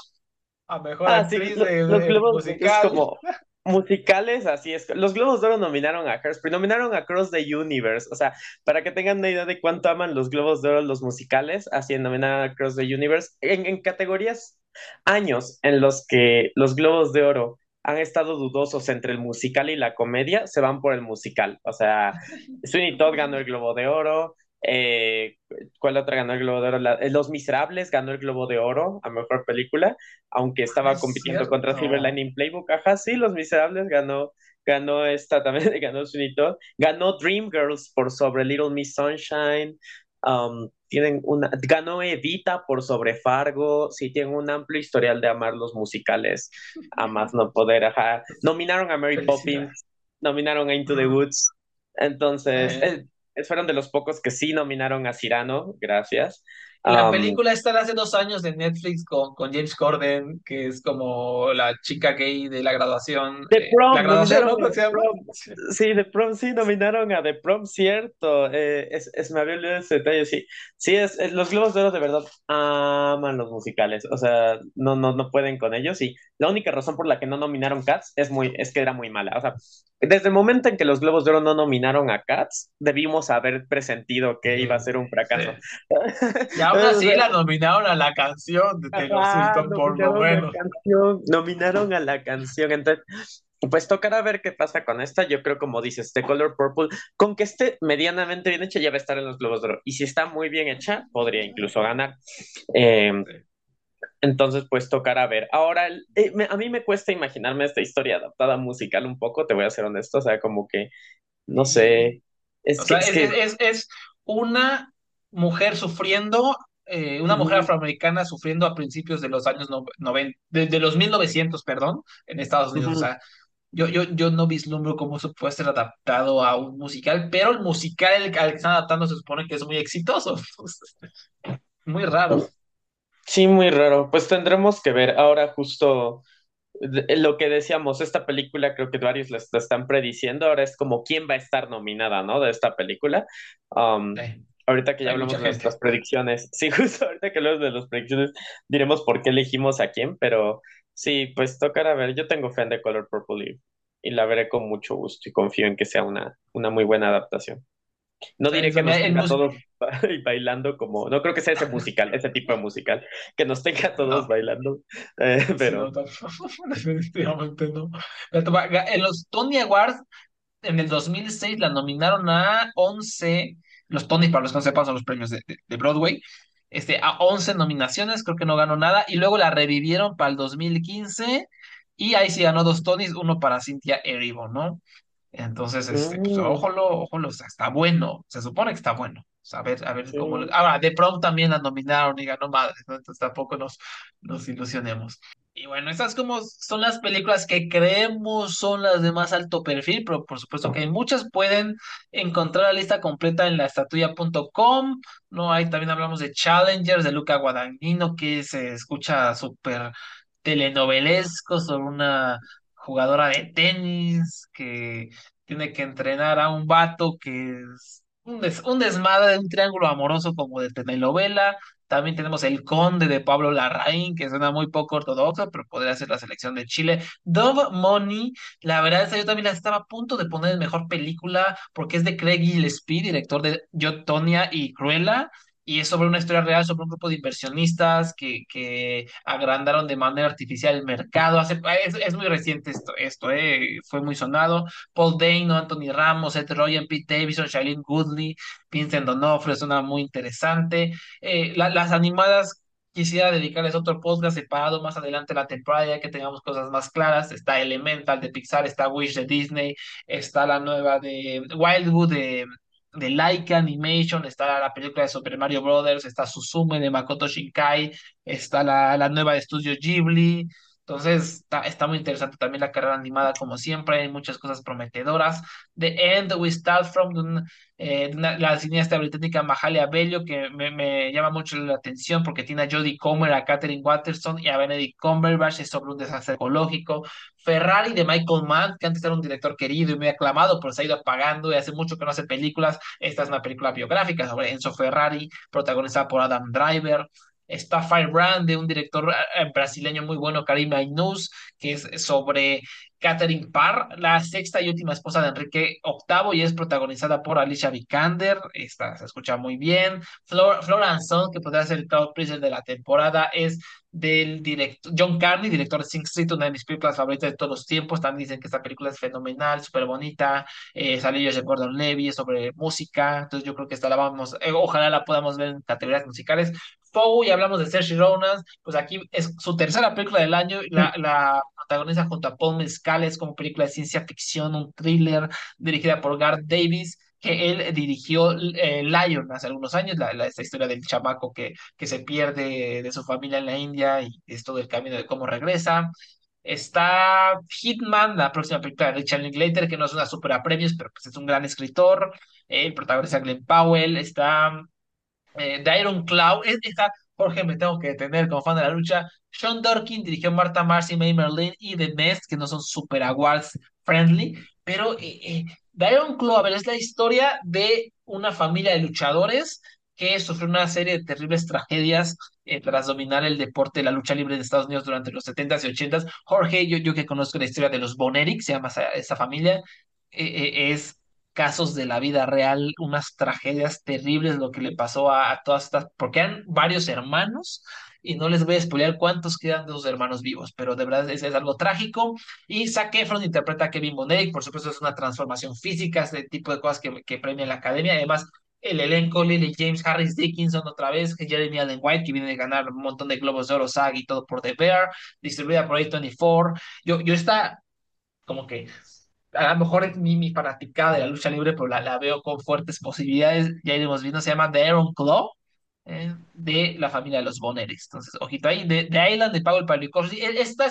a Mejor ah, sí, Actriz lo- de, de es musical. como musicales, así es. Los Globos de Oro nominaron a Hairspray, nominaron a Cross the Universe, o sea, para que tengan una idea de cuánto aman los Globos de Oro los musicales, así nominaron a Cross the Universe en, en categorías años en los que los Globos de Oro han estado dudosos entre el musical y la comedia, se van por el musical. O sea, Sweeney Todd ganó el Globo de Oro. Eh, ¿cuál otra ganó el Globo de Oro? La- eh, Los Miserables ganó el Globo de Oro a mejor película, aunque estaba es compitiendo contra Silver. Lining Playbook. Ajá, sí, Los Miserables ganó, ganó esta también, ganó Todd. Ganó Dreamgirls por sobre Little Miss Sunshine. Um, tienen una, ganó Evita por sobre Fargo, sí, tienen un amplio historial de amar los musicales, a más no poder, ajá. Nominaron a Mary Poppins, nominaron a Into the Woods, entonces, eh. Fueron de los pocos que sí nominaron a Cyrano, gracias. La película está de hace dos años de Netflix con, con James Corden, que es como la chica gay de la graduación. The Prom, la graduación, ¿no? Sí, The Prom, sí, nominaron a The Prom, cierto. Eh, es, es, me había olvidado ese detalle, sí. Sí, es, los Globos de Oro de verdad aman los musicales, o sea, no, no, no pueden con ellos y la única razón por la que no nominaron Cats es, muy, es que era muy mala. O sea, desde el momento en que los Globos de Oro no nominaron a Cats, debimos haber presentido que iba a ser un fracaso. Aún así la nominaron a la canción de Taylor por lo menos. nominaron a la canción, entonces pues tocará ver qué pasa con esta. Yo creo, como dices, The Color Purple, con que esté medianamente bien hecha, ya va a estar en los Globos de Oro. Y si está muy bien hecha, podría incluso ganar. Em, entonces, pues tocará ver. Ahora, eh, a mí me cuesta imaginarme esta historia adaptada musical un poco, te voy a ser honesto. O sea, como que, no sé. Es, es, es una mujer sufriendo eh, una mujer afroamericana sufriendo a principios de los años 90, de, los 1900, perdón, en Estados Unidos. O sea, yo, yo, yo no vislumbro cómo eso puede ser adaptado a un musical, pero el musical al que están adaptando se supone que es muy exitoso. muy raro. Sí, muy raro. Pues tendremos que ver ahora justo lo que decíamos, esta película creo que varios la están prediciendo, ahora es como quién va a estar nominada, ¿no? De esta película. Um, Ahorita que ya hablamos de nuestras predicciones, sí, justo ahorita que hablamos de las predicciones, diremos por qué elegimos a quién, pero sí, pues tocará ver. Yo tengo fe en The Color Purple y, la veré con mucho gusto y confío en que sea una, una muy buena adaptación. No diré que nos tenga todos bailando como, no creo que sea ese musical, ese tipo de musical, que nos tenga todos bailando, eh, pero... definitivamente no. En los Tony Awards, en el 2006 la nominaron a 11 los Tony, para los que no sepan, son los premios de, Broadway. Este, a 11 nominaciones, creo que no ganó nada, y luego la revivieron para el 2015, y ahí sí ganó dos Tonys, uno para Cynthia Erivo, ¿no? Entonces, este, pues, mm. ojo, está bueno, se supone que está bueno. a ver, a ver cómo. Ahora, de pronto también la nominaron y ganó madre, ¿no? Entonces tampoco nos, nos ilusionemos. Y bueno, estas como son las películas que creemos son las de más alto perfil, pero por supuesto que hay muchas. Pueden encontrar la lista completa en la estatuya.com. ¿no? Ahí también hablamos de Challengers de Luca Guadagnino, que se escucha súper telenovelesco sobre una jugadora de tenis que tiene que entrenar a un vato que es un, un desmadre de un triángulo amoroso como de telenovela. También tenemos El Conde de Pablo Larraín, que suena muy poco ortodoxo, pero podría ser la selección de Chile. Dove Money, la verdad es que yo también la estaba a punto de poner en mejor película, porque es de Craig Gillespie, director de Yo, Tonya y Cruella y es sobre una historia real, sobre un grupo de inversionistas que, que agrandaron de manera artificial el mercado. Hace, es, es muy reciente esto, esto eh, fue muy sonado. Paul Dano, Anthony Ramos, Seth Rogen, Pete Davidson, Shailene Goodley, Vincent D'Onofrio, una muy interesante. Eh, las animadas quisiera dedicarles otro podcast separado más adelante la temporada, ya que tengamos cosas más claras. Está Elemental de Pixar, está Wish de Disney, está la nueva de Wildwood de de Laika Animation, está la película de Super Mario Brothers, está Suzume de Makoto Shinkai, está la, la nueva de Estudio Ghibli. Entonces está, está, muy interesante también la carrera animada, como siempre, hay muchas cosas prometedoras. The End We Start From, eh, la cineasta británica Mahalia Bello, que me, me, llama mucho la atención porque tiene a Jodie Comer, a Catherine Watterson y a Benedict Cumberbatch, es sobre un desastre ecológico. Ferrari de Michael Mann, que antes era un director querido y muy aclamado, pero se ha ido apagando y hace mucho que no hace películas. Esta es una película biográfica sobre Enzo Ferrari, protagonizada por Adam Driver. Está Firebrand de un director eh, brasileño muy bueno, Karim Ainuz, que es sobre Catherine Parr, la sexta y última esposa de Enrique VIII y es protagonizada por Alicia Vikander, esta se escucha muy bien. Flor, Anson, que podría ser el top prisoner de la temporada, es del director John Carney, director de Sing Street, una de mis películas favoritas de todos los tiempos. También dicen que esta película es fenomenal, súper bonita. Eh, salió de Gordon Levy, sobre música. Entonces yo creo que esta la vamos, eh, ojalá la podamos ver en categorías musicales. Foe, y hablamos de Sergio Ronan, pues aquí es su tercera película del año, la, la protagoniza junto a Paul Mescales como película de ciencia ficción, un thriller dirigida por Garth Davis que él dirigió eh, Lion hace algunos años, la, la- esta historia del chamaco que, que se pierde de su familia en la India y es todo el camino de cómo regresa. Está Hitman, la próxima película de Richard Linklater, que no es una super a premios, pero pues es un gran escritor. Eh, el protagonista Glenn Powell. Está eh, The Iron Claw. Es- Está, Jorge, me tengo que detener como fan de la lucha. Sean Dorkin dirigió Martha Marcy, May Merlin y The Nest, que no son super awards friendly, pero eh, eh, Iron Claw, a ver, es la historia de una familia de luchadores que sufrió una serie de terribles tragedias eh, tras dominar el deporte de la lucha libre de Estados Unidos durante los 70s y 80s. Jorge, yo, yo que conozco la historia de los Von Erich, se llama esa, esa familia, eh, eh, es casos de la vida real, unas tragedias terribles, lo que le pasó a, todas estas, porque eran varios hermanos, y no les voy a spoilear cuántos quedan de esos hermanos vivos, pero de verdad es, es algo trágico. Y Zac Efron interpreta a Kevin Bonet, por supuesto es una transformación física, ese tipo de cosas que, que premia la academia. Además, el elenco, Lily James, Harris Dickinson otra vez, Jeremy Allen White, que viene de ganar un montón de globos de oro, SAG y todo por The Bear, distribuida por A24. Yo, yo está como que a lo mejor es mi, mi fanaticada de la lucha libre, pero la, la veo con fuertes posibilidades. Ya iremos viendo, se llama The Iron Claw, eh, de la familia de los Boneris. Entonces, ojito ahí, de, de Island de Paul Pavlikovsky. E- Esta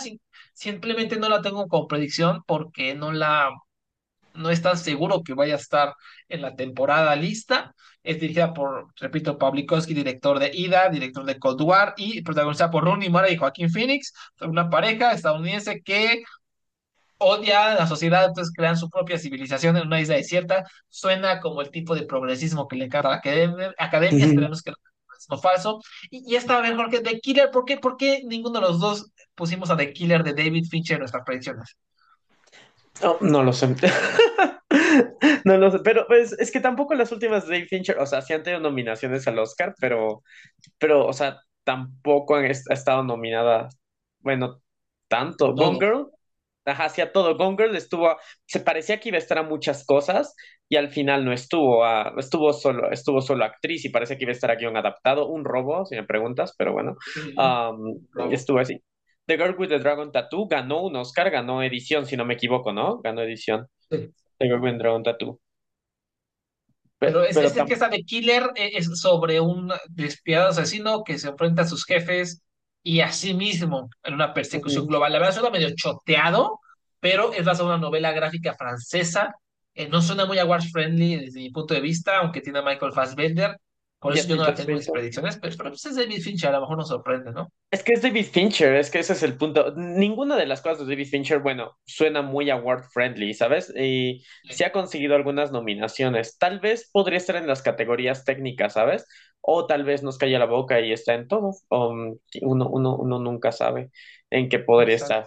simplemente no la tengo como predicción porque no la no es tan seguro que vaya a estar en la temporada lista. Es dirigida por, repito, Pavlikovsky, director de Ida, director de Cold War y protagonizada por Rooney Mara y Joaquín Phoenix, una pareja estadounidense que odia a la sociedad, entonces crean su propia civilización en una isla desierta. Suena como el tipo de progresismo que le encanta a la academia, academia esperemos que no falso. Y, y esta mejor que The Killer, ¿por qué, ¿por qué ninguno de los dos pusimos a The Killer de David Fincher en nuestras predicciones? No, no lo sé. No lo sé, pero pues, es que tampoco las últimas de David Fincher, o sea, sí han tenido nominaciones al Oscar, pero, pero, o sea, tampoco han est- ha estado nominada, bueno, tanto. Gone todo. Girl, ajá, sí a todo. Gone Girl estuvo, se parecía que iba a estar a muchas cosas y al final no estuvo, estuvo solo, estuvo solo actriz y parece que iba a estar a guion adaptado, un robo, si me preguntas, pero bueno, estuvo así. The Girl with the Dragon Tattoo ganó un Oscar, ganó edición, si no me equivoco, ¿no? Ganó edición. Sí. The Girl with the Dragon Tattoo. Pe- Pero es, Pero, es el que está de Killer, eh, es sobre un despiadado asesino que se enfrenta a sus jefes y a sí mismo en una persecución global. La verdad suena medio choteado, pero es basada en una novela gráfica francesa. Eh, no suena muy awards friendly desde mi punto de vista, aunque tiene a Michael Fassbender. Por eso yo no tengo en mis predicciones, pero, pero pues es David Fincher, a lo mejor nos sorprende, ¿no? Es que es David Fincher, es que ese es el punto. Ninguna de las cosas de David Fincher, bueno, suena muy award friendly, ¿sabes? Y Sí, sí ha conseguido algunas nominaciones. Tal vez podría estar en las categorías técnicas, ¿sabes? O tal vez nos calla la boca y está en todo. Um, uno, uno, uno nunca sabe en qué podría Exacto. estar.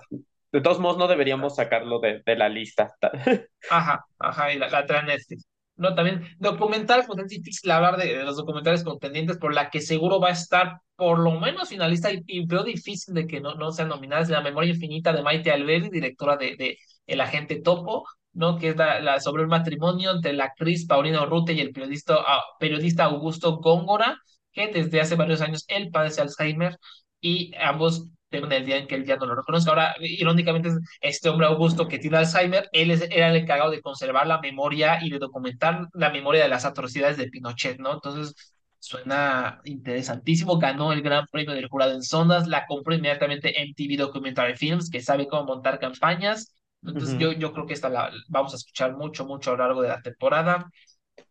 De todos modos, no deberíamos sacarlo de, de la lista. Ajá, ajá, y la, la trae Netflix. No, también documental, pues es difícil hablar de, los documentales contendientes, por la que seguro va a estar por lo menos finalista y, y veo difícil de que no, no sean nominadas La memoria infinita de Maite Alberdi, directora de, de El agente Topo, ¿no? Que es la, sobre un matrimonio entre la actriz Paulina Urrutia y el periodista, ah, periodista Augusto Góngora, que desde hace varios años él padece Alzheimer y ambos temen el día en que él ya no lo reconoce. Ahora, irónicamente, este hombre Augusto que tiene Alzheimer, él es- era el encargado de conservar la memoria y de documentar la memoria de las atrocidades de Pinochet, ¿no? Entonces, suena interesantísimo. Ganó el gran premio del jurado en Sondas, la compró inmediatamente MTV Documentary Films, que sabe cómo montar campañas. Entonces, yo, Ujú, yo creo que esta la vamos a escuchar mucho, mucho a lo largo de la temporada.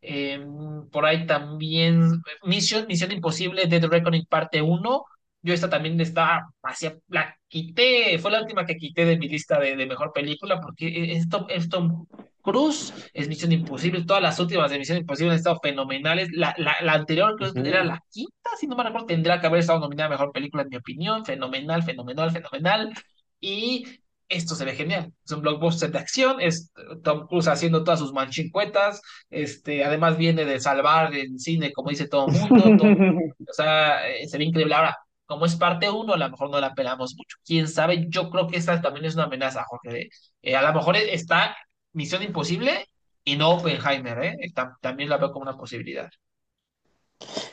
Eh, por ahí también Mission, Misión Imposible, Dead Reckoning parte uno Yo esta también está, hacia, la quité, fue la última que quité de mi lista de, de mejor película porque es Tom, es Tom Cruise, es Misión Imposible, todas las últimas de Misión Imposible han estado fenomenales. La, la, la anterior creo que era la quinta, si no me recuerdo, tendría que haber estado nominada a mejor película en mi opinión, fenomenal, fenomenal, fenomenal. Y esto se ve genial. Es un blockbuster de acción, es Tom Cruise haciendo todas sus manchincuetas, este, además viene de salvar el cine, como dice todo el mundo, o sea, eh, se ve increíble. Ahora, como es parte uno, a lo mejor no la pelamos mucho. Quién sabe, yo creo que esta también es una amenaza, Jorge. Eh, a lo mejor está Misión Imposible y no Oppenheimer, ¿eh? Ta- también la veo como una posibilidad.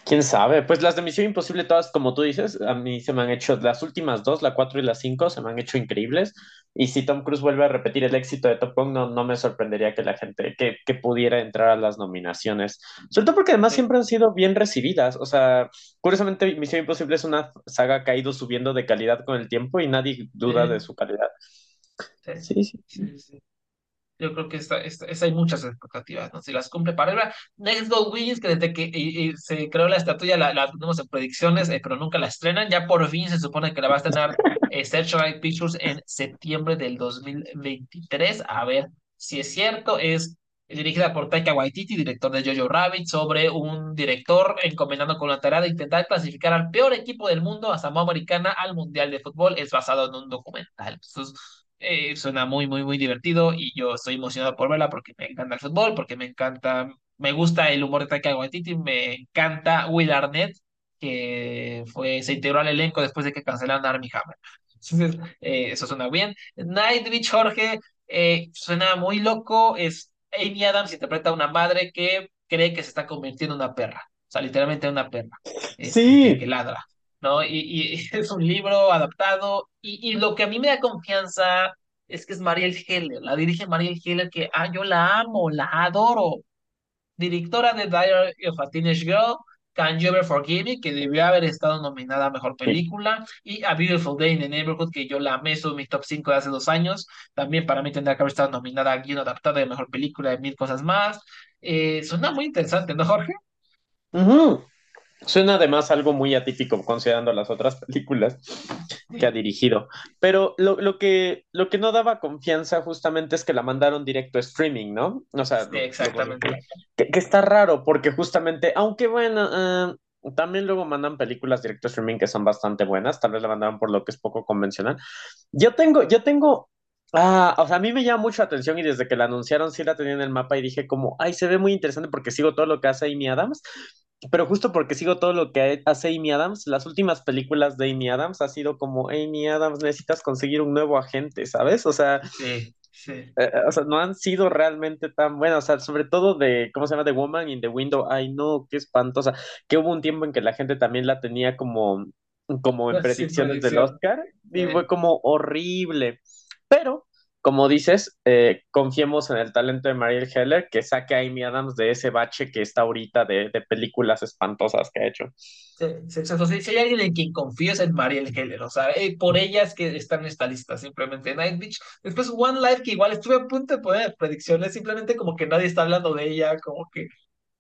¿Quién sabe? Pues las de Misión Imposible, todas, como tú dices, a mí se me han hecho, las últimas dos, la cuatro y la cinco, se me han hecho increíbles. Y si Tom Cruise vuelve a repetir el éxito de Top Gun, no, no me sorprendería que la gente, que, que pudiera entrar a las nominaciones. Sobre todo porque además Sí, siempre han sido bien recibidas. O sea, curiosamente, Misión Imposible es una saga que ha ido subiendo de calidad con el tiempo y nadie duda de su calidad. sí, Sí, sí. Yo creo que esta, esta, esta hay muchas expectativas, ¿no? Si las cumple para arriba. Next Gold Wings, que desde que y- y se creó la estatua la, la tenemos en predicciones, eh, pero nunca la estrenan. Ya por fin se supone que la va a estrenar eh, Searchlight Pictures en septiembre del 2023. A ver si es cierto. Es dirigida por Taika Waititi, director de Jojo Rabbit, sobre un director encomendando con la tarea de intentar clasificar al peor equipo del mundo, a Samoa Americana, al Mundial de Fútbol. Es basado en un documental. Eh, suena muy, muy, muy divertido y yo estoy emocionado por verla porque me encanta el fútbol, porque me encanta, me gusta el humor de Taika Waititi, me encanta Will Arnett, que fue, se integró al elenco después de que cancelaron a Armie Hammer. Entonces, eh, eso suena bien. Nightwish, Jorge, eh, suena muy loco. Es Amy Adams interpreta a una madre que cree que se está convirtiendo en una perra. O sea, literalmente en una perra, este, que, que Sí. ladra. ¿No? Y, y es un libro adaptado. Y, y lo que a mí me da confianza es que es Mariel Heller, la dirige Mariel Heller, que ah, yo la amo, la adoro. Directora de Diary of a Teenage Girl, Can You Ever Forgive Me, que debió haber estado nominada a Mejor. Película, y A Beautiful Day in the Neighborhood, que yo la amé, en mi top 5 de hace dos años. También para mí tendría que haber estado nominada a Guion Adaptada de Mejor Película, de mil cosas más. Eh, suena muy interesante, ¿no, Jorge? Ujú. Suena además algo muy atípico considerando las otras películas que ha dirigido. Pero lo, lo que, lo que no daba confianza justamente es que la mandaron directo a streaming, ¿no? O sea, sí, exactamente. que, que está raro porque justamente, aunque bueno, eh, también luego mandan películas directo a streaming que son bastante buenas, tal vez la mandaron por lo que es poco convencional. Yo tengo, yo tengo... Ah, o sea, a mí me llama mucho la atención y desde que la anunciaron sí la tenía en el mapa y dije como, ay, se ve muy interesante porque sigo todo lo que hace Amy Adams, pero justo porque sigo todo lo que hace Amy Adams, las últimas películas de Amy Adams ha sido como, Amy Adams, necesitas conseguir un nuevo agente, ¿sabes? O sea, Sí, sí. eh, o sea, no han sido realmente tan buenas, o sea, sobre todo de, ¿cómo se llama? The Woman in the Window, ay no, qué espantosa, que hubo un tiempo en que la gente también la tenía como, como en predicciones del. Oscar, y fue como horrible, pero... Como dices, eh, confiemos en el talento de Mariel Heller que saque a Amy Adams de ese bache que está ahorita de, películas espantosas que ha hecho. sí, sí, exacto. Sí, si hay alguien en quien confío es en Mariel Heller, o sea, eh, por ella es que está en esta lista, simplemente Night Beach. Después One Life, que igual estuve a punto de poner predicciones, simplemente como que nadie está hablando de ella, como que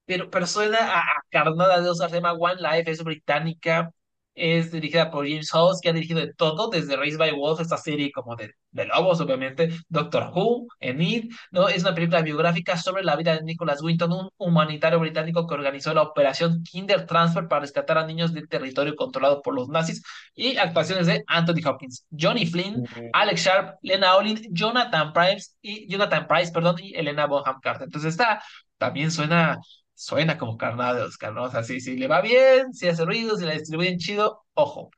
pero, pero suena a, carnada de Oscar, se llama One Life, es británica, es dirigida por James Hawes, que ha dirigido de todo, desde Raised by Wolves, esta serie como de, de lobos, obviamente, Doctor Who, Enid, ¿no? Es una película biográfica sobre la vida de Nicholas Winton, un humanitario británico que organizó la operación Kinder Transfer para rescatar a niños del territorio controlado por los nazis, y actuaciones de Anthony Hopkins, Johnny Flynn, Alex Sharp, Lena Olin, Jonathan Price, y Jonathan Price, perdón, y Elena Bonham Carter. Entonces está, también suena suena como carnada de Oscar, ¿no? O sea, si, si le va bien, si hace ruido, si la distribuyen chido, ojo.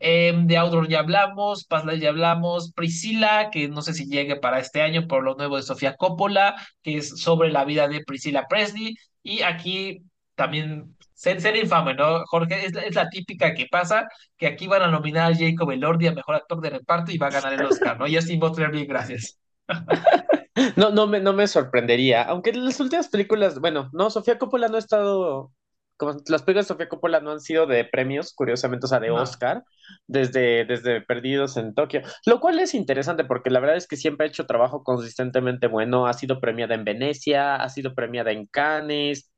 Em, de Outdoor ya hablamos, Lives ya hablamos, Priscila, que no sé si llegue para este año por lo nuevo de Sofía Coppola, que es sobre la vida de Priscilla Presley, y aquí también ser, infame, ¿no? Jorge, es, es la típica que pasa, que aquí van a nominar a Jacob Elordi a Mejor Actor de Reparto y va a ganar el Oscar, ¿no? Y así Butler, bien, gracias. No, no me, no me sorprendería, aunque las últimas películas, bueno, no, Sofía Coppola no ha estado, como las películas de Sofía Coppola no han sido de premios, curiosamente, o sea, de No, Oscar, desde, desde Perdidos en Tokio, lo cual es interesante porque la verdad es que siempre ha hecho trabajo consistentemente bueno, ha sido premiada en Venecia, ha sido premiada en Cannes,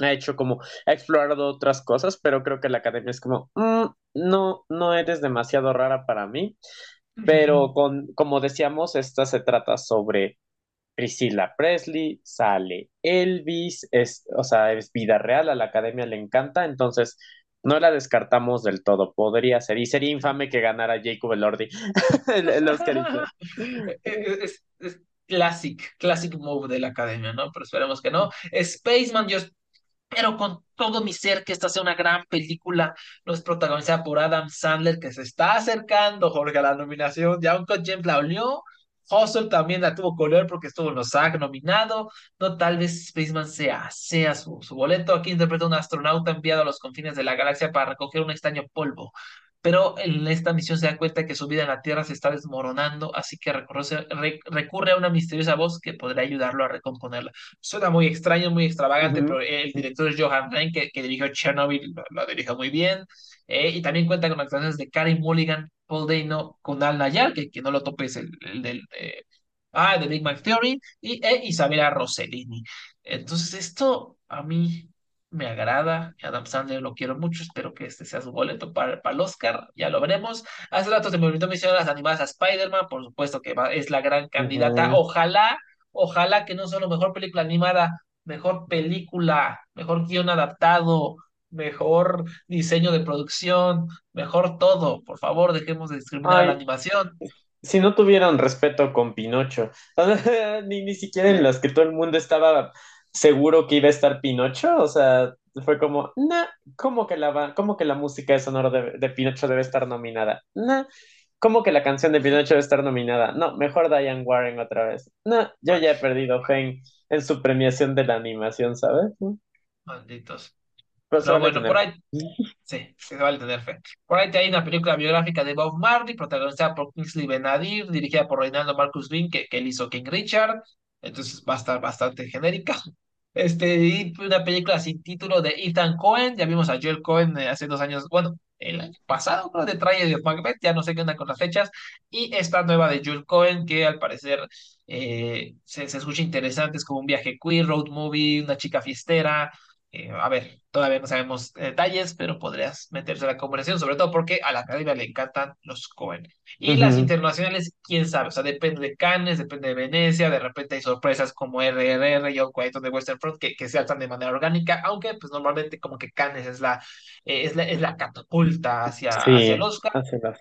ha hecho como, ha explorado otras cosas, pero creo que la academia es como, "Mm, no, no eres demasiado rara para mí, pero con, como decíamos, esta se trata sobre Priscilla Presley, sale Elvis, es, o sea, es vida real, a la academia le encanta, entonces no la descartamos del todo, podría ser, y sería infame que ganara Jacob Elordi el, el Oscar. todo. Es, es classic, classic move de la academia, ¿no? Pero esperemos que no. Spaceman, yo espero con todo mi ser que esta sea una gran película. No es protagonizada por Adam Sandler, que se está acercando, Jorge, a la nominación. Ya un James la olió. Hustle también la tuvo color porque estuvo en los nominado. No, tal vez Spaceman sea, sea su, boleto. Aquí interpreta un astronauta enviado a los confines de la galaxia para recoger un extraño polvo pero en esta misión se da cuenta que su vida en la Tierra se está desmoronando, así que recurre, re- recurre a una misteriosa voz que podría ayudarlo a recomponerla. Suena muy extraño, muy extravagante, pero Ujú, el director es Johan Rein, que, que dirigió Chernobyl, lo, lo dirigió muy bien, eh, y también cuenta con actuaciones de Carey Mulligan, Paul Dano, Kunal Nayar, que, que no lo topes, el, el del... eh, Ah, de Big Bang Theory y e Isabella Rossellini. Entonces, esto a mí me agrada. Adam Sandler lo quiero mucho. Espero que este sea su boleto para, para el Oscar. Ya lo veremos. Hace rato se me olvidó mencionar las animadas a Spider-Man. Por supuesto que va- es la gran candidata. Ojalá, ojalá que no solo mejor película animada, mejor película, mejor guion adaptado, mejor diseño de producción, mejor todo. Por favor, dejemos de discriminar a la Ay, animación. si no tuvieron respeto con Pinocho, ni, ni siquiera en las que todo el mundo estaba seguro que iba a estar Pinocho, o sea, fue como, nah, ¿cómo que la, va- cómo que la música de sonoro de, de Pinocho debe estar nominada? Nah, ¿cómo que la canción de Pinocho debe estar nominada? No, mejor Diane Warren otra vez. No, yo ya he perdido fe en, en su premiación de la animación, ¿sabes? Malditos. Pero vale bueno, por ahí Sí, se vale tener fe. Por ahí te hay una película biográfica de Bob Marley, protagonizada por Kingsley Ben-Adir, dirigida por Reinaldo Marcus Green, que, que él hizo King Richard. Entonces va a estar bastante genérica. Este, y una película sin título de Ethan Cohen. Ya vimos a Joel Cohen eh, hace dos años, bueno, el año pasado, creo, de Tragedy of Macbeth, ya no sé qué onda con las fechas. Y esta nueva de Joel Cohen, que al parecer eh, se, se escucha interesante, es como un viaje queer, road movie, una chica fiestera. Eh, a ver, todavía no sabemos detalles, pero podrías meterse a la conversación, sobre todo porque a la academia le encantan los Cohen. Y las internacionales, quién sabe, o sea, depende de Cannes, depende de Venecia, de repente hay sorpresas como RRR y All Quiet on the Western Front que, que se alzan de manera orgánica, aunque pues normalmente como que Cannes es la, eh, es la, es la catapulta hacia, hacia el Oscar. hace las...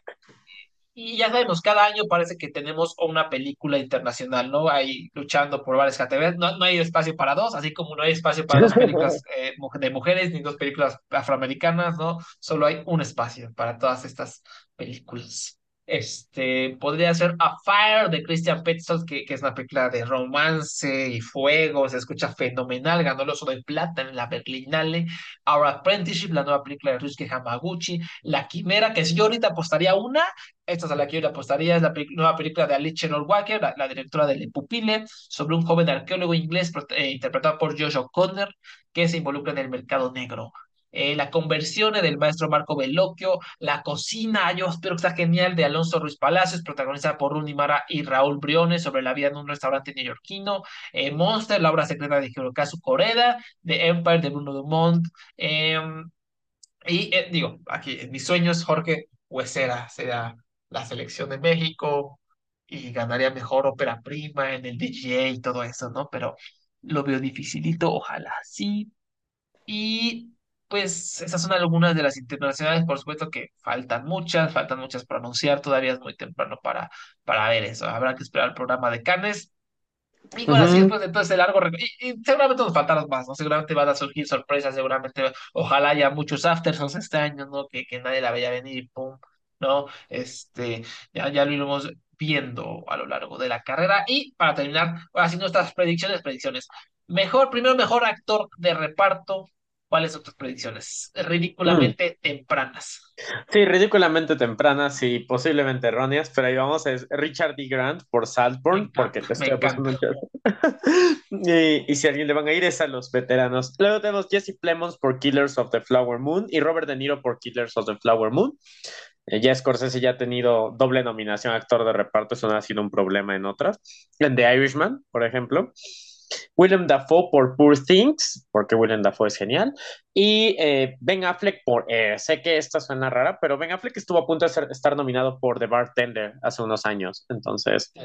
Y ya sabemos, cada año parece que tenemos una película internacional, ¿no? Ahí luchando por varias categorías. No, no hay espacio para dos, así como no hay espacio para dos películas eh, de mujeres ni dos películas afroamericanas, ¿no? Solo hay un espacio para todas estas películas. Este, podría ser A Fire de Christian Petzold, que, que es una película de romance y fuego, se escucha fenomenal, ganó de Plata en la Berlinale. Our Apprenticeship, la nueva película de Ryusuke Hamaguchi. La Quimera, que si yo ahorita apostaría una, esta es a la que yo le apostaría, es la nueva película de Alice Chenor Walker, la, directora de Le Pupile, sobre un joven arqueólogo inglés eh, interpretado por Josh O'Connor, que se involucra en el mercado negro. Eh, la conversión del maestro Marco Bellocchio, La cocina, yo espero que está genial, de Alonso Ruiz Palacios, protagonizada por Rooney Mara y Raúl Briones, sobre la vida en un restaurante neoyorquino. Eh, Monster, la obra secreta de Hirokazu Koreda, The Empire de Bruno Dumont. em, y eh, digo, aquí en mis sueños, Jorge Huesera será la selección de México y ganaría mejor ópera prima en el DGA y todo eso, ¿no? Pero lo veo dificilito, ojalá sí. Y pues esas son algunas de las internacionales, por supuesto que faltan muchas, faltan muchas para anunciar, todavía es muy temprano para, para ver eso. Habrá que esperar el programa de Cannes y bueno, así Ujú. después de todo ese largo recorrido, y, y seguramente nos faltaron más, ¿no? Seguramente van a surgir sorpresas, seguramente, ojalá haya muchos aftersons este año, ¿no? Que, que nadie la veía venir y pum, ¿no? Este, ya, ya lo iremos viendo a lo largo de la carrera. Y para terminar, ahora sí nuestras predicciones, predicciones. Mejor, primero, mejor actor de reparto. ¿Cuáles son tus predicciones? Mm. Ridículamente tempranas. Sí, ridículamente tempranas y posiblemente erróneas, pero ahí vamos, es Richard D. Grant por Saltburn, porque te estoy mucho. Y, y si a alguien le van a ir es a los veteranos. Luego tenemos Jesse Plemons por Killers of the Flower Moon y Robert De Niro por Killers of the Flower Moon. Eh, ya Scorsese ya ha tenido doble nominación actor de reparto, eso no ha sido un problema en otras. En The Irishman, por ejemplo. William Dafoe por Poor Things, porque William Dafoe es genial. Y eh, Ben Affleck por, eh, sé que esta suena rara, pero Ben Affleck estuvo a punto de ser, estar nominado por The Bartender hace unos años, entonces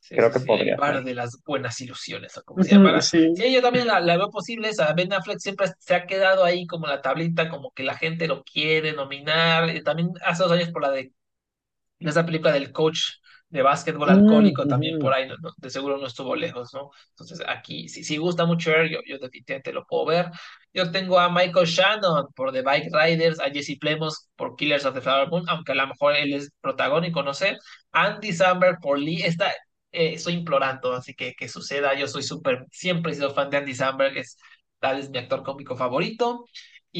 Sí. Creo que sí, el podría bar ser. de las buenas ilusiones, o como se llamará. Sí. Sí, yo también la, la veo posible, esa Ben Affleck siempre se ha quedado ahí como la tablita, como que la gente lo quiere nominar, también hace dos años por la de esa película del coach, de básquetbol Mm, alcohólico también por ahí, no- de seguro no estuvo lejos, ¿no? Entonces aquí, si, si gusta mucho Air, yo, yo definitivamente lo puedo ver. Yo tengo a Michael Shannon por The Bike Riders, a Jesse Plemons por Killers of the Flower Moon, aunque a lo mejor él es protagónico, no sé. Andy Samberg por Lee, está, eh, estoy implorando, así que que suceda. Yo soy súper, siempre he sido fan de Andy Samberg, es tal vez mi actor cómico favorito.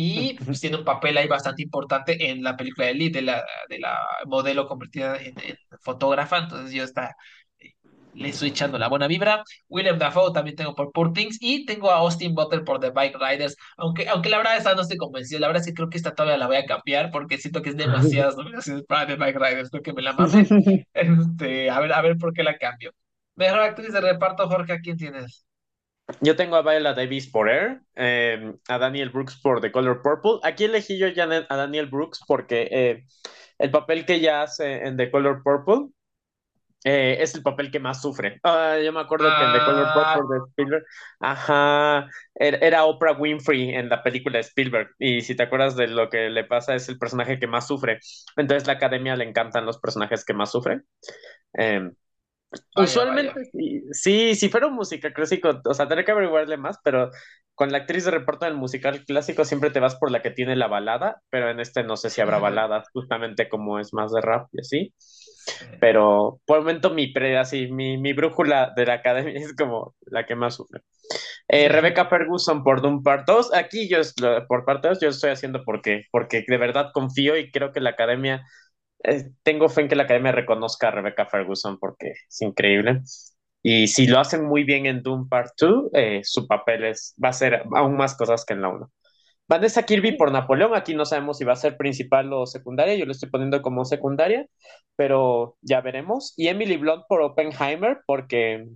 Y pues, tiene un papel ahí bastante importante en la película de Lee, de la, de la modelo convertida en, en fotógrafa. Entonces yo está, eh, le estoy echando la buena vibra. William Dafoe también tengo por Poor Things y tengo a Austin Butler por The Bike Riders. Aunque, aunque la verdad esta no estoy convencido. La verdad es que creo que esta todavía la voy a cambiar porque siento que es demasiadas nominaciones para The Bike Riders. Creo que me la mamé. Este, a ver, a ver por qué la cambio. Mejor actriz de reparto, Jorge, ¿a quién tienes? Yo tengo a Viola Davis por Air, eh, a Daniel Brooks por The Color Purple. Aquí elegí yo ya a Daniel Brooks porque eh, el papel que ella hace en The Color Purple eh, es el papel que más sufre. Ah, yo me acuerdo que en The Color Ah, Purple de Spielberg, ajá, era, era Oprah Winfrey en la película de Spielberg. Y si te acuerdas de lo que le pasa, es el personaje que más sufre. Entonces la academia le encantan los personajes que más sufren. Vaya. Usualmente sí, sí, si fuera un musical clásico, o sea, tendría que averiguarle más, pero con la actriz de reparto del musical clásico siempre te vas por la que tiene la balada, pero en este no sé si habrá baladas, justamente como es más de rap y así. Sí. Pero por el momento mi pre, así, mi, mi brújula de la academia es como la que más sufre. Eh, Rebecca Ferguson por Doom Part 2. Aquí yo, por parte 2, yo estoy haciendo porque, porque de verdad confío y creo que la academia eh, tengo fe en que la academia reconozca a Rebecca Ferguson porque es increíble. Y si lo hacen muy bien en Doom Part 2, eh, su papel es, va a ser aún más cosas que en la uno Vanessa Kirby por Napoleón, aquí no sabemos si va a ser principal o secundaria, yo lo estoy poniendo como secundaria, pero ya veremos. Y Emily Blunt por Oppenheimer, porque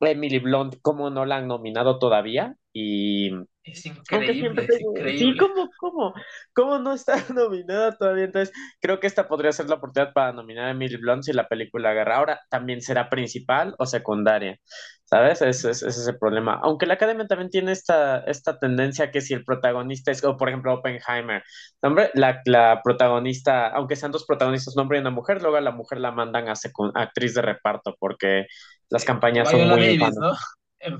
Emily Blunt, como no la han nominado todavía, y Es increíble, es sí. ¿cómo, cómo, cómo no está nominada todavía? Entonces, creo que esta podría ser la oportunidad para nominar a Emily Blunt si la película agarra. Ahora, también será principal o secundaria, ¿sabes? Ese, ese, ese es el problema. Aunque la academia también tiene esta, esta tendencia que si el protagonista es, o por ejemplo, Oppenheimer, hombre, la, la protagonista, aunque sean dos protagonistas, un hombre y una mujer, luego a la mujer la mandan a, a actriz de reparto porque las como campañas son muy Davis, infames. ¿no?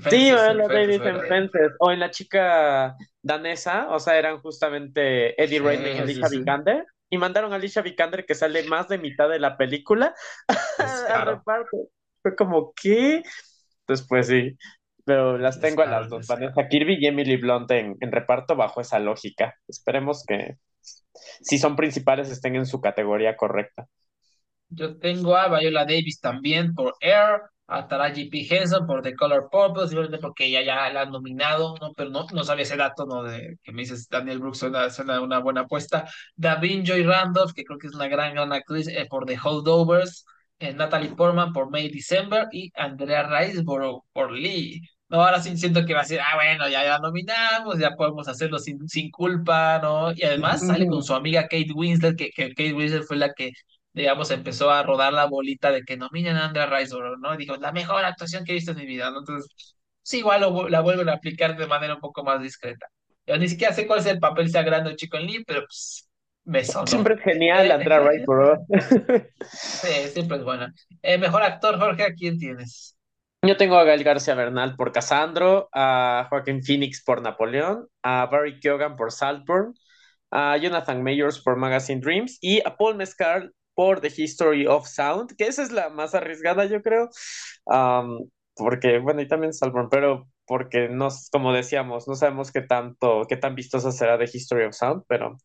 Sí, Fences, en Fences, Davis en. Fences. O en la chica danesa, o sea, eran justamente Eddie Redmayne y Sí, sí, Alicia sí. Vikander. Y mandaron a Alicia Vikander que sale más de mitad de la película Descaro, reparto. Fue como, ¿qué? Entonces, pues sí. Pero las tengo a las dos. Vanessa Kirby y Emily Blunt en, en reparto bajo esa lógica. Esperemos que si son principales estén en su categoría correcta. Yo tengo a Viola Davis también por Air, a Taraji P. Henson por The Color Purple, simplemente porque ella ya la han nominado, ¿no? Pero no, no sabía ese dato, ¿no? De que me dices Daniel Brooks suena, suena una buena apuesta. Davin Joy Randolph, que creo que es una gran, gran actriz, eh, por The Holdovers. eh, Natalie Portman por May December y Andrea Riseborough por Lee. No, ahora sí siento que va a ser, ah, bueno, ya la nominamos, ya podemos hacerlo sin, sin culpa, ¿no? Y además sale con su amiga Kate Winslet, que, que Kate Winslet fue la que digamos, empezó a rodar la bolita de que nominen a Andrea Riseborough, ¿no? Dijo, la mejor actuación que he visto en mi vida, ¿no? Entonces, sí, igual lo la vuelven a aplicar de manera un poco más discreta. Yo ni siquiera sé cuál es el papel, sea grande o chico en Lee, pero pues me sonó. Siempre es genial, Eh, Andrea Riseborough. sí, siempre es buena. Eh, mejor actor, Jorge, ¿a quién tienes? Yo tengo a Gael García Bernal por Casandro, a Joaquín Phoenix por Napoleón, a Barry Keoghan por Saltburn, a Jonathan Mayors por Magazine Dreams y a Paul Mescal por The History of Sound, que esa es la más arriesgada, yo creo, Am, porque, bueno, y también Saltburn, pero porque no, como decíamos, no sabemos qué tanto, qué tan vistosa será The History of Sound, pero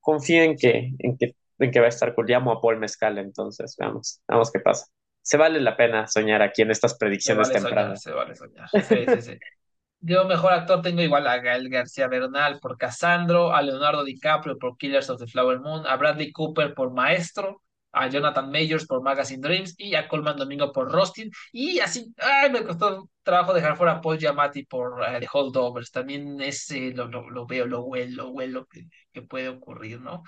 confío en que, en que, en que va a estar cool. Llamo a Paul Mescal, entonces, veamos, veamos qué pasa. Se vale la pena soñar aquí en estas se predicciones vale soñar, tempranas. se vale soñar. Sí, sí, sí. Yo mejor actor tengo igual a Gael García Bernal por Casandro, a Leonardo DiCaprio por Killers of the Flower Moon, a Bradley Cooper por Maestro, a Jonathan Majors por Magazine Dreams y a Colman Domingo por Rustin. Y así, ay, me costó trabajo dejar fuera a Paul Giamatti por eh, The Holdovers. También ese lo, lo, lo veo, lo huelo, lo huelo que, puede ocurrir, ¿no?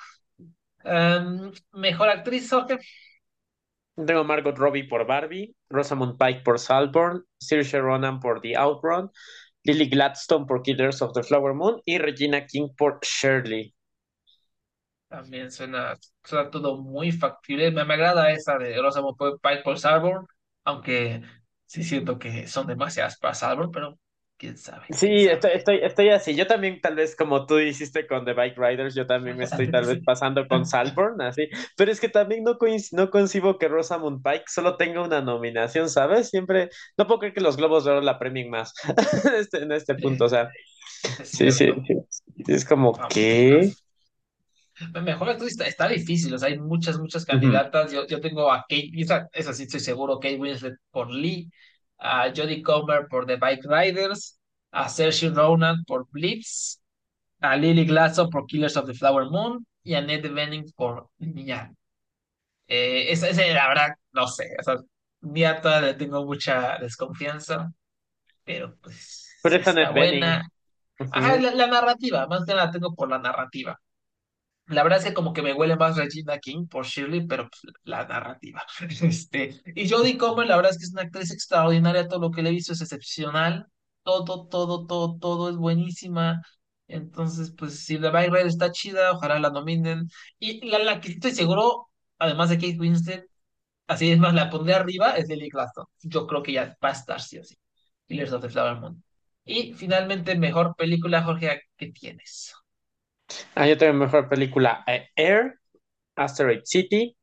Em, mejor actriz, Jorge. Tengo Margot Robbie por Barbie, Rosamund Pike por Saltburn, Saoirse Ronan por The Outrun, Lily Gladstone por Killers of the Flower Moon y Regina King por Shirley. También suena, suena todo muy factible. Me, me agrada esa de Rosamund Pike por Salborn, aunque sí siento que son demasiadas para Salborn, pero quién sabe, quién Sí, sabe. estoy, estoy, estoy así. Yo también, tal vez, como tú hiciste con The Bike Riders, yo también me estoy tal vez pasando con Salborn, así. Pero es que también no, coinc- no concibo que Rosamund Pike solo tenga una nominación, ¿sabes? Siempre, no puedo creer que los Globos de Oro la premien más en este, en este punto. O sea, sí, sí, sí. Es como que. Mejor actriz está, está difícil, o sea, hay muchas, muchas candidatas. Yo, yo tengo a Kate, esa, esa sí estoy seguro, Kate Winslet por Lee, a Jodie Comer por The Bike Riders, a Saoirse Ronan por Blitz, a Lily Glasgow por Killers of the Flower Moon y a Annette Bening por Nia. Eh, esa, esa, la verdad, no sé, o sea, Nia todavía le tengo mucha desconfianza, pero pues Pero si es está buena. Ajá, la, la narrativa, más que nada tengo por la narrativa. La verdad es que como que me huele más Regina King por Shirley, pero pues, la narrativa. Este, y Jodie Comer, la verdad es que es una actriz extraordinaria, todo lo que le he visto es excepcional, todo, todo, todo, todo es buenísima. Entonces, pues si la va a está chida, ojalá la nominen. Y la, la que estoy seguro, además de Kate Winslet, así es más, la pondré arriba, es Lily Gladstone. Yo creo que ya va a estar sí o sí. Killers of the Flower Moon. Y finalmente, mejor película, Jorge, ¿qué tienes? Ah, yo tengo mejor película: eh, Air, Asteroid City,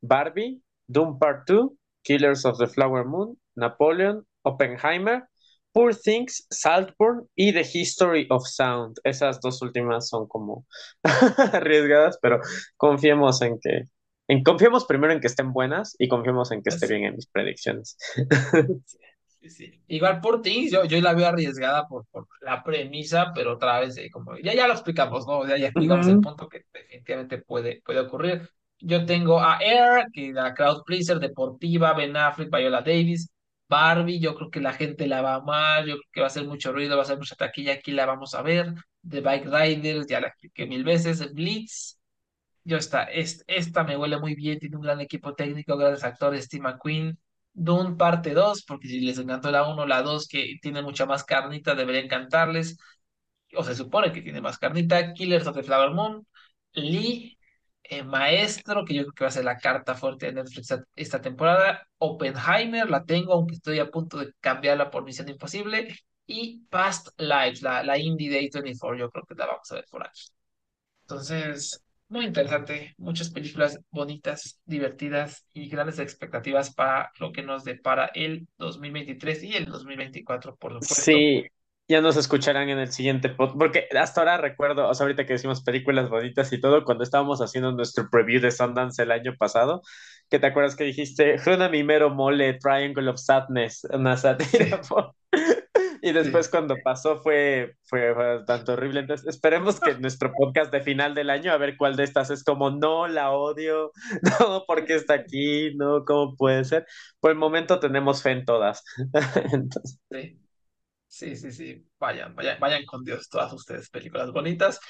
Barbie, Doom Part 2, Killers of the Flower Moon, Napoleon, Oppenheimer, Poor Things, Saltburn y The History of Sound. Esas dos últimas son como arriesgadas, pero confiemos en que, en, confiemos primero en que estén buenas y confiemos en que esté bien en mis predicciones. Sí. Igual por Things, yo, yo la veo arriesgada por, por la premisa, pero otra vez, eh, como ya, ya lo explicamos, ¿no? Ya, ya explicamos el punto que definitivamente puede, puede ocurrir. Yo tengo a Air, que la crowd pleaser, deportiva, Ben Affleck, Viola Davis, Barbie, yo creo que la gente la va a amar, yo creo que va a hacer mucho ruido, va a hacer mucha taquilla, aquí la vamos a ver. The Bike Riders, ya la expliqué mil veces. Blitz, yo esta, es- esta me huele muy bien, tiene un gran equipo técnico, grandes actores, Steve McQueen. Dune parte 2 porque si les encantó la uno la 2 que tiene mucha más carnita, debería encantarles, o se supone que tiene más carnita. Killers of the Flower Moon, Lee, eh, Maestro, que yo creo que va a ser la carta fuerte de Netflix esta esta temporada. Oppenheimer, la tengo, aunque estoy a punto de cambiarla por Misión Imposible. Y Past Lives, la, la indie de A24, yo creo que la vamos a ver por aquí. Entonces, muy interesante, muchas películas bonitas, divertidas y grandes expectativas para lo que nos depara el 2023 y el 2024, por supuesto. Sí, ya nos escucharán en el siguiente pod, porque hasta ahora recuerdo, o sea, ahorita que decimos películas bonitas y todo, cuando estábamos haciendo nuestro preview de Sundance el año pasado, que te acuerdas que dijiste, Una Mimero Mole, Triangle of Sadness, una sátira, Sí, po". Y después cuando pasó fue, fue bastante horrible, entonces esperemos que nuestro podcast de final del año, a ver cuál de estas es como, no, la odio, no, porque está aquí, no, ¿cómo puede ser? Por el momento tenemos fe en todas, entonces... sí, sí, sí, sí. Vayan, vayan, vayan con Dios todas ustedes, películas bonitas.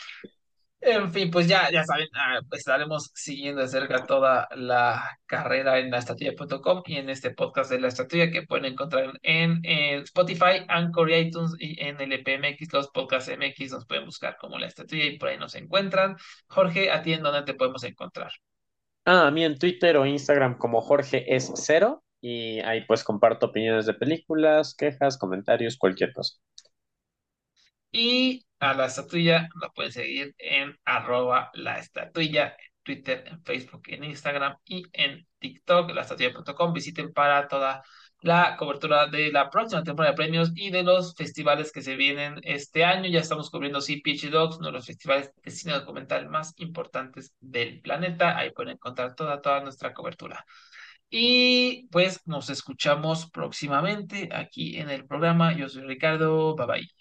En fin, pues ya, ya saben, ah, estaremos siguiendo de cerca toda la carrera en laestatilla.com y en este podcast de la estatua que pueden encontrar en, en Spotify, Anchor y iTunes y en el EPMX, los podcasts MX nos pueden buscar como la estatua y por ahí nos encuentran. Jorge, ¿a ti en dónde te podemos encontrar? Ah, a mí en Twitter o Instagram como Jorge es cero y ahí pues comparto opiniones de películas, quejas, comentarios, cualquier cosa. Y a la estatuilla la pueden seguir en arroba la estatuilla, en Twitter, en Facebook, en Instagram y en TikTok, laestatuilla.com. Visiten para toda la cobertura de la próxima temporada de premios y de los festivales que se vienen este año. Ya estamos cubriendo CPH Dogs, uno de los festivales de cine documental más importantes del planeta. Ahí pueden encontrar toda, toda nuestra cobertura. Y pues nos escuchamos próximamente aquí en el programa. Yo soy Ricardo. Bye bye.